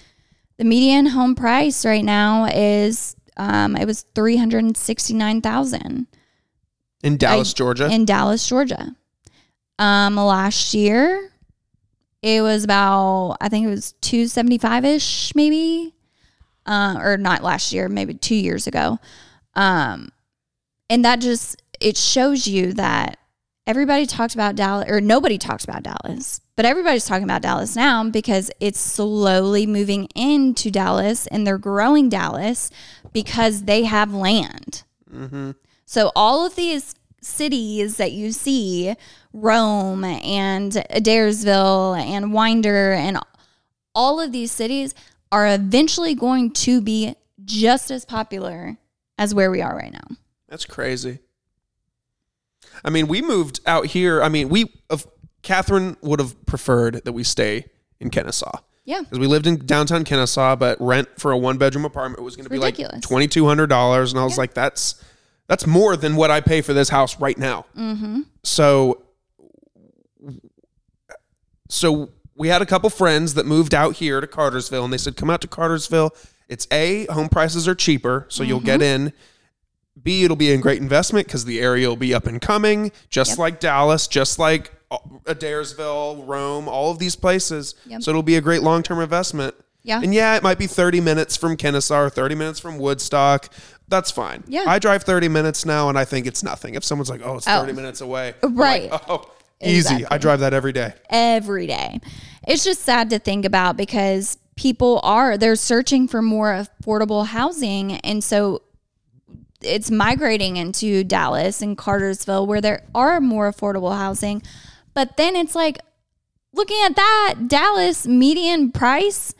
[SPEAKER 2] the median home price right now is um, it was three hundred sixty nine thousand
[SPEAKER 1] In Dallas, Georgia.
[SPEAKER 2] in Dallas, Georgia. Um, last year it was about I think it was two seventy five ish, maybe, uh, or not last year, maybe two years ago. Um, and that just it shows you that everybody talked about Dallas, or nobody talks about Dallas, but everybody's talking about Dallas now because it's slowly moving into Dallas, and they're growing Dallas because they have land. Mm-hmm. So all of these cities that you see, Rome and Adairsville and Winder and all of these cities are eventually going to be just as popular as where we are right now.
[SPEAKER 1] That's crazy. I mean, we moved out here. I mean, we of Catherine would have preferred that we stay in Kennesaw.
[SPEAKER 2] Yeah.
[SPEAKER 1] Because we lived in downtown Kennesaw, but rent for a one bedroom apartment was going to be like twenty two hundred dollars, and I was like, that's that's more than what I pay for this house right now. Mm-hmm. So so we had a couple friends that moved out here to Cartersville, and they said, "Come out to Cartersville. It's a home prices are cheaper, so you'll get
[SPEAKER 2] Mm-hmm.
[SPEAKER 1] in. B, it'll be a great investment because the area will be up and coming, just like Dallas, just like uh, Adairsville, Rome, all of these places.
[SPEAKER 2] Yep.
[SPEAKER 1] So it'll be a great long term investment.
[SPEAKER 2] Yeah.
[SPEAKER 1] And yeah, it might be 30 minutes from Kennesaw or 30 minutes from Woodstock. That's fine.
[SPEAKER 2] Yeah.
[SPEAKER 1] I drive 30 minutes now and I think it's nothing. If someone's like, oh, it's 30
[SPEAKER 2] Oh.
[SPEAKER 1] minute away.
[SPEAKER 2] Right.
[SPEAKER 1] like, oh, easy. I drive that every day.
[SPEAKER 2] every day. It's just sad to think about because people are they're searching for more affordable housing and so it's migrating into Dallas and Cartersville where there are more affordable housing. But then it's like looking at that Dallas median price,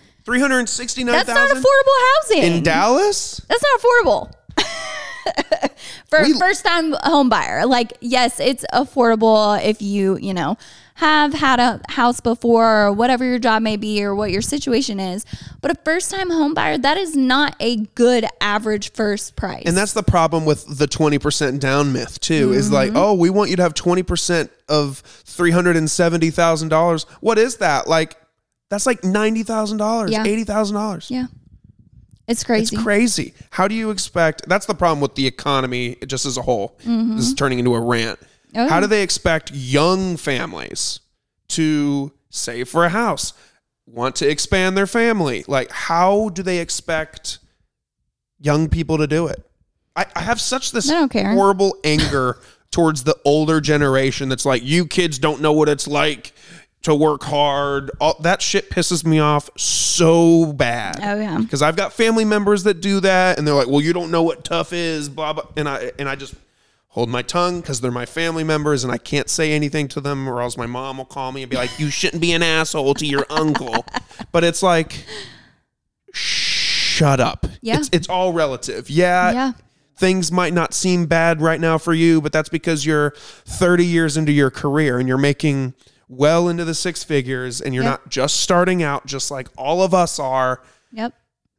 [SPEAKER 2] that's not affordable housing.
[SPEAKER 1] in Dallas?
[SPEAKER 2] That's not affordable. [LAUGHS] For
[SPEAKER 1] We-
[SPEAKER 2] a first time home buyer. Like, yes, it's affordable if you, you know, have had a house before or whatever your job may be or what your situation is. But a first time home buyer, that is not a good average first price.
[SPEAKER 1] And that's the problem with the 20% down myth, too, is
[SPEAKER 2] Mm-hmm.
[SPEAKER 1] like, oh, we want you to have 20% of $370,000. What is that? Like, that's like $90,000,
[SPEAKER 2] Yeah.
[SPEAKER 1] $80,000.
[SPEAKER 2] yeah. It's crazy.
[SPEAKER 1] It's crazy. How do you expect? That's the problem with the economy just as a whole. This is turning into a rant.
[SPEAKER 2] Oh,
[SPEAKER 1] How do they expect young families to save for a house, want to expand their family? Like, how do they expect young people to do it? I, I have such this
[SPEAKER 2] They don't care.
[SPEAKER 1] horrible anger [LAUGHS] towards the older generation that's like, you kids don't know what it's like to work hard. All, that shit pisses me off so bad
[SPEAKER 2] oh, yeah.
[SPEAKER 1] because I've got family members that do that, and they're like, "Well, you don't know what tough is," blah blah, and I and I just hold my tongue because they're my family members, and I can't say anything to them, or else my mom will call me and be like, "You shouldn't be an asshole to your uncle," [LAUGHS] but it's like, shut up.
[SPEAKER 2] Yeah.
[SPEAKER 1] it's it's all relative. Yeah,
[SPEAKER 2] Yeah.
[SPEAKER 1] things might not seem bad right now for you, but that's because you're 30 years into your career and you're making well into the six figures and you're
[SPEAKER 2] Yep.
[SPEAKER 1] not just starting out just like all of us are.
[SPEAKER 2] Yep.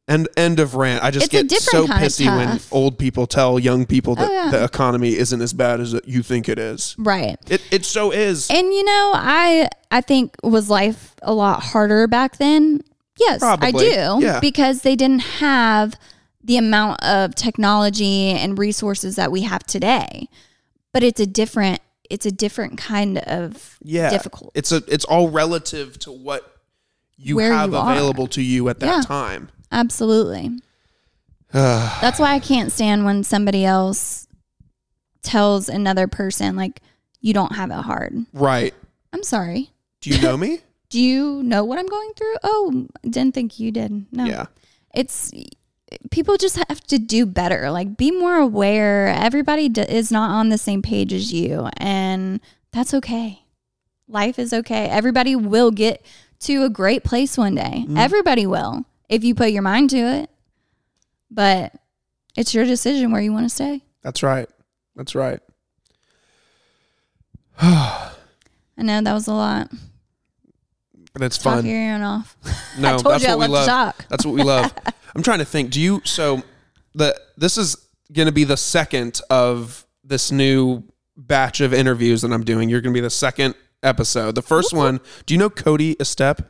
[SPEAKER 1] End end of rant. I just
[SPEAKER 2] It's a
[SPEAKER 1] get
[SPEAKER 2] different
[SPEAKER 1] so
[SPEAKER 2] kind of
[SPEAKER 1] pissy when
[SPEAKER 2] tough.
[SPEAKER 1] old people tell young people oh, that
[SPEAKER 2] Oh, yeah.
[SPEAKER 1] the economy isn't as bad as you think it is.
[SPEAKER 2] Right.
[SPEAKER 1] It it so is.
[SPEAKER 2] And you know, I I think was life a lot harder back then. Yes, I
[SPEAKER 1] Probably,
[SPEAKER 2] do.
[SPEAKER 1] yeah.
[SPEAKER 2] Because they didn't have the amount of technology and resources that we have today. But it's a different it's a different kind of
[SPEAKER 1] yeah.
[SPEAKER 2] difficult.
[SPEAKER 1] It's a it's all relative to what you
[SPEAKER 2] Where
[SPEAKER 1] have
[SPEAKER 2] you are.
[SPEAKER 1] available to you at that
[SPEAKER 2] Yeah.
[SPEAKER 1] time.
[SPEAKER 2] Absolutely. [SIGHS] That's why I can't stand when somebody else tells another person like you don't have it hard.
[SPEAKER 1] Right.
[SPEAKER 2] I'm sorry.
[SPEAKER 1] Do you know me? [LAUGHS]
[SPEAKER 2] Do you know what I'm going through? Oh, didn't think you did. No.
[SPEAKER 1] yeah.
[SPEAKER 2] it's people just have to do better like be more aware everybody d- is not on the same page as you and that's okay life is okay everybody will get to a great place one day mm. everybody will if you put your mind to it but it's your decision where you want to stay
[SPEAKER 1] That's right. That's right. [SIGHS]
[SPEAKER 2] i know that was a lot
[SPEAKER 1] But it's
[SPEAKER 2] talk
[SPEAKER 1] fun.
[SPEAKER 2] your ear off [LAUGHS]
[SPEAKER 1] No,
[SPEAKER 2] I told
[SPEAKER 1] that's
[SPEAKER 2] you I
[SPEAKER 1] what we
[SPEAKER 2] love to
[SPEAKER 1] love.
[SPEAKER 2] talk.
[SPEAKER 1] That's what we love. [LAUGHS] I'm trying to think. Do you so the this is going to be the second of this new batch of interviews that I'm doing. You're going to be the second episode. The first one, do you know Cody Estep?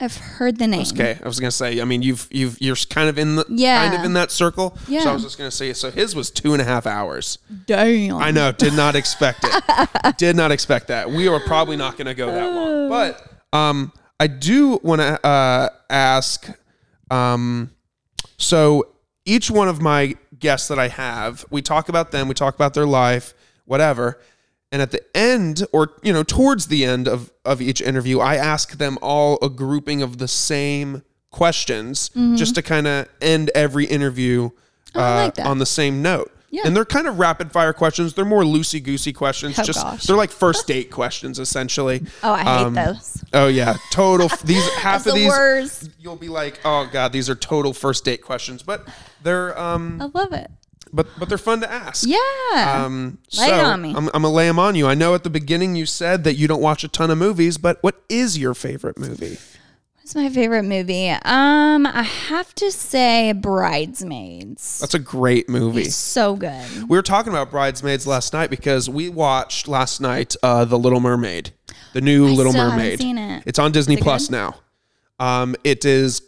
[SPEAKER 2] I've heard the name
[SPEAKER 1] Okay, I was going to say. I mean, you've you've you're kind of in the
[SPEAKER 2] Yeah.
[SPEAKER 1] kind of in that circle.
[SPEAKER 2] Yeah.
[SPEAKER 1] So I was just going to say. So his was two and a half hours.
[SPEAKER 2] damn
[SPEAKER 1] I know. Did not expect it. [LAUGHS] did not expect that. We were probably not going to go that long. But um, I do want to uh, ask. Um, so each one of my guests that I have, we talk about them. We talk about their life, whatever. And at the end, or you know, towards the end of of each interview, I ask them all a grouping of the same questions, just to kind of end every interview
[SPEAKER 2] Mm-hmm. Oh,
[SPEAKER 1] uh,
[SPEAKER 2] like
[SPEAKER 1] on the same note.
[SPEAKER 2] Yeah.
[SPEAKER 1] And they're kind of rapid fire questions. They're more loosey goosey questions.
[SPEAKER 2] Oh,
[SPEAKER 1] just
[SPEAKER 2] gosh.
[SPEAKER 1] they're like first date questions essentially.
[SPEAKER 2] oh i hate
[SPEAKER 1] Um,
[SPEAKER 2] those
[SPEAKER 1] Oh yeah, total. these [LAUGHS] half of
[SPEAKER 2] the
[SPEAKER 1] these
[SPEAKER 2] worst.
[SPEAKER 1] you'll be like, oh god, these are total first date questions. But they're um,
[SPEAKER 2] i love it
[SPEAKER 1] but but they're fun to ask.
[SPEAKER 2] yeah
[SPEAKER 1] Um,
[SPEAKER 2] Lay it
[SPEAKER 1] so
[SPEAKER 2] on me.
[SPEAKER 1] I'm, I'm gonna lay them on you. I know at the beginning you said that you don't watch a ton of movies, but what is your favorite movie?
[SPEAKER 2] What's my favorite movie? Um, I have to say Bridesmaids.
[SPEAKER 1] That's a great movie.
[SPEAKER 2] It's so good.
[SPEAKER 1] We were talking about Bridesmaids last night because we watched last night uh, The Little Mermaid, the new Little
[SPEAKER 2] still
[SPEAKER 1] Mermaid.
[SPEAKER 2] seen it.
[SPEAKER 1] It's on Disney
[SPEAKER 2] it
[SPEAKER 1] Plus
[SPEAKER 2] good?
[SPEAKER 1] now. Um, it is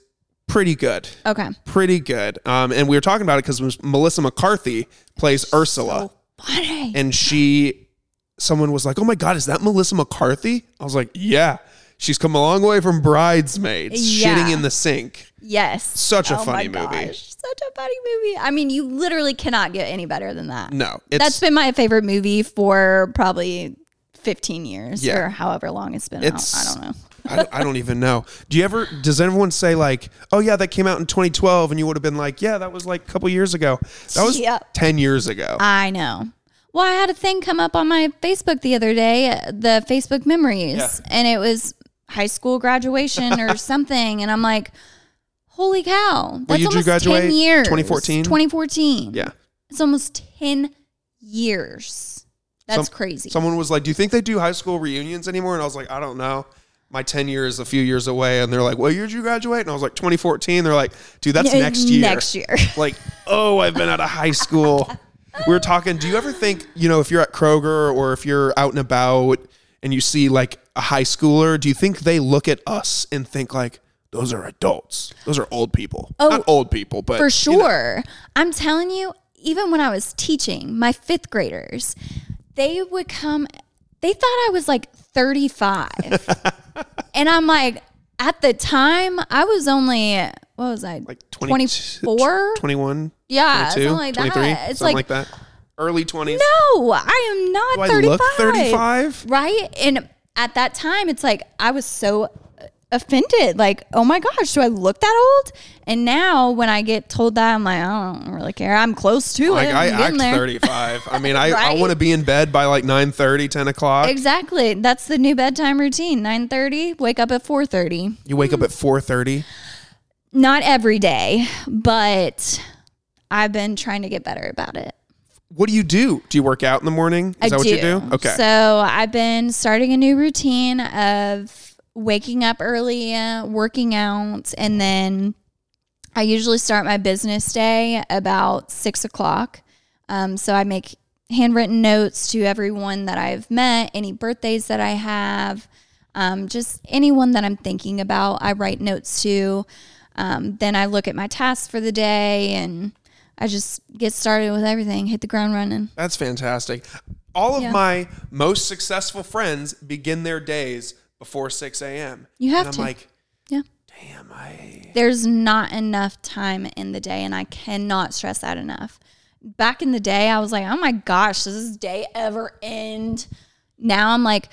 [SPEAKER 1] pretty good.
[SPEAKER 2] Okay.
[SPEAKER 1] Pretty good. Um, and we were talking about it because Melissa McCarthy plays Ursula.
[SPEAKER 2] So funny.
[SPEAKER 1] and she someone was like oh my god is that melissa mccarthy i was like yeah she's come a long way from bridesmaids
[SPEAKER 2] Yeah.
[SPEAKER 1] shitting in the sink
[SPEAKER 2] yes.
[SPEAKER 1] Such a
[SPEAKER 2] Oh
[SPEAKER 1] funny
[SPEAKER 2] my
[SPEAKER 1] movie.
[SPEAKER 2] Such a funny movie. I mean, you literally cannot get any better than that.
[SPEAKER 1] no it's
[SPEAKER 2] That's been my favorite movie for probably 15 years
[SPEAKER 1] Yeah.
[SPEAKER 2] or however long it's been
[SPEAKER 1] It's-
[SPEAKER 2] out. I don't know.
[SPEAKER 1] I, don't, I don't even know do you ever does everyone say like oh yeah that came out in 2012 and you would have been like yeah that was like a couple years ago that was
[SPEAKER 2] Yep.
[SPEAKER 1] 10 years ago
[SPEAKER 2] I know. Well, I had a thing come up on my Facebook the other day, uh, the Facebook memories, and it was high school graduation or [LAUGHS] something, and I'm like, "Holy cow!" That's
[SPEAKER 1] year did you
[SPEAKER 2] almost
[SPEAKER 1] graduate?
[SPEAKER 2] ten years.
[SPEAKER 1] 2014?
[SPEAKER 2] 2014.
[SPEAKER 1] yeah
[SPEAKER 2] it's almost ten years. That's
[SPEAKER 1] Some-
[SPEAKER 2] crazy.
[SPEAKER 1] someone was like do you think they do high school reunions anymore and i was like i don't know my 10 years a few years away and they're like what year did you graduate and i was like 2014 they're like dude that's
[SPEAKER 2] Yeah,
[SPEAKER 1] next year
[SPEAKER 2] Next year. [LAUGHS]
[SPEAKER 1] like, oh, I've been out of high school. We were talking. Do you ever think, you know, if you're at Kroger or if you're out and about and you see like a high schooler, do you think they look at us and think like, those are adults? Those are old people.
[SPEAKER 2] Oh,
[SPEAKER 1] Not old people, but
[SPEAKER 2] For
[SPEAKER 1] you know.
[SPEAKER 2] sure. I'm telling you, even when I was teaching my fifth graders, they would come, they thought I was like 35. [LAUGHS] and I'm like, at the time, I was only, what was I?
[SPEAKER 1] like 20,
[SPEAKER 2] 24?
[SPEAKER 1] 21,
[SPEAKER 2] Yeah,
[SPEAKER 1] 22,
[SPEAKER 2] something like
[SPEAKER 1] 23,
[SPEAKER 2] that. It's
[SPEAKER 1] something
[SPEAKER 2] like,
[SPEAKER 1] like, that. Early 20s.
[SPEAKER 2] no, I am not
[SPEAKER 1] Do I
[SPEAKER 2] 35.
[SPEAKER 1] look 35?
[SPEAKER 2] Right? And at that time, it's like I was so offended. Like, oh my gosh, do I look that old? And now when I get told that, I'm like, I don't really care. I'm close to
[SPEAKER 1] Like
[SPEAKER 2] it.
[SPEAKER 1] I
[SPEAKER 2] I'm
[SPEAKER 1] act
[SPEAKER 2] there.
[SPEAKER 1] 35. I mean, [LAUGHS] I, I want to be in bed by like 9 30, 10 o'clock.
[SPEAKER 2] Exactly. That's the new bedtime routine. 9:30, wake up at 4:30.
[SPEAKER 1] You wake up at 4.30.
[SPEAKER 2] Not every day, but I've been trying to get better about it.
[SPEAKER 1] What do you do? Do you work out in the morning? Is
[SPEAKER 2] I
[SPEAKER 1] that what you do? Okay.
[SPEAKER 2] So I've been starting a new routine of waking up early, working out, and then I usually start my business day about six o'clock. Um, so I make handwritten notes to everyone that I've met, any birthdays that I have, um, just anyone that I'm thinking about. I write notes to. Um, then I look at my tasks for the day and I just get started with everything, hit the ground running.
[SPEAKER 1] That's fantastic. All of
[SPEAKER 2] Yeah.
[SPEAKER 1] my most successful friends begin their days before 6 a.m.
[SPEAKER 2] You have
[SPEAKER 1] and I'm
[SPEAKER 2] to.
[SPEAKER 1] like,
[SPEAKER 2] Yeah.
[SPEAKER 1] damn, I.
[SPEAKER 2] there's not enough time in the day and i cannot stress that enough back in the day i was like oh my gosh does this day ever end now i'm like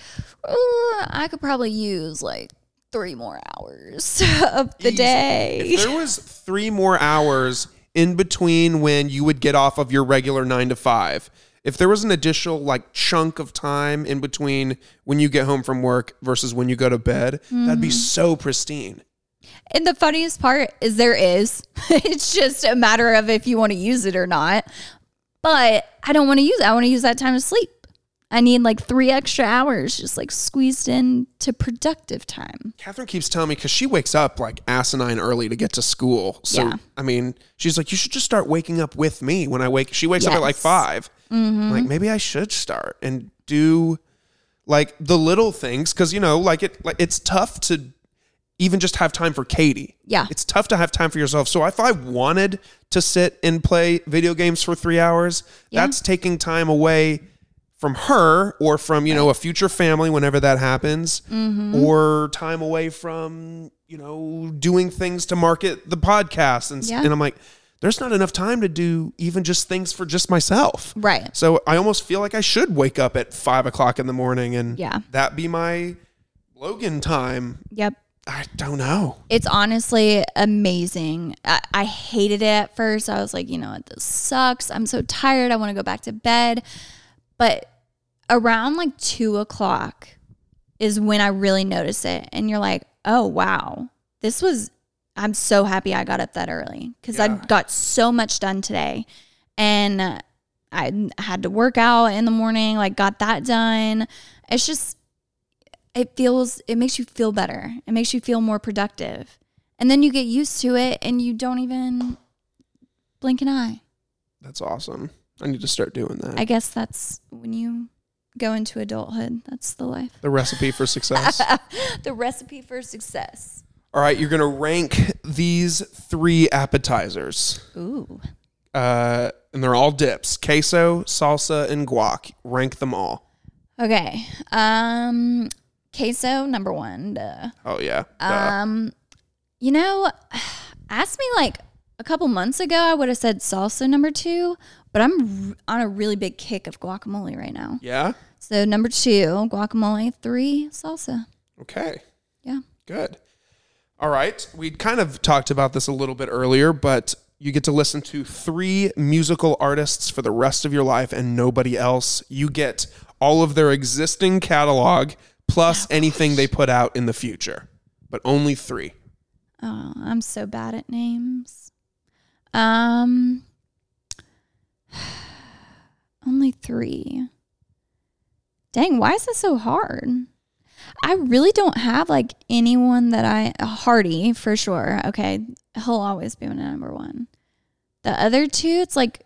[SPEAKER 2] i could probably use like three more hours [LAUGHS] of the
[SPEAKER 1] Easy.
[SPEAKER 2] day
[SPEAKER 1] If there was three more hours in between when you would get off of your regular nine to five, if there was an additional like chunk of time in between when you get home from work versus when you go to bed, that'd be
[SPEAKER 2] Mm-hmm.
[SPEAKER 1] so pristine.
[SPEAKER 2] and the funniest part is there is [LAUGHS] it's just a matter of if you want to use it or not but i don't want to use it i want to use that time to sleep i need like three extra hours just like squeezed in to productive time
[SPEAKER 1] Catherine keeps telling me because she wakes up like asinine early to get to school. So
[SPEAKER 2] Yeah.
[SPEAKER 1] I mean, she's like, you should just start waking up with me when I wake. She wakes up at like
[SPEAKER 2] Yes. Mm-hmm.
[SPEAKER 1] 5 like maybe I should start and do like the little things because you know, like it, like it's tough to even just have time for Katie.
[SPEAKER 2] Yeah.
[SPEAKER 1] it's tough to have time for yourself. So if I wanted to sit and play video games for three hours,
[SPEAKER 2] Yeah.
[SPEAKER 1] that's taking time away from her or from you know a future family whenever that happens
[SPEAKER 2] Mm-hmm.
[SPEAKER 1] or time away from you know doing things to market the podcast and
[SPEAKER 2] Yeah.
[SPEAKER 1] and I'm like there's not enough time to do even just things for just myself
[SPEAKER 2] right
[SPEAKER 1] so I almost feel like I should wake up at five o'clock in the morning and
[SPEAKER 2] Yeah.
[SPEAKER 1] that be my Logan time
[SPEAKER 2] Yep.
[SPEAKER 1] I don't know
[SPEAKER 2] It's honestly amazing. I, I hated it at first. I was like, you know what, this sucks. I'm so tired. I want to go back to bed. But around like two o'clock is when I really notice it. And you're like, oh, wow. This was, I'm so happy I got up that early because I got so much done today. And I had to work out in the morning, like, got that done. It's just, it feels it makes you feel better. It makes you feel more productive. And then you get used to it and you don't even blink an eye.
[SPEAKER 1] That's awesome. I need to start doing that.
[SPEAKER 2] I guess that's when you go into adulthood. That's the life.
[SPEAKER 1] the recipe for success. [LAUGHS]
[SPEAKER 2] the recipe for success.
[SPEAKER 1] All right, you're gonna rank these three appetizers,
[SPEAKER 2] Ooh.
[SPEAKER 1] uh, and they're all dips: queso, salsa, and guac. Rank them all.
[SPEAKER 2] Okay. Um queso number 1. Duh.
[SPEAKER 1] Oh yeah. Duh.
[SPEAKER 2] Um you know, [SIGHS] ask me like a couple months ago I would have said salsa number 2, but I'm r- on a really big kick of guacamole right now.
[SPEAKER 1] yeah.
[SPEAKER 2] So number 2, guacamole, 3, salsa.
[SPEAKER 1] Okay.
[SPEAKER 2] Yeah.
[SPEAKER 1] Good. All right. We kind of talked about this a little bit earlier, but you get to listen to three musical artists for the rest of your life and nobody else. You get all of their existing catalog plus anything they put out in the future, but only three.
[SPEAKER 2] Oh, I'm so bad at names. Um, [SIGHS] only three. Dang, why is this so hard? I really don't have like anyone that I Hardy for sure. Okay, he'll always be my number one. The other two, it's like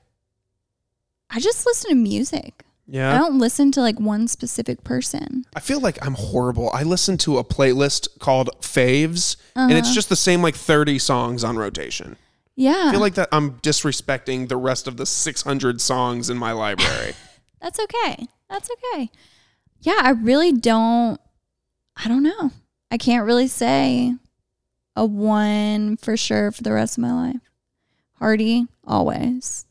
[SPEAKER 2] I just listen to music.
[SPEAKER 1] Yeah.
[SPEAKER 2] I don't listen to like one specific person.
[SPEAKER 1] I feel like I'm horrible. I listen to a playlist called Faves, and it's uh-huh. just the same like 30 songs on rotation.
[SPEAKER 2] Yeah,
[SPEAKER 1] I feel like that I'm disrespecting the rest of the 600 songs in my library. [LAUGHS]
[SPEAKER 2] That's okay. That's okay. Yeah, I really don't. I don't know. I can't really say a one for sure for the rest of my life. Hardy, always.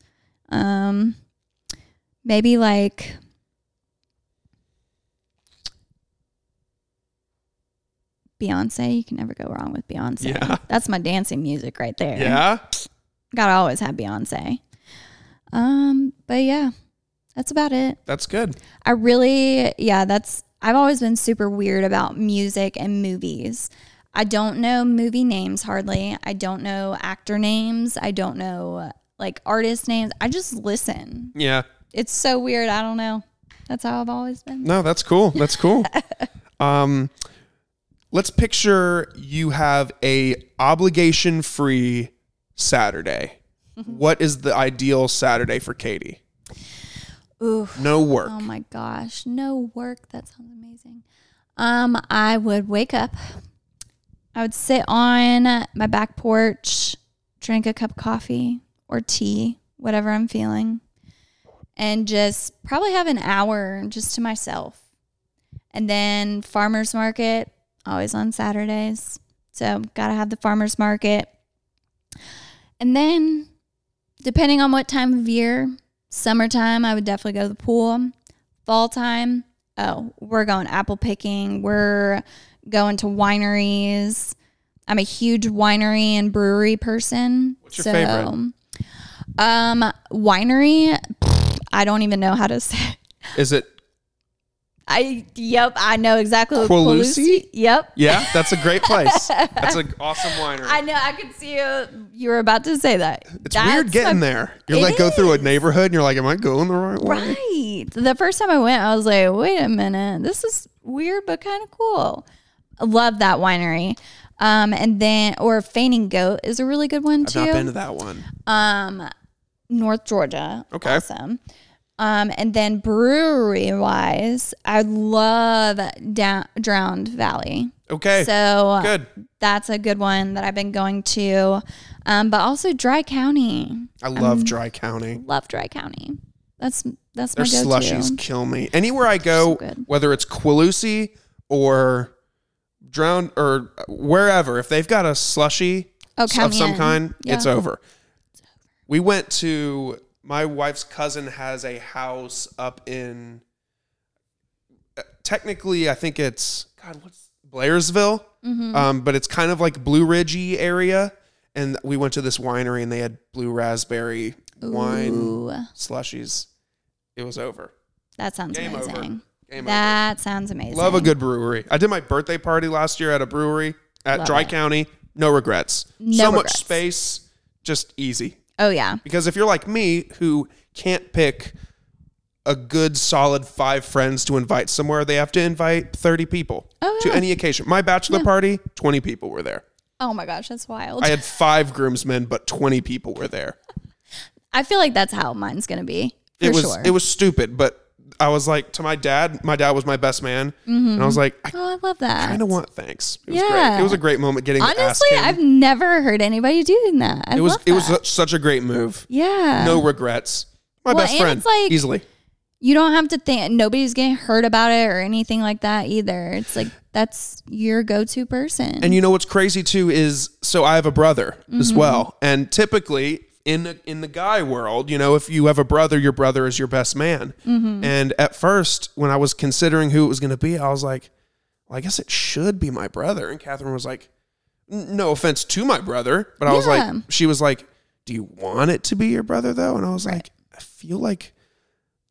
[SPEAKER 2] Um, maybe like Beyonce. You can never go wrong with Beyonce.
[SPEAKER 1] Yeah.
[SPEAKER 2] That's my dancing music right there.
[SPEAKER 1] yeah. [LAUGHS]
[SPEAKER 2] Gotta always have Beyonce. Um, but yeah, that's about it.
[SPEAKER 1] That's good.
[SPEAKER 2] I really, yeah, that's, I've always been super weird about music and movies. I don't know movie names hardly. I don't know actor names. I don't know like artist names. I just listen.
[SPEAKER 1] Yeah.
[SPEAKER 2] It's so weird. I don't know. That's how I've always been.
[SPEAKER 1] No, that's cool. That's cool. [LAUGHS] um, let's picture you have a obligation free Saturday. [LAUGHS] what is the ideal Saturday for Katie?
[SPEAKER 2] Ooh.
[SPEAKER 1] No work.
[SPEAKER 2] Oh my gosh. No work. That sounds amazing. Um, I would wake up. I would sit on my back porch, drink a cup of coffee or tea, whatever I'm feeling, and just probably have an hour just to myself. And then farmers market, always on Saturdays. So gotta have the farmers market. And then depending on what time of year, summertime, I would definitely go to the pool. Fall time, oh, we're going apple picking. We're going to wineries. I'm a huge winery and brewery person.
[SPEAKER 1] What's your favorite?
[SPEAKER 2] Um, winery, pfft, I don't even know how to [LAUGHS] say.
[SPEAKER 1] Is it?
[SPEAKER 2] I yep, I know exactly what
[SPEAKER 1] Quilusi?
[SPEAKER 2] Quilusi- Yep.
[SPEAKER 1] Yeah, that's a great place. [LAUGHS] that's an awesome winery.
[SPEAKER 2] I know. I could see you. You were about to say that.
[SPEAKER 1] it's weird getting
[SPEAKER 2] a-
[SPEAKER 1] there. You're
[SPEAKER 2] It
[SPEAKER 1] like go through a neighborhood and you're like, am I going the right way?
[SPEAKER 2] Right. The first time I went, I was like, wait a minute. This is weird, but kind of cool. I love that winery. Um, and then, or Fainting Goat is a really good one
[SPEAKER 1] I've
[SPEAKER 2] too.
[SPEAKER 1] not been to that one.
[SPEAKER 2] um, North Georgia.
[SPEAKER 1] Okay.
[SPEAKER 2] Awesome. Um, and then brewery wise, I love Down, Drowned Valley.
[SPEAKER 1] Okay.
[SPEAKER 2] So
[SPEAKER 1] Good.
[SPEAKER 2] that's a good one that I've been going to. Um, but also Dry County.
[SPEAKER 1] I love Dry County.
[SPEAKER 2] Love Dry County. That's that's
[SPEAKER 1] Their
[SPEAKER 2] my go-to.
[SPEAKER 1] slushies kill me. Anywhere I go,
[SPEAKER 2] So
[SPEAKER 1] whether it's Quilusi or Drowned or wherever, if they've got a slushy
[SPEAKER 2] Oh,
[SPEAKER 1] of some
[SPEAKER 2] in.
[SPEAKER 1] kind, it's over. We went to my wife's cousin has a house up in uh, technically I think it's God what's Blairsville,
[SPEAKER 2] Mm-hmm.
[SPEAKER 1] um, but it's kind of like Blue Ridgey area. And we went to this winery and they had blue raspberry wine slushies. It was over.
[SPEAKER 2] that sounds
[SPEAKER 1] Game over.
[SPEAKER 2] amazing.
[SPEAKER 1] Game
[SPEAKER 2] That sounds amazing.
[SPEAKER 1] Love a good brewery. I did my birthday party last year at a brewery at
[SPEAKER 2] Love
[SPEAKER 1] Dry
[SPEAKER 2] it.
[SPEAKER 1] County. No regrets.
[SPEAKER 2] No
[SPEAKER 1] so much space, just easy.
[SPEAKER 2] Oh yeah.
[SPEAKER 1] Because if you're like me, who can't pick a good solid five friends to invite somewhere, they have to invite 30 people
[SPEAKER 2] Oh,
[SPEAKER 1] to any occasion. My bachelor party, 20 people were there.
[SPEAKER 2] Oh my gosh, that's wild.
[SPEAKER 1] I had five groomsmen, but 20 people were there. [LAUGHS]
[SPEAKER 2] I feel like that's how mine's gonna be. For
[SPEAKER 1] it was
[SPEAKER 2] sure.
[SPEAKER 1] it was stupid, but I was like to my dad, my dad was my best man, and I was like, I
[SPEAKER 2] oh, I love that.
[SPEAKER 1] kind of want thanks. It was
[SPEAKER 2] Yeah.
[SPEAKER 1] great. It was a great moment getting
[SPEAKER 2] Honestly. I've never heard anybody doing that. I
[SPEAKER 1] it was it was
[SPEAKER 2] that.
[SPEAKER 1] su- such a great move.
[SPEAKER 2] yeah.
[SPEAKER 1] No regrets. My
[SPEAKER 2] Well,
[SPEAKER 1] best friend,
[SPEAKER 2] it's like-
[SPEAKER 1] easily.
[SPEAKER 2] you don't have to think nobody's getting hurt about it or anything like that either. It's like that's your go-to person.
[SPEAKER 1] And you know what's crazy too is so I have a brother as
[SPEAKER 2] Mm-hmm.
[SPEAKER 1] well, and typically in the, in the guy world, you know, if you have a brother, your brother is your best man.
[SPEAKER 2] Mm-hmm.
[SPEAKER 1] And at first, when I was considering who it was going to be, I was like, well, I guess it should be my brother. And Catherine was like, no offense to my brother, but I was like, she was like, do you want it to be your brother though? And I was like, I feel like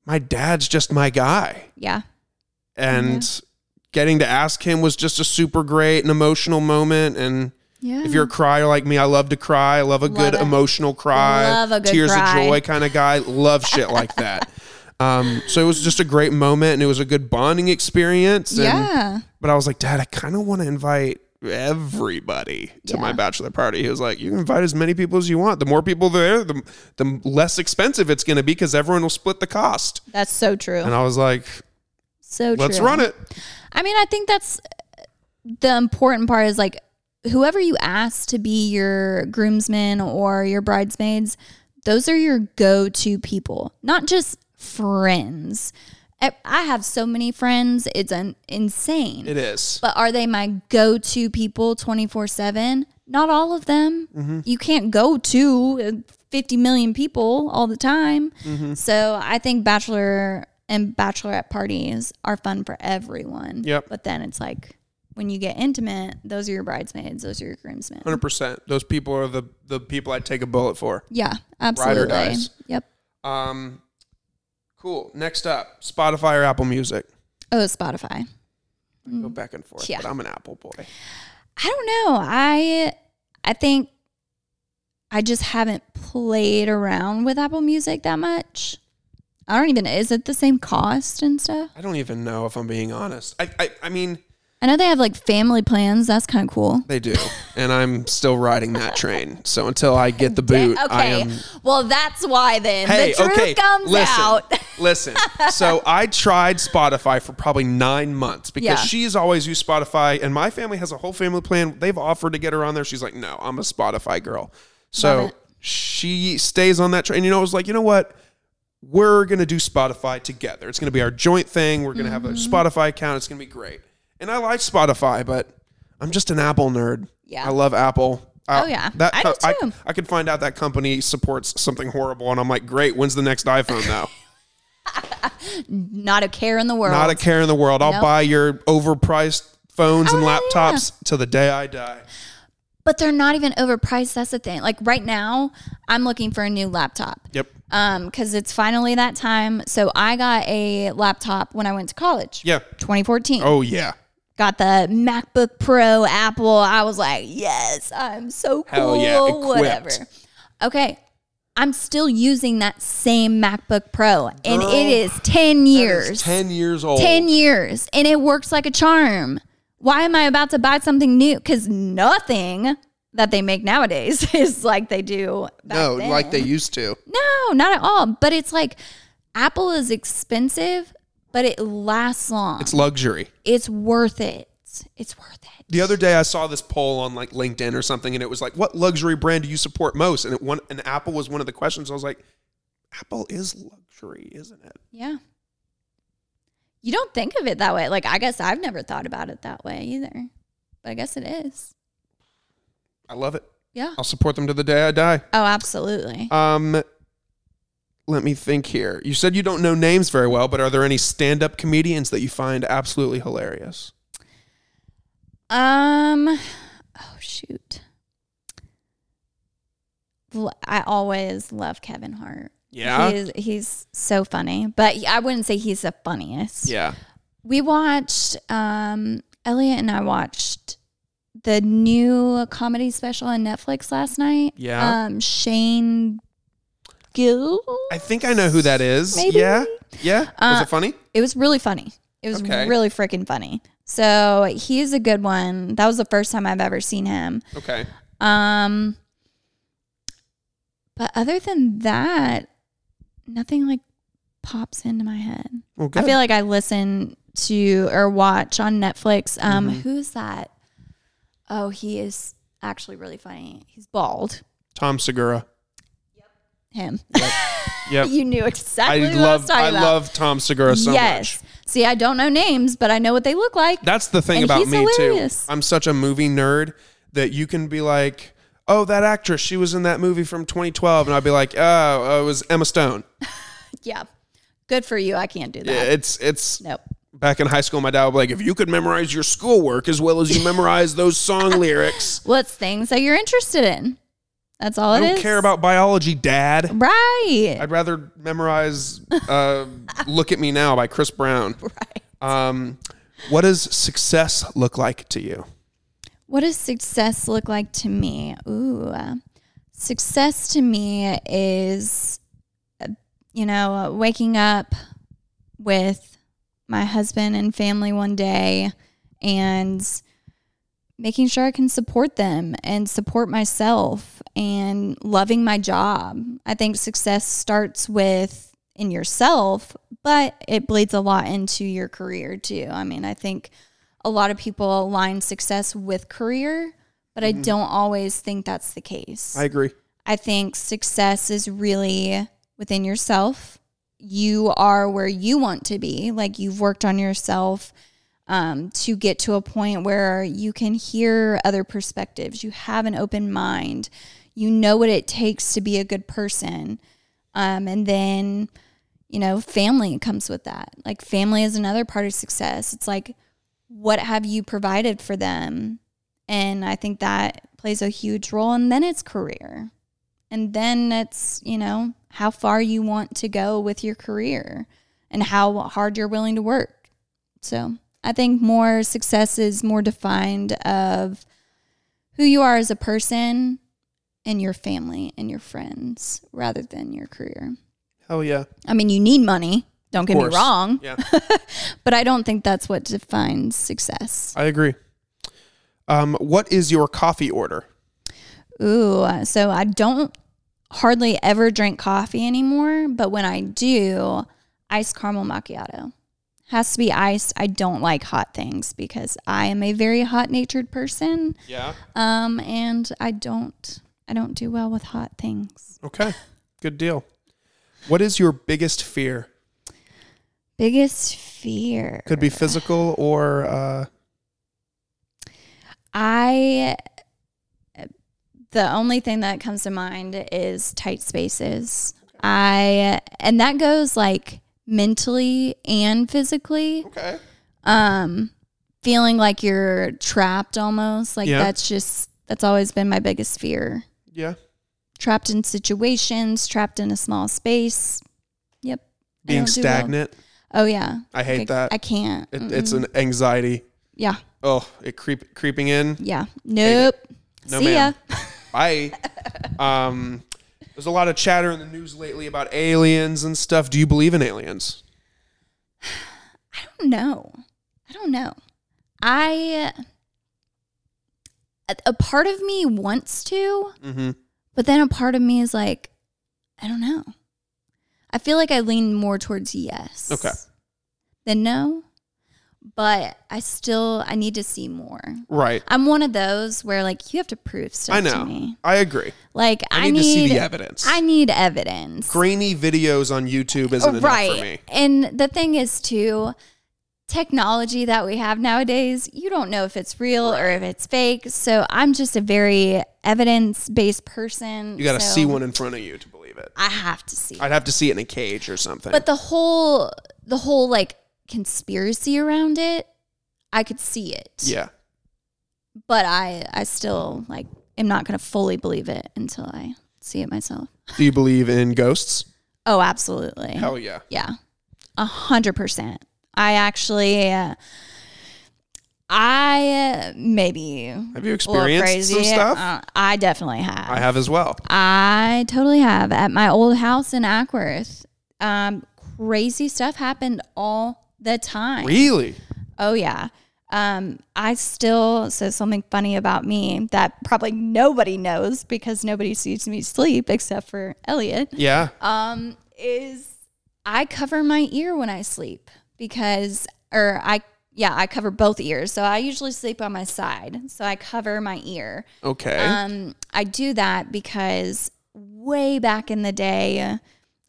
[SPEAKER 1] my dad's just my guy
[SPEAKER 2] yeah.
[SPEAKER 1] and getting to ask him was just a super great and emotional moment and
[SPEAKER 2] Yeah.
[SPEAKER 1] if you're a crier like me i love to cry i love a good
[SPEAKER 2] it.
[SPEAKER 1] emotional cry
[SPEAKER 2] Love a good
[SPEAKER 1] tears
[SPEAKER 2] cry.
[SPEAKER 1] of joy kind of guy love shit like [LAUGHS] that um, so it was just a great moment and it was a good bonding experience and,
[SPEAKER 2] yeah.
[SPEAKER 1] but i was like dad i kind of want to invite everybody to my bachelor party he was like you can invite as many people as you want the more people there the, the less expensive it's going to be because everyone will split the cost
[SPEAKER 2] That's so true.
[SPEAKER 1] and i was like
[SPEAKER 2] So
[SPEAKER 1] let's run it
[SPEAKER 2] I mean, I think that's the important part is like whoever you ask to be your groomsmen or your bridesmaids, those are your go to people, not just friends. I have so many friends, it's un- insane.
[SPEAKER 1] it is
[SPEAKER 2] but are they my go to people 24 7? Not all of them.
[SPEAKER 1] Mm-hmm.
[SPEAKER 2] You can't go to uh, 50 million people all the time.
[SPEAKER 1] Mm-hmm.
[SPEAKER 2] So I think bachelor and bachelorette parties are fun for everyone.
[SPEAKER 1] Yep.
[SPEAKER 2] But then it's like when you get intimate, those are your bridesmaids, those are your groomsmen.
[SPEAKER 1] Hundred percent. Those people are the the people I'd take a bullet for.
[SPEAKER 2] Yeah, absolutely.
[SPEAKER 1] dies.
[SPEAKER 2] Yep.
[SPEAKER 1] Um, cool. Next up, Spotify or Apple Music.
[SPEAKER 2] Oh, Spotify.
[SPEAKER 1] I Go back and forth.
[SPEAKER 2] Yeah.
[SPEAKER 1] but I'm an Apple boy.
[SPEAKER 2] I don't know. I I think I just haven't played around with Apple Music that much. I don't even is it the same cost and stuff?
[SPEAKER 1] I don't even know if I'm being honest. I I, I mean,
[SPEAKER 2] I know they have like family plans. That's kind of cool.
[SPEAKER 1] they do, and I'm still riding that train. So until I get the boot, I
[SPEAKER 2] okay.
[SPEAKER 1] am.
[SPEAKER 2] Well, that's why then
[SPEAKER 1] Hey,
[SPEAKER 2] the truth
[SPEAKER 1] okay.
[SPEAKER 2] comes
[SPEAKER 1] listen,
[SPEAKER 2] out. [LAUGHS]
[SPEAKER 1] listen. So I tried Spotify for probably nine months because
[SPEAKER 2] Yeah.
[SPEAKER 1] she's always used Spotify, and my family has a whole family plan. They've offered to get her on there. She's like, "No, I'm a Spotify girl." So she stays on that train. You know, I was like, you know what? We're gonna do Spotify together. It's gonna be our joint thing. We're gonna have a
[SPEAKER 2] Mm-hmm.
[SPEAKER 1] Spotify account. It's gonna be great. And I like Spotify, but I'm just an Apple nerd.
[SPEAKER 2] Yeah.
[SPEAKER 1] I love Apple. Uh,
[SPEAKER 2] Oh, yeah.
[SPEAKER 1] that
[SPEAKER 2] I do
[SPEAKER 1] I,
[SPEAKER 2] too.
[SPEAKER 1] I could find out that company supports something horrible, and I'm like, great. When's the next iPhone though? [LAUGHS]
[SPEAKER 2] Not a care in the world.
[SPEAKER 1] Not a care in the world. I'll
[SPEAKER 2] Nope.
[SPEAKER 1] buy your overpriced phones and
[SPEAKER 2] Oh, yeah,
[SPEAKER 1] laptops till the day I die.
[SPEAKER 2] but they're not even overpriced. That's the thing. Like right now, I'm looking for a new laptop.
[SPEAKER 1] Yep.
[SPEAKER 2] Um, because it's finally that time. So I got a laptop when I went to college.
[SPEAKER 1] Yeah.
[SPEAKER 2] 2014.
[SPEAKER 1] Oh yeah.
[SPEAKER 2] Got the MacBook Pro Apple. I was like, yes, I'm so cool.
[SPEAKER 1] Hell yeah, equipped.
[SPEAKER 2] Whatever. Okay. I'm still using that same MacBook Pro, and
[SPEAKER 1] Girl,
[SPEAKER 2] it is 10 years.
[SPEAKER 1] is Ten years old.
[SPEAKER 2] 10 years, and it works like a charm. Why am I about to buy something new? Because nothing that they make nowadays [LAUGHS] is like they do.
[SPEAKER 1] No,
[SPEAKER 2] then.
[SPEAKER 1] like they used to.
[SPEAKER 2] No, not at all. But it's like Apple is expensive, but it lasts long.
[SPEAKER 1] It's luxury.
[SPEAKER 2] It's worth it. It's worth it.
[SPEAKER 1] The other day I saw this poll on like LinkedIn or something, and it was like, "What luxury brand do you support most?" And it one and Apple was one of the questions. I was like, "Apple is luxury, isn't it?"
[SPEAKER 2] Yeah. You don't think of it that way. Like, I guess I've never thought about it that way either. But I guess it is.
[SPEAKER 1] I love it.
[SPEAKER 2] Yeah.
[SPEAKER 1] I'll support them to the day I die.
[SPEAKER 2] Oh, absolutely.
[SPEAKER 1] Um, let me think here. You said you don't know names very well, but are there any stand-up comedians that you find absolutely hilarious?
[SPEAKER 2] Um, oh shoot. I always love Kevin Hart.
[SPEAKER 1] Yeah.
[SPEAKER 2] He is, he's so funny, but I wouldn't say he's the funniest.
[SPEAKER 1] Yeah.
[SPEAKER 2] We watched, um, Elliot and I watched the new comedy special on Netflix last night.
[SPEAKER 1] Yeah.
[SPEAKER 2] Um, Shane
[SPEAKER 1] I think I know who that is.
[SPEAKER 2] Maybe.
[SPEAKER 1] Yeah. Yeah. Was
[SPEAKER 2] Uh,
[SPEAKER 1] it funny?
[SPEAKER 2] It was really funny. It was
[SPEAKER 1] Okay.
[SPEAKER 2] really freaking funny. So he's a good one. That was the first time I've ever seen him.
[SPEAKER 1] Okay.
[SPEAKER 2] Um, but other than that, nothing like pops into my head.
[SPEAKER 1] Well,
[SPEAKER 2] I feel like I listen to or watch on Netflix. Um,
[SPEAKER 1] Mm-hmm.
[SPEAKER 2] who's that? Oh, he is actually really funny. He's bald.
[SPEAKER 1] Tom Segura.
[SPEAKER 2] Him. [LAUGHS]
[SPEAKER 1] Yep.
[SPEAKER 2] you knew
[SPEAKER 1] I
[SPEAKER 2] exactly what I was
[SPEAKER 1] love
[SPEAKER 2] talking
[SPEAKER 1] I
[SPEAKER 2] about.
[SPEAKER 1] love Tom Segura so much.
[SPEAKER 2] yes.
[SPEAKER 1] much.
[SPEAKER 2] See, I don't know names, but I know what they look like.
[SPEAKER 1] That's the thing
[SPEAKER 2] And
[SPEAKER 1] about me
[SPEAKER 2] hilarious.
[SPEAKER 1] too. I'm such a movie nerd that you can be like, "Oh, that actress, she was in that movie from 2012," and I'd be like, "Oh, it was Emma Stone." [LAUGHS]
[SPEAKER 2] yeah. Good for you. I can't do that.
[SPEAKER 1] Yeah, it's it's
[SPEAKER 2] Nope.
[SPEAKER 1] back in high school. My dad would be like, "If you could memorize your schoolwork as well as you memorize those song [LAUGHS] lyrics,
[SPEAKER 2] Well, things that you're interested in. That's all
[SPEAKER 1] I
[SPEAKER 2] it
[SPEAKER 1] don't
[SPEAKER 2] is.
[SPEAKER 1] care about biology, Dad.
[SPEAKER 2] Right.
[SPEAKER 1] I'd rather memorize uh, "Look at Me Now" by Chris Brown." [LAUGHS]
[SPEAKER 2] right.
[SPEAKER 1] Um, what does success look like to you?
[SPEAKER 2] What does success look like to me? Ooh, uh, success to me is, uh, you know, waking up with my husband and family one day and making sure I can support them and support myself and loving my job. I think success starts with in yourself, but it bleeds a lot into your career too. I mean, I think a lot of people align success with career, but I mm-hmm. don't always think that's the case.
[SPEAKER 1] I agree.
[SPEAKER 2] I think success is really within yourself. You are where you want to be. Like you've worked on yourself um, to get to a point where you can hear other perspectives. You have an open mind. You know what it takes to be a good person. Um, and then, you know, family comes with that. Like family is another part of success. It's like, what have you provided for them? And I think that plays a huge role. And then it's career. And then it's, you know, how far you want to go with your career and how hard you're willing to work. So I think more success is more defined of who you are as a person and your family and your friends rather than your career.
[SPEAKER 1] Oh yeah.
[SPEAKER 2] I mean, you need money. Don't get me wrong,
[SPEAKER 1] Yeah, [LAUGHS]
[SPEAKER 2] but I don't think that's what defines success.
[SPEAKER 1] I agree. Um, what is your coffee order?
[SPEAKER 2] Ooh, so I don't hardly ever drink coffee anymore, but when I do, iced caramel macchiato. Has to be iced. I don't like hot things because I am a very hot-natured person.
[SPEAKER 1] Yeah.
[SPEAKER 2] Um and I don't I don't do well with hot things.
[SPEAKER 1] Okay. Good deal. What is your biggest fear?
[SPEAKER 2] Biggest fear.
[SPEAKER 1] Could be physical or uh,
[SPEAKER 2] I the only thing that comes to mind is tight spaces. I and that goes like mentally and physically.
[SPEAKER 1] okay.
[SPEAKER 2] Um feeling like you're trapped almost. Like
[SPEAKER 1] Yeah.
[SPEAKER 2] that's just that's always been my biggest fear.
[SPEAKER 1] Yeah.
[SPEAKER 2] Trapped in situations, trapped in a small space. Yep.
[SPEAKER 1] Being
[SPEAKER 2] don't well.
[SPEAKER 1] stagnant.
[SPEAKER 2] Oh yeah.
[SPEAKER 1] I hate
[SPEAKER 2] Like,
[SPEAKER 1] that.
[SPEAKER 2] I can't.
[SPEAKER 1] It, it's an anxiety.
[SPEAKER 2] yeah.
[SPEAKER 1] Oh, it creep creeping in.
[SPEAKER 2] Yeah. Nope.
[SPEAKER 1] No,
[SPEAKER 2] See
[SPEAKER 1] ma'am.
[SPEAKER 2] ya. [LAUGHS]
[SPEAKER 1] Bye. [LAUGHS] um, there's a lot of chatter in the news lately about aliens and stuff. Do you believe in aliens?
[SPEAKER 2] I don't know. I don't know. I a part of me wants to,
[SPEAKER 1] Mm-hmm.
[SPEAKER 2] but then a part of me is like, I don't know. I feel like I lean more towards yes.
[SPEAKER 1] Okay.
[SPEAKER 2] Than no. But I still I need to see more.
[SPEAKER 1] Right.
[SPEAKER 2] I'm one of those where like you have to prove stuff
[SPEAKER 1] I
[SPEAKER 2] to
[SPEAKER 1] know.
[SPEAKER 2] me.
[SPEAKER 1] I agree.
[SPEAKER 2] Like
[SPEAKER 1] I
[SPEAKER 2] I,
[SPEAKER 1] need,
[SPEAKER 2] need
[SPEAKER 1] to see the evidence.
[SPEAKER 2] I need evidence.
[SPEAKER 1] Grainy videos on YouTube isn't enough
[SPEAKER 2] right.
[SPEAKER 1] for me.
[SPEAKER 2] And the thing is too, technology that we have nowadays, you don't know if it's real or if it's fake. So I'm just a very evidence based person.
[SPEAKER 1] You got to
[SPEAKER 2] so
[SPEAKER 1] see one in front of you to believe it.
[SPEAKER 2] I have to see.
[SPEAKER 1] I'd have to see it in a cage or something.
[SPEAKER 2] but the whole the whole like conspiracy around it, I could see it.
[SPEAKER 1] yeah.
[SPEAKER 2] But I I still like am not going to fully believe it until I see it myself.
[SPEAKER 1] Do you believe in ghosts?
[SPEAKER 2] Oh, absolutely.
[SPEAKER 1] Hell yeah.
[SPEAKER 2] Yeah, a hundred percent. I actually, uh, I uh, maybe
[SPEAKER 1] Have you experienced
[SPEAKER 2] crazy.
[SPEAKER 1] some stuff?
[SPEAKER 2] Uh, I definitely have.
[SPEAKER 1] I have as well.
[SPEAKER 2] I totally have. At my old house in Acworth, um, crazy stuff happened all the time.
[SPEAKER 1] Really?
[SPEAKER 2] Oh yeah. Um, I still so something funny about me that probably nobody knows because nobody sees me sleep except for Elliot.
[SPEAKER 1] Yeah.
[SPEAKER 2] Um, is I cover my ear when I sleep because or I yeah, I cover both ears. So I usually sleep on my side. So I cover my ear.
[SPEAKER 1] Okay.
[SPEAKER 2] Um, I do that because way back in the day,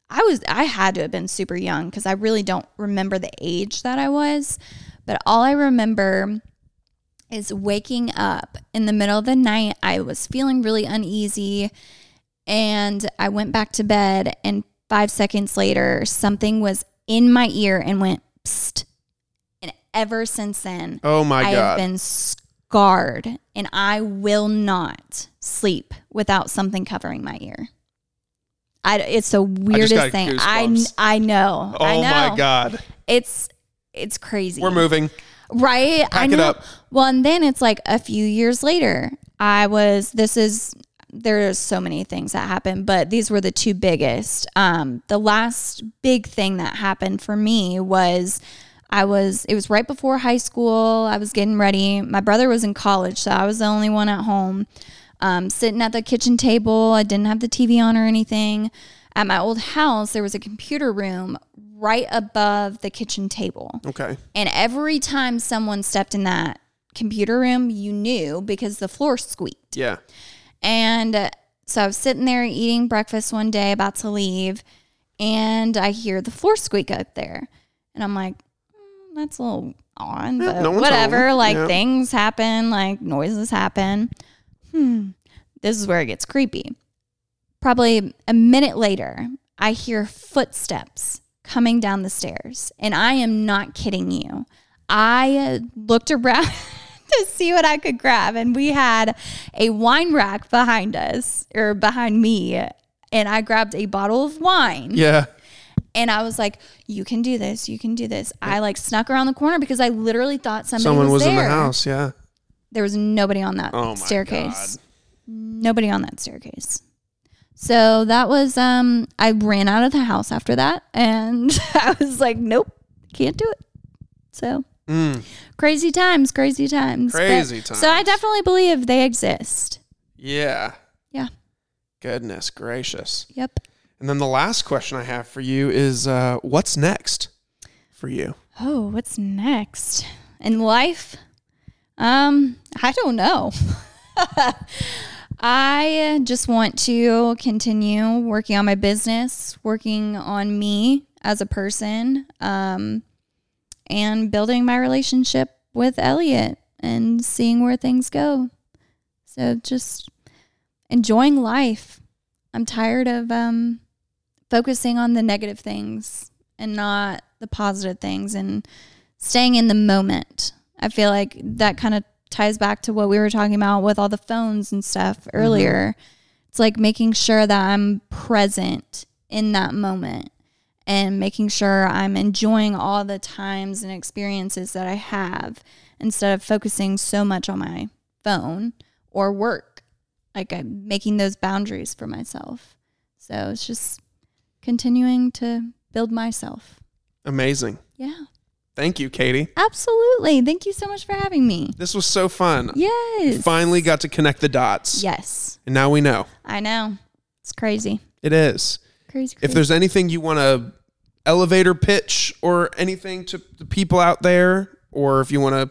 [SPEAKER 2] I was I had to have been super young because I really don't remember the age that I was. But all I remember is waking up in the middle of the night. I was feeling really uneasy and I went back to bed and 5 seconds later something was in my ear and went psst. And ever since then,
[SPEAKER 1] oh my god,
[SPEAKER 2] I've been scarred and I will not sleep without something covering my ear. I, it's the weirdest
[SPEAKER 1] got
[SPEAKER 2] thing. I,
[SPEAKER 1] goosebumps.
[SPEAKER 2] I know.
[SPEAKER 1] oh
[SPEAKER 2] I know.
[SPEAKER 1] my god.
[SPEAKER 2] It's it's crazy.
[SPEAKER 1] We're moving.
[SPEAKER 2] Right. I
[SPEAKER 1] Pack it
[SPEAKER 2] know.
[SPEAKER 1] up.
[SPEAKER 2] Well, and then it's like a few years later, I was, this is, there's so many things that happened, but these were the two biggest. Um, the last big thing that happened for me was I was, it was right before high school. I was getting ready. My brother was in college, so I was the only one at home. Um, sitting at the kitchen table. I didn't have the TV on or anything. At my old house, there was a computer room right above the kitchen table.
[SPEAKER 1] Okay.
[SPEAKER 2] And every time someone stepped in that computer room, you knew because the floor squeaked.
[SPEAKER 1] Yeah.
[SPEAKER 2] And uh, so I was sitting there eating breakfast one day, about to leave, and I hear the floor squeak up there. And I'm like, "Hmm, that's a little on,
[SPEAKER 1] Yeah,
[SPEAKER 2] but
[SPEAKER 1] no
[SPEAKER 2] whatever.
[SPEAKER 1] home.
[SPEAKER 2] Like
[SPEAKER 1] Yeah.
[SPEAKER 2] things happen, like noises happen. Hmm. This is where it gets creepy. Probably a minute later, I hear footsteps coming down the stairs. And I am not kidding you. I looked around [LAUGHS] to see what I could grab. And we had a wine rack behind us or behind me. And I grabbed a bottle of wine.
[SPEAKER 1] Yeah.
[SPEAKER 2] And I was like, you can do this. You can do this. I like snuck around the corner because I literally thought somebody
[SPEAKER 1] Someone was,
[SPEAKER 2] was,
[SPEAKER 1] in the house. Yeah.
[SPEAKER 2] There was nobody on that
[SPEAKER 1] Oh my
[SPEAKER 2] staircase. Nobody on that staircase. So that was um I ran out of the house after that and [LAUGHS] I was like, nope, can't do it. So
[SPEAKER 1] Mm.
[SPEAKER 2] crazy times, crazy times. But-
[SPEAKER 1] times.
[SPEAKER 2] So I definitely believe they exist.
[SPEAKER 1] Yeah.
[SPEAKER 2] Yeah.
[SPEAKER 1] Goodness gracious.
[SPEAKER 2] Yep.
[SPEAKER 1] And then the last question I have for you is uh, what's next for you?
[SPEAKER 2] Oh, what's next in life? Um, I don't know. [LAUGHS] I just want to continue working on my business, working on me as a person, um, and building my relationship with Elliot and seeing where things go. So just enjoying life. I'm tired of um, focusing on the negative things and not the positive things and staying in the moment. I feel like that kind of ties back to what we were talking about with all the phones and stuff mm-hmm. earlier. It's like making sure that I'm present in that moment and making sure I'm enjoying all the times and experiences that I have instead of focusing so much on my phone or work. Like I'm making those boundaries for myself. So it's just continuing to build myself.
[SPEAKER 1] Amazing.
[SPEAKER 2] Yeah.
[SPEAKER 1] Thank you, Katie.
[SPEAKER 2] Absolutely. Thank you so much for having me.
[SPEAKER 1] This was so fun.
[SPEAKER 2] Yes.
[SPEAKER 1] Finally got to connect the dots.
[SPEAKER 2] Yes.
[SPEAKER 1] And now we know.
[SPEAKER 2] I know. It's crazy.
[SPEAKER 1] It is.
[SPEAKER 2] Crazy.
[SPEAKER 1] If there's anything you want to elevator pitch or anything to the people out there, or if you want to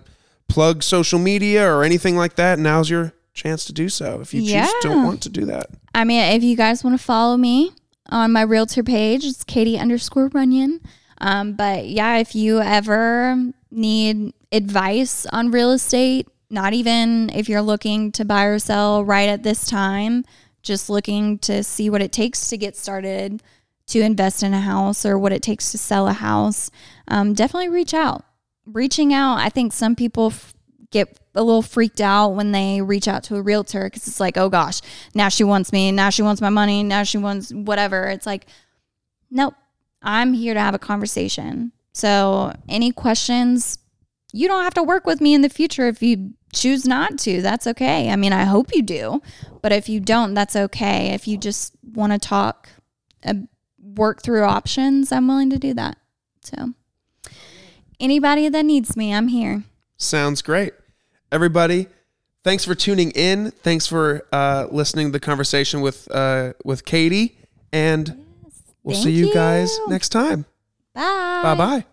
[SPEAKER 1] plug social media or anything like that, now's your chance to do so. If you choose
[SPEAKER 2] Yeah.
[SPEAKER 1] to want to do that.
[SPEAKER 2] I mean, if you guys want to follow me on my realtor page, it's Katie underscore Runyon. Um, but yeah, if you ever need advice on real estate, not even if you're looking to buy or sell right at this time, just looking to see what it takes to get started to invest in a house or what it takes to sell a house, um, definitely reach out. Reaching out, I think some people f- get a little freaked out when they reach out to a realtor because it's like, oh gosh, now she wants me, now she wants my money, now she wants whatever. It's like, nope, I'm here to have a conversation. So, any questions, you don't have to work with me in the future if you choose not to. That's okay. I mean, I hope you do, but if you don't, that's okay. If you just want to talk, uh, work through options, I'm willing to do that. So, anybody that needs me, I'm here.
[SPEAKER 1] Sounds great. Everybody, thanks for tuning in. Thanks for uh, listening to the conversation with uh, with Katie, and we'll
[SPEAKER 2] Thank
[SPEAKER 1] see you guys next time.
[SPEAKER 2] Bye.
[SPEAKER 1] Bye bye.